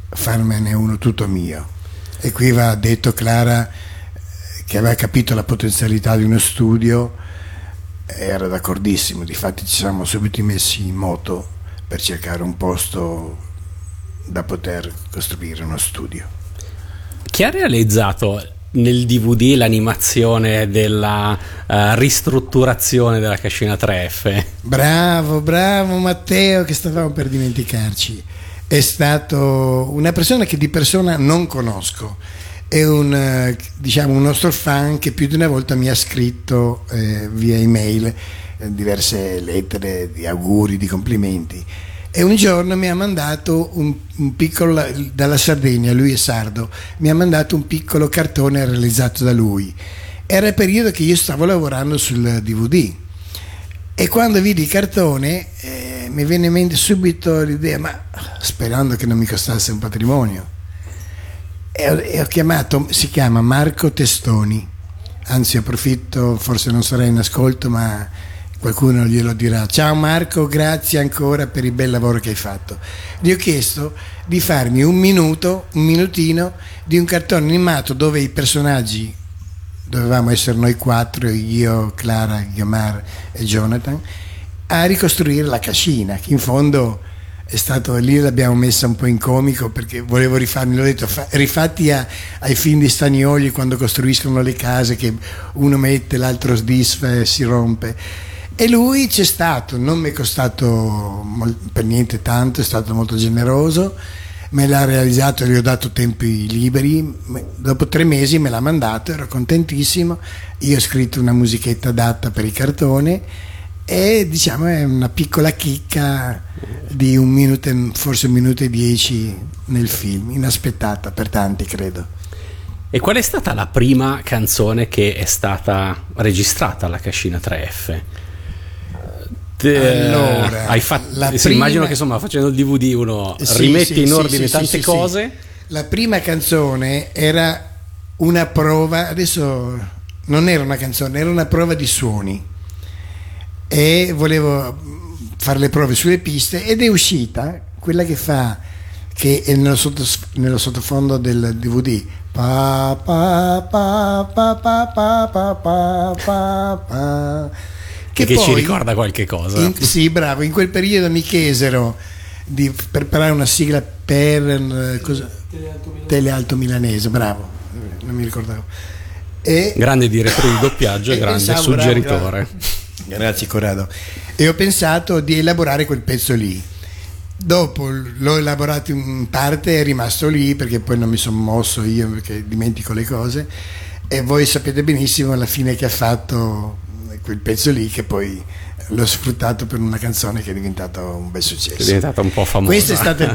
farmene uno tutto mio. E qui va detto Clara che aveva capito la potenzialità di uno studio, era d'accordissimo, difatti ci siamo subito messi in moto per cercare un posto da poter costruire uno studio. Chi ha realizzato nel DVD l'animazione della uh, ristrutturazione della cascina 3F? Bravo, bravo Matteo che stavamo per dimenticarci. È stato una persona che di persona non conosco. È un, eh, diciamo, un nostro fan che più di una volta mi ha scritto eh, via email eh, diverse lettere di auguri, di complimenti e un giorno mi ha mandato un, un, piccolo, dalla Sardegna, lui è sardo, mi ha mandato un piccolo cartone realizzato da lui. Era il periodo che io stavo lavorando sul DVD e quando vidi il cartone eh, mi venne in mente subito l'idea, ma sperando che non mi costasse un patrimonio. E ho, e ho chiamato, si chiama Marco Testoni, anzi approfitto, forse non sarei in ascolto, ma qualcuno glielo dirà. Ciao Marco, grazie ancora per il bel lavoro che hai fatto. Gli ho chiesto di farmi un minuto, un minutino di un cartone animato dove i personaggi dovevamo essere noi quattro, io, Clara, Gamar e Jonathan, a ricostruire la cascina, che in fondo è stato lì l'abbiamo messa un po' in comico perché volevo rifarmi, l'ho detto, fa, rifatti a, ai film di Stagnoli quando costruiscono le case che uno mette, l'altro sdisfa e si rompe. E lui c'è stato, non mi è costato per niente tanto, è stato molto generoso, me l'ha realizzato, gli ho dato tempi liberi, dopo tre mesi me l'ha mandato, ero contentissimo, io ho scritto una musichetta adatta per il cartone e diciamo è una piccola chicca di un minuto, forse un minuto e dieci nel film, inaspettata per tanti credo. E qual è stata la prima canzone che è stata registrata alla cascina 3F? allora, hai fatto, sì, prima... immagino che insomma facendo il DVD uno sì, rimette sì, in ordine tante cose. La prima canzone era una prova, adesso non era una canzone, era una prova di suoni e volevo fare le prove sulle piste ed è uscita quella che fa che è nello, sottos- nello sottofondo del DVD pa, pa, pa, che, che poi, ci ricorda qualche cosa in, sì bravo in quel periodo mi chiesero di preparare una sigla per eh, cosa? Telealto, Milanese. Telealto Milanese bravo non mi ricordavo e, grande direttore di doppiaggio e eh, grande pensavo, suggeritore bravo, bravo. Grazie Corrado. E ho pensato di elaborare quel pezzo lì. Dopo l'ho elaborato in parte, è rimasto lì perché poi non mi sono mosso io perché dimentico le cose e voi sapete benissimo alla fine che ha fatto quel pezzo lì che poi l'ho sfruttato per una canzone che è diventata un bel successo. È diventata un po' famosa. Questo è stato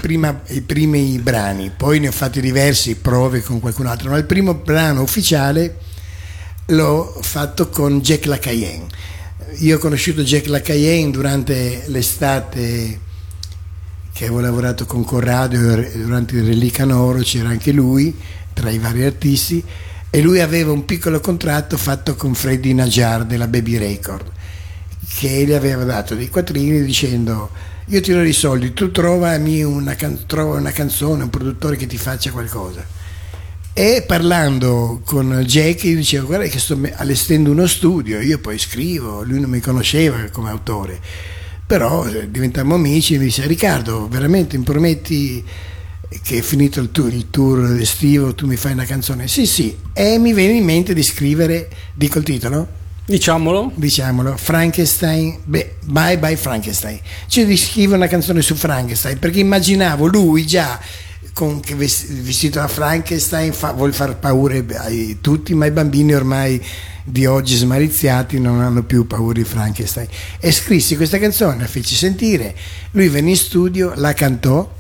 i primi brani, poi ne ho fatti diversi, prove con qualcun altro, ma il primo brano ufficiale l'ho fatto con Jack Lacayenne. Io ho conosciuto Jack Lacayenne durante l'estate che avevo lavorato con Corrado, durante il Relicanoro c'era anche lui tra i vari artisti e lui aveva un piccolo contratto fatto con Freddy Najar della Baby Record che gli aveva dato dei quattrini dicendo io ti do i soldi, tu trovami una, can- trova una canzone, un produttore che ti faccia qualcosa. E parlando con Jackie dicevo guarda che sto allestendo uno studio, io poi scrivo, lui non mi conosceva come autore, però eh, diventammo amici e mi dice Riccardo veramente mi prometti che finito il tour, il tour estivo tu mi fai una canzone? Sì sì, e mi viene in mente di scrivere, dico il titolo? Diciamolo. Diciamolo, Frankenstein, beh, Bye Bye Frankenstein. Cioè di scrivere una canzone su Frankenstein perché immaginavo lui già con vestito da Frankenstein fa, vuol far paura a tutti, ma i bambini ormai di oggi smariziati non hanno più paura di Frankenstein. E scrissi questa canzone, la feci sentire, lui venne in studio, la cantò,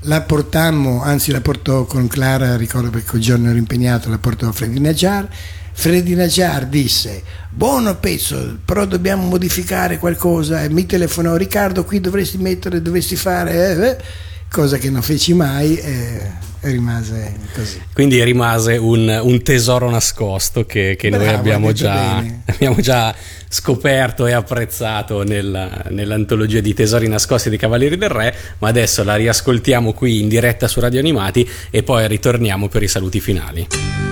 la portammo, anzi la portò con Clara, ricordo perché quel giorno ero impegnato, la portò a Freddy Najjar. Freddy Najjar disse: Buono pezzo, però dobbiamo modificare qualcosa. E mi telefonò Riccardo, qui dovresti mettere, dovresti fare. eh, eh." Cosa che non feci mai e, rimase così. Quindi rimase un, un tesoro nascosto che, che noi Bravo, abbiamo hai detto già, abbiamo già scoperto e apprezzato nella- nell'antologia di tesori nascosti dei Cavalieri del Re, ma adesso la riascoltiamo qui in diretta su Radio Animati e poi ritorniamo per i saluti finali.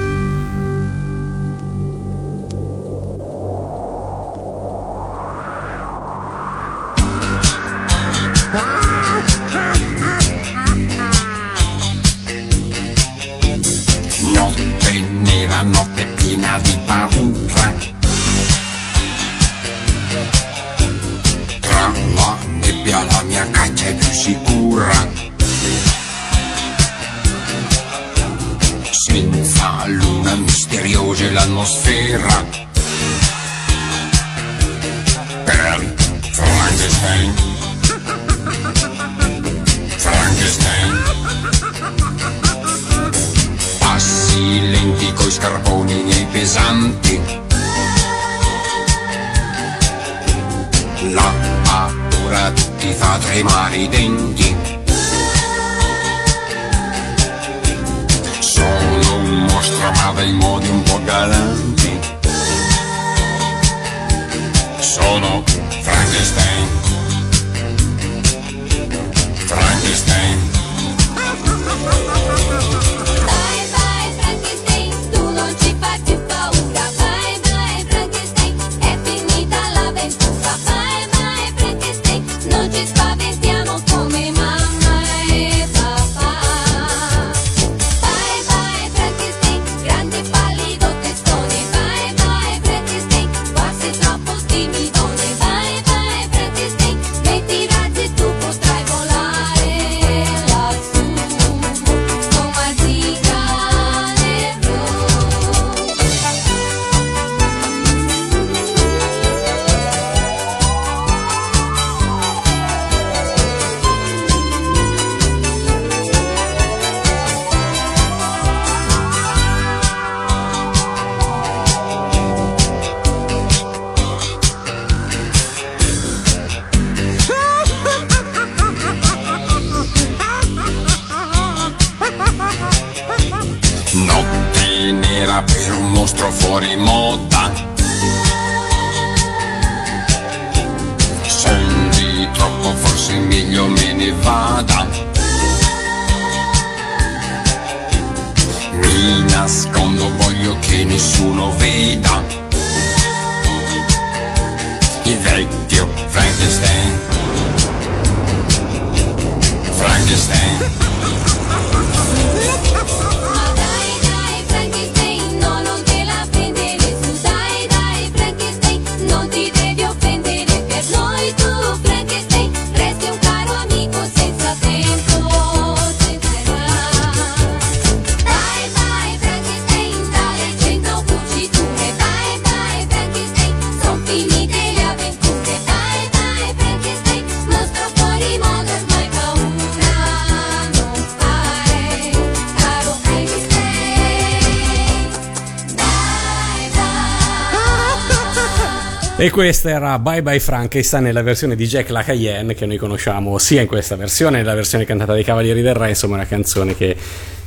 Questa era Bye Bye Frankenstein nella versione di Jack LaCayenne che noi conosciamo sia in questa versione, nella versione cantata dai Cavalieri del Re, insomma una canzone che,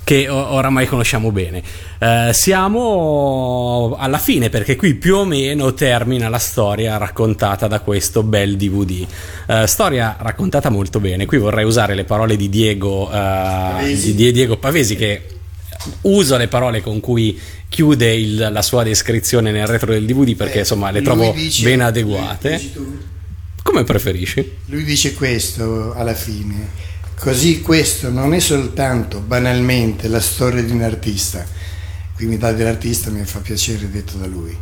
che oramai conosciamo bene. Eh, siamo alla fine perché qui più o meno termina la storia raccontata da questo bel DVD. Eh, storia raccontata molto bene, qui vorrei usare le parole di Diego, eh, di Diego Pavesi che uso le parole con cui chiude il- la sua descrizione nel retro del DVD perché insomma le trovo dice- ben adeguate. Come preferisci? Lui dice questo alla fine, così questo non è soltanto banalmente la storia di un artista, qui mi dà dell'artista mi fa piacere detto da lui,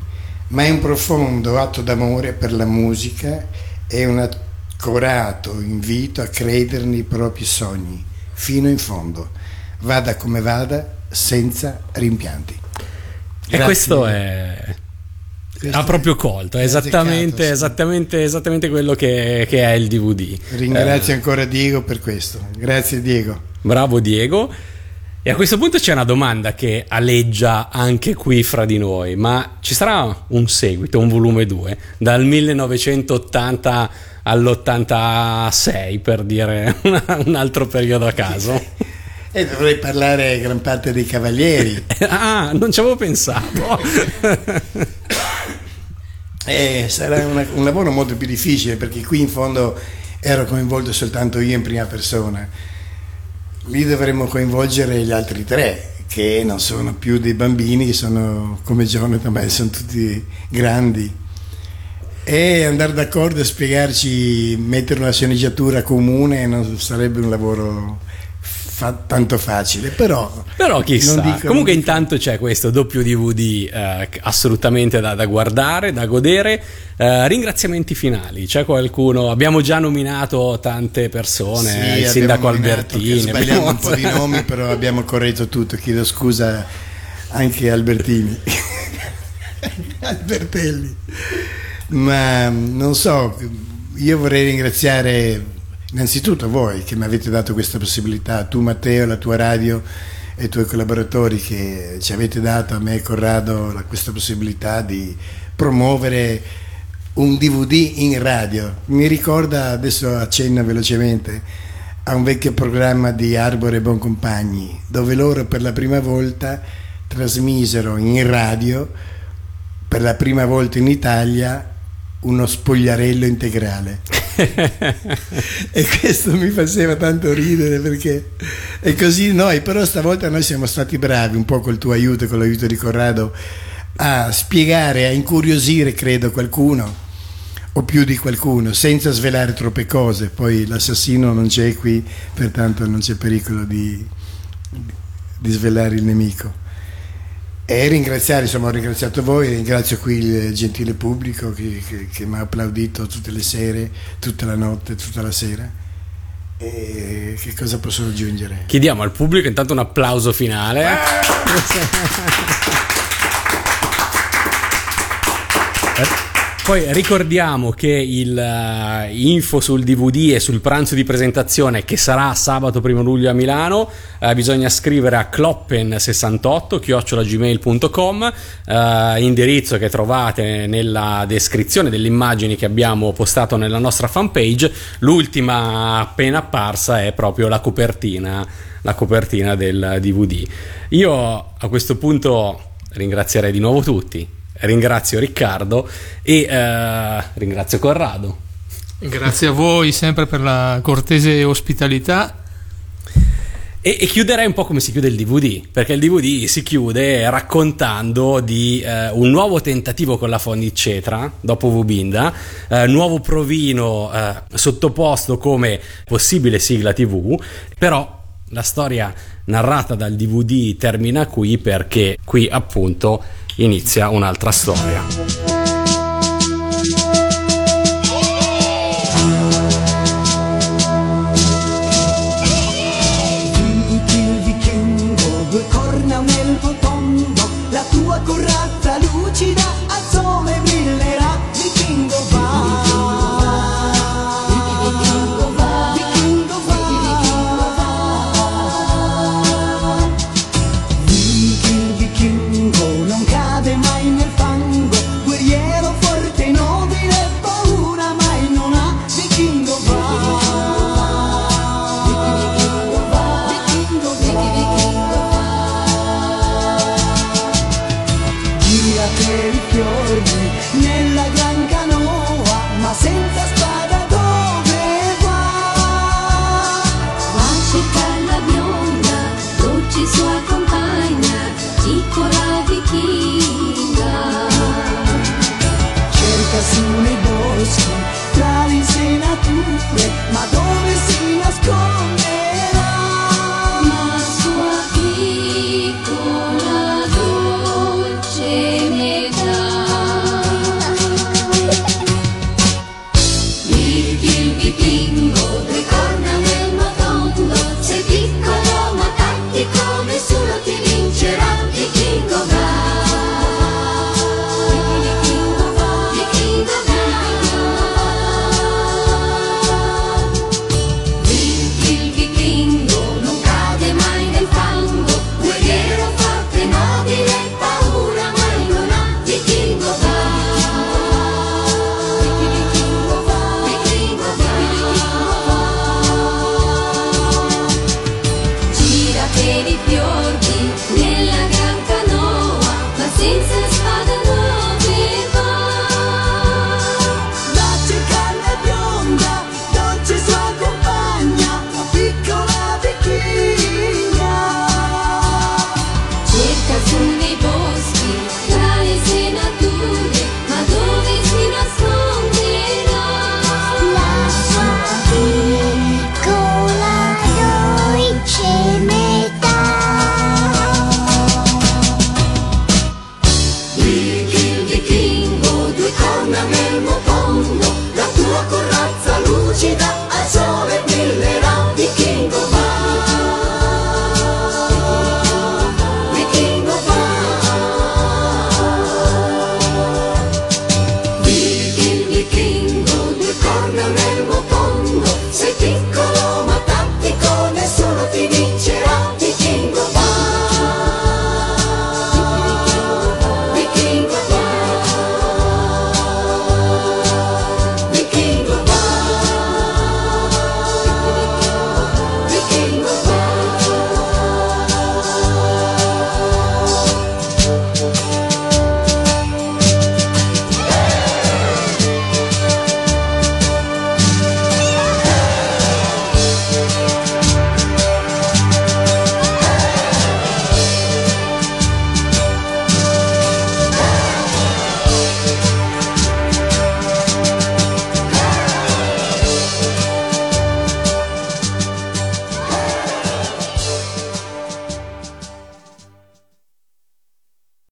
ma è un profondo atto d'amore per la musica e un accorato invito a credere nei propri sogni, fino in fondo, vada come vada, senza rimpianti. E Grazie. questo è. Questo ha proprio colto, è esattamente, sì. esattamente, esattamente quello che, che è il DVD. Ringrazio Eh, ancora Diego per questo, grazie Diego. bravo Diego. E a questo punto c'è una domanda che aleggia anche qui fra di noi, ma ci sarà un seguito, un volume 2, dal 1980 all'86 per dire un altro periodo a caso? E dovrei parlare gran parte dei cavalieri. ah, non ci avevo pensato. Eh, sarà una- un lavoro molto più difficile perché qui in fondo ero coinvolto soltanto io in prima persona. Lì dovremmo coinvolgere gli altri tre, che non sono più dei bambini, sono come Jonathan, ma sono tutti grandi. E andare d'accordo e spiegarci, mettere una sceneggiatura comune non sarebbe un lavoro fa- tanto facile, però... Però chissà. Comunque intanto c'è questo doppio DVD eh, assolutamente da, da guardare, da godere. Eh, ringraziamenti finali, c'è qualcuno? Abbiamo già nominato tante persone, Sì, il sindaco Albertini. Sbagliamo abbiamo- un po' di nomi, però abbiamo corretto tutto. Chiedo scusa anche Albertini. Albertelli. Ma non so, io vorrei ringraziare innanzitutto voi che mi avete dato questa possibilità, tu Matteo, la tua radio e i tuoi collaboratori che ci avete dato a me e Corrado la- questa possibilità di promuovere un DVD in radio. Mi ricorda, adesso accenno velocemente, a un vecchio programma di Arbore e Boncompagni, dove loro per la prima volta trasmisero in radio, per la prima volta in Italia, uno spogliarello integrale. e questo mi faceva tanto ridere perché è così noi, però stavolta noi siamo stati bravi, un po' col tuo aiuto e con l'aiuto di Corrado, a spiegare, a incuriosire, credo, qualcuno o più di qualcuno, senza svelare troppe cose. Poi l'assassino non c'è qui, pertanto non c'è pericolo di, di svelare il nemico. E ringraziare, insomma, ho ringraziato voi, ringrazio qui il gentile pubblico che, che- che mi ha applaudito tutte le sere, tutta la notte, tutta la sera. E che cosa posso aggiungere? Chiediamo al pubblico intanto un applauso finale. Poi ricordiamo che il eh, info sul DVD e sul pranzo di presentazione che sarà sabato 1 luglio a Milano, eh, bisogna scrivere a kloppen68 chiocciolagmail.com, eh, indirizzo che trovate nella descrizione delle immagini che abbiamo postato nella nostra fanpage. L'ultima appena apparsa è proprio la copertina, la copertina del DVD. Io a questo punto ringrazierei di nuovo tutti. Ringrazio Riccardo e eh, ringrazio Corrado. Grazie a voi sempre per la cortese ospitalità. E, e chiuderei un po' come si chiude il DVD, perché il DVD si chiude raccontando di eh, un nuovo tentativo con la Cetra dopo Vubinda, eh, nuovo provino eh, sottoposto come possibile sigla TV, però la storia narrata dal DVD termina qui perché qui appunto inizia un'altra storia.